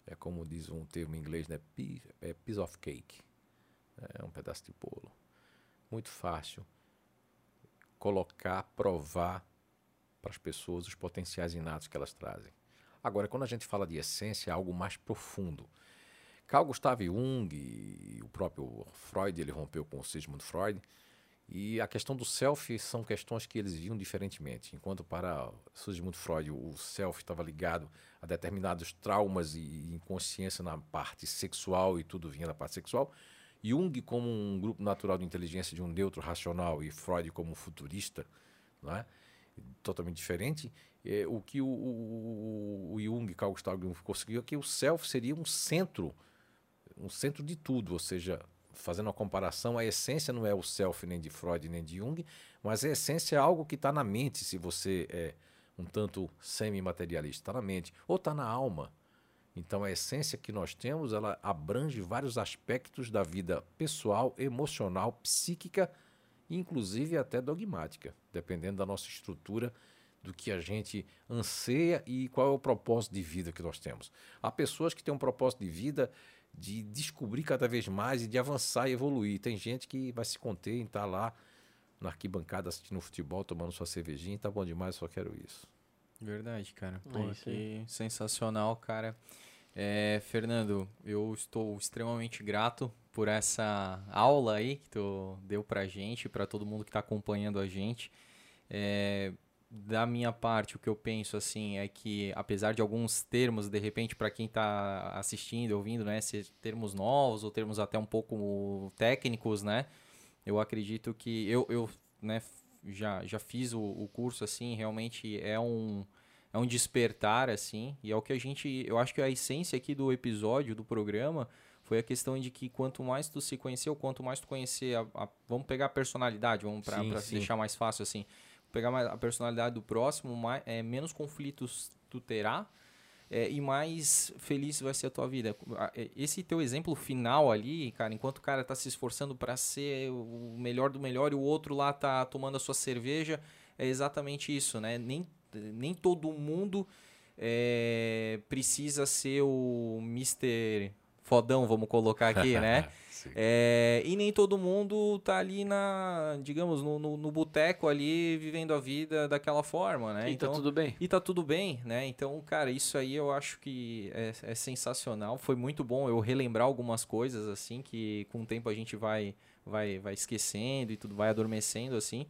É como diz um termo em inglês, né? Piece, é piece of cake. É um pedaço de bolo. Muito fácil colocar, provar para as pessoas os potenciais inatos que elas trazem. Agora, quando a gente fala de essência, é algo mais profundo. Carl Gustav Jung e o próprio Freud, ele rompeu com o Sigmund Freud, e a questão do self são questões que eles viam diferentemente. Enquanto para Sigmund Freud o self estava ligado a determinados traumas e inconsciência na parte sexual e tudo vinha da parte sexual, Jung como um grupo natural de inteligência de um neutro racional e Freud como um futurista, é? totalmente diferente, é, o que o, o, o Jung, Carl Gustav Jung conseguiu é que o self seria um centro, um centro de tudo, ou seja, fazendo uma comparação, a essência não é o self nem de Freud nem de Jung, mas a essência é algo que está na mente, se você é um tanto semi-materialista, está na mente, ou está na alma. Então a essência que nós temos, ela abrange vários aspectos da vida pessoal, emocional, psíquica, inclusive até dogmática, dependendo da nossa estrutura, do que a gente anseia e qual é o propósito de vida que nós temos. Há pessoas que têm um propósito de vida de descobrir cada vez mais e de avançar e evoluir. Tem gente que vai se conter em estar lá na arquibancada assistindo futebol, tomando sua cervejinha, tá bom demais, só quero isso. Verdade, cara. Pô, é que sensacional, cara. É, Fernando, eu estou extremamente grato por essa aula aí que tu deu pra gente, para todo mundo que está acompanhando a gente. É, da minha parte, o que eu penso assim é que, apesar de alguns termos, de repente, para quem está assistindo, ouvindo, né, ser termos novos ou termos até um pouco técnicos, né, eu acredito que eu, eu né, já, já fiz o, o curso assim, realmente é um é um despertar assim, e é o que a gente, eu acho que a essência aqui do episódio do programa foi a questão de que quanto mais tu se conheceu, quanto mais tu conhecer, a, a, vamos pegar a personalidade, vamos para deixar mais fácil assim pegar a personalidade do próximo, mais, é, menos conflitos tu terá é, e mais feliz vai ser a tua vida. É, esse teu exemplo final ali, cara, enquanto o cara tá se esforçando para ser o melhor do melhor e o outro lá tá tomando a sua cerveja, é exatamente isso, né? Nem, nem todo mundo é, precisa ser o Mr. Fodão, vamos colocar aqui, né? É, e nem todo mundo tá ali na, digamos, no, no, no boteco ali, vivendo a vida daquela forma, né? E tá então, tá tudo bem. E tá tudo bem, né? Então, cara, isso aí eu acho que é, é sensacional. Foi muito bom eu relembrar algumas coisas, assim, que com o tempo a gente vai, vai, vai esquecendo e tudo vai adormecendo, assim.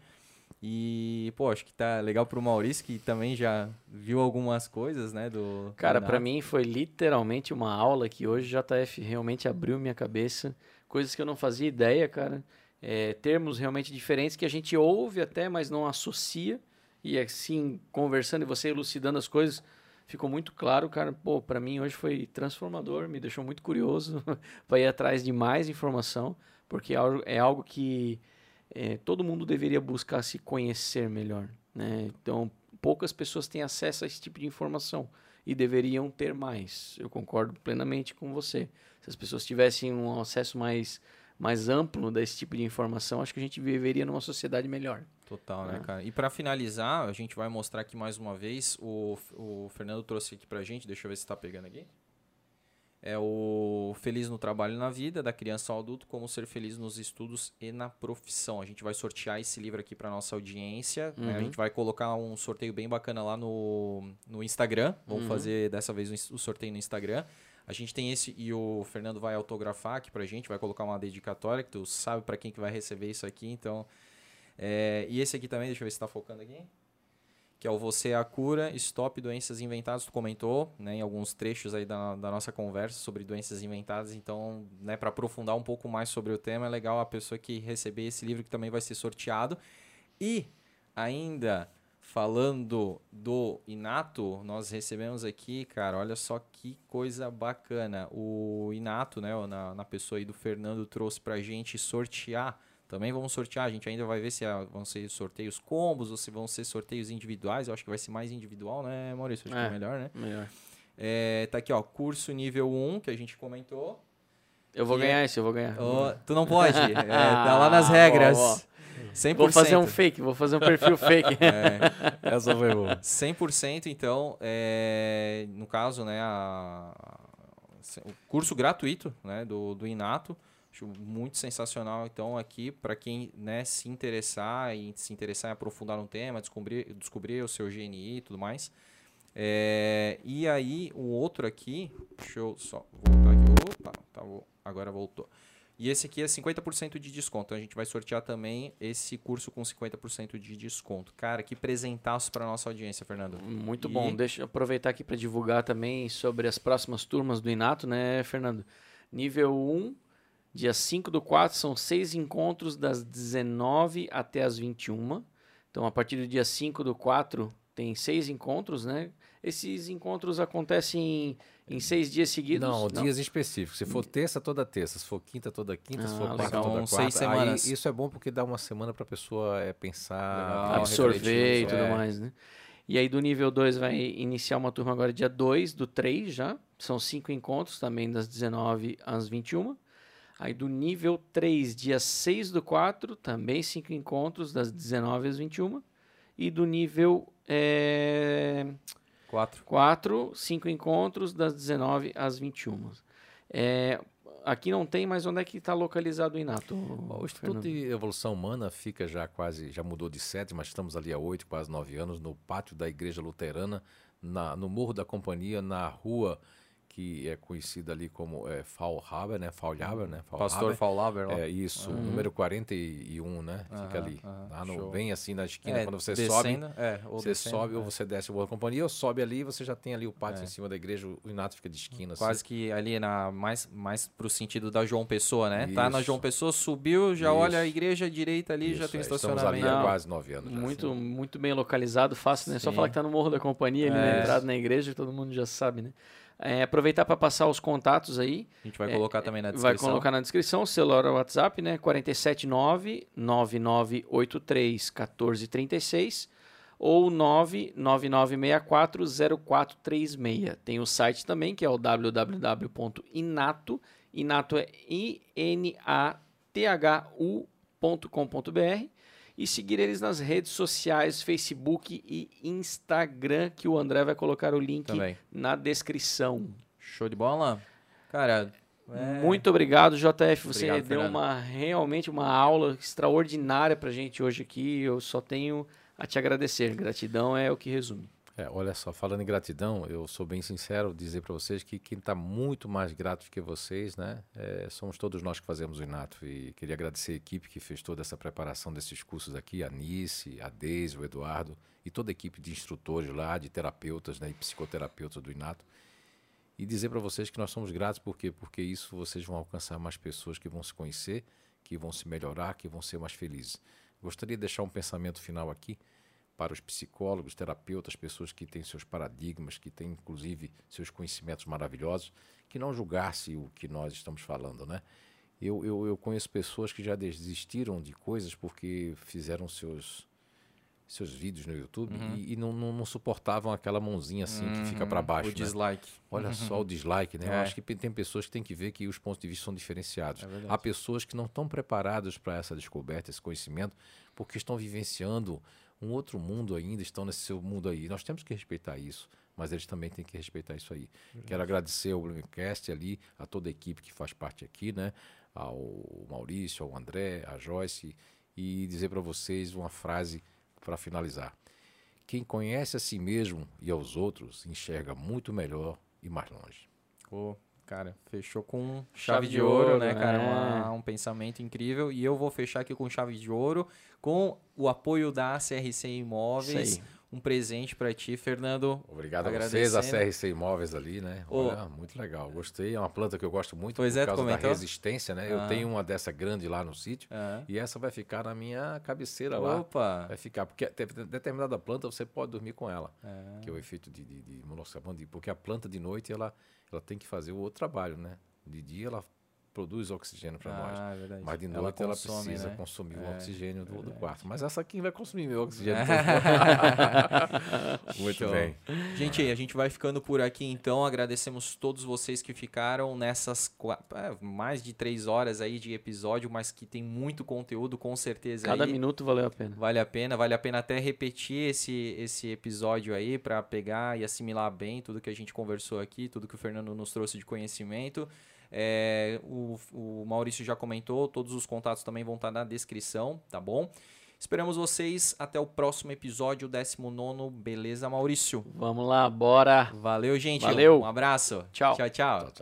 E, pô, acho que tá legal pro Maurício, que também já viu algumas coisas, né, do... Cara, para mim foi literalmente uma aula que hoje JF realmente abriu minha cabeça coisas que eu não fazia ideia, cara. É, termos realmente diferentes que a gente ouve até, mas não associa. E assim, conversando e você elucidando as coisas, ficou muito claro, cara. Pô, para mim hoje foi transformador, me deixou muito curioso para ir atrás de mais informação, porque é algo que é, todo mundo deveria buscar se conhecer melhor. Né? Então, poucas pessoas têm acesso a esse tipo de informação e deveriam ter mais. Eu concordo plenamente com você. Se as pessoas tivessem um acesso mais, mais amplo desse tipo de informação, acho que a gente viveria numa sociedade melhor. Total, né, é. cara? E para finalizar, a gente vai mostrar aqui mais uma vez. O, o Fernando trouxe aqui pra gente, deixa eu ver se está pegando aqui. É o Feliz no Trabalho e na Vida, da criança ao adulto, como ser feliz nos estudos e na profissão. A gente vai sortear esse livro aqui para nossa audiência. Uhum. Né? A uhum. gente vai colocar um sorteio bem bacana lá no, no Instagram. Vamos uhum. fazer dessa vez o sorteio no Instagram. A gente tem esse e o Fernando vai autografar aqui pra gente, vai colocar uma dedicatória que tu sabe para quem que vai receber isso aqui, então... É, e esse aqui também, deixa eu ver se tá focando aqui. que é o Você é a Cura, Stop Doenças Inventadas, tu comentou, né, em alguns trechos aí da, da nossa conversa sobre doenças inventadas, então, né, para aprofundar um pouco mais sobre o tema, é legal a pessoa que receber esse livro que também vai ser sorteado. E ainda falando do Inato, nós recebemos aqui, cara, olha só que coisa bacana. O Inato, né, na, na pessoa aí do Fernando, trouxe pra gente sortear também vamos sortear, a gente ainda vai ver se é, vão ser sorteios combos ou se vão ser sorteios individuais. Eu acho que vai ser mais individual, né, Maurício? Acho é, que é melhor, né? Melhor. É, tá aqui, ó, curso nível 1, que a gente comentou. Eu vou ganhar é... esse, eu vou ganhar. Oh, tu não pode, é, tá lá nas regras. Boa, boa. 100%. Vou fazer um fake, vou fazer um perfil fake. É, essa foi boa. 100%, então, é, no caso, né, a, a, o curso gratuito né, do, do Inato, Acho muito sensacional. Então, aqui, para quem né, se interessar e se interessar em aprofundar no tema, descobrir, descobrir o seu GNI e tudo mais. É, e aí, o outro aqui, deixa eu só voltar aqui. Opa, tá, agora voltou. E esse aqui é 50% de desconto. Então, a gente vai sortear também esse curso com 50% de desconto. Cara, que presentaço para nossa audiência, Fernando. Muito e... bom. Deixa eu aproveitar aqui para divulgar também sobre as próximas turmas do Inato, né, Fernando? Nível 1, Dia 5 do 4 são seis encontros das 19 até as 21. Então, a partir do dia 5 do 4 tem seis encontros, né? Esses encontros acontecem em, seis dias seguidos? Não, não, dias específicos. Se for terça, toda terça. Se for quinta, toda quinta. Ah, se for quarta, legal. toda quarta. Seis semanas. Aí, isso é bom porque dá uma semana para a pessoa é, pensar, legal, absorver e tudo é. mais, né? E aí do nível 2 vai iniciar uma turma agora dia 2 do 3 já. São cinco encontros também das 19 às 21. Aí do nível 3, dia 6 do 4, também 5 encontros, das 19 às 21. E do nível é, 4. 4, 5 encontros, das 19 às 21. É, aqui não tem, mas onde é que está localizado o Inato? O Instituto Fernando? de Evolução Humana fica já quase, já mudou de sede, mas estamos ali há 8, quase 9 anos, no pátio da Igreja Luterana, na, no Morro da Companhia, na rua que é conhecido ali como é, Faulhaber, né? Faulhaber, né? Faulhaber. Pastor Faulhaber. É isso, uhum. número 41, né? Uhum, Fica ali, uhum, lá no, bem assim na esquina, é, quando você descendo, sobe, é, você descendo, sobe ou é. você desce o Boa Companhia, ou sobe ali, você já tem ali o pátio é. em cima da igreja, o Inato fica de esquina. Quase assim. que ali na mais mais pro sentido da João Pessoa, né? Isso. Tá na João Pessoa, subiu, já isso. olha a igreja direita ali, isso, já tem um estacionamento. Estamos ali há quase nove anos. Muito, já, assim. muito bem localizado, fácil, né? Sim. Só falar que tá no Morro da Companhia, ali na entrada na igreja, todo mundo já sabe, né? É, aproveitar para passar os contatos aí. A gente vai é, colocar também na descrição. Vai colocar na descrição, o celular o WhatsApp, né? 479 9983 1436 ou 99964 0436. Tem o site também, que é o www.inato. Inato é I-N-A-T-H-U.com.br e seguir eles nas redes sociais, Facebook e Instagram, que o André vai colocar o link Também. na descrição. Show de bola? Cara, é... Muito obrigado, JF. Você obrigado, deu uma realmente uma aula extraordinária pra gente hoje aqui. Eu só tenho a te agradecer. Gratidão é o que resume. É, olha só, falando em gratidão, eu sou bem sincero dizer para vocês que quem está muito mais grato que vocês, né, é, somos todos nós que fazemos o Inato. E queria agradecer a equipe que fez toda essa preparação desses cursos aqui, a Nice, a Deise, o Eduardo e toda a equipe de instrutores lá, de terapeutas né, e psicoterapeutas do Inato. E dizer para vocês que nós somos gratos porque porque isso vocês vão alcançar mais pessoas que vão se conhecer, que vão se melhorar, que vão ser mais felizes. Gostaria de deixar um pensamento final aqui para os psicólogos, terapeutas, pessoas que têm seus paradigmas, que têm inclusive seus conhecimentos maravilhosos, que não julgasse o que nós estamos falando, né? Eu, eu, eu conheço pessoas que já desistiram de coisas porque fizeram seus seus vídeos no YouTube uhum. e, e não, não, não, suportavam aquela mãozinha assim uhum. que fica para baixo. O né? dislike. Olha uhum. só o dislike, né? É. Eu acho que tem pessoas que têm que ver que os pontos de vista são diferenciados. É Há pessoas que não estão preparadas para essa descoberta, esse conhecimento, porque estão vivenciando um outro mundo ainda, estão nesse seu mundo aí. Nós temos que respeitar isso, mas eles também têm que respeitar isso aí. Quero agradecer ao Blumencast ali, a toda a equipe que faz parte aqui, né? Ao Maurício, ao André, a Joyce, e dizer para vocês uma frase para finalizar. Quem conhece a si mesmo e aos outros enxerga muito melhor e mais longe. Oh, cara, fechou com chave, chave de, de ouro, ouro, né, cara? É. Uma, um pensamento incrível. E eu vou fechar aqui com chave de ouro, com o apoio da CRC Imóveis. um presente para ti, Fernando. Obrigado a vocês, a CRC Imóveis ali, né? Ô. Olha, muito legal. Gostei. É uma planta que eu gosto muito Pois por é, causa da resistência, né? Ah. Eu tenho uma dessa grande lá no sítio Ah. e essa vai ficar na minha cabeceira lá. Opa! Vai ficar, porque determinada planta você pode dormir com ela, É. que é o efeito de, de, de- porque a planta de noite ela, ela tem que fazer o outro trabalho, né? De dia ela produz oxigênio para nós. Ah, é verdade. Mas de noite ela, consome, precisa né? consumir o É, oxigênio do, do verdade. quarto. Mas essa aqui vai consumir meu oxigênio. Muito Show. bem. Gente, a gente vai ficando por aqui então. Agradecemos todos vocês que ficaram nessas é, mais de três horas aí de episódio, mas que tem muito conteúdo com certeza Cada aí. minuto valeu a pena. Vale a pena, vale a pena até repetir esse, esse episódio aí para pegar e assimilar bem tudo que a gente conversou aqui, tudo que o Fernando nos trouxe de conhecimento. É, o, o Maurício já comentou, todos os contatos também vão estar na descrição, tá bom? Esperamos vocês até o próximo episódio, 19. Beleza, Maurício? Vamos lá, bora. Valeu, gente. Valeu. Um abraço. Tchau. Tchau, tchau.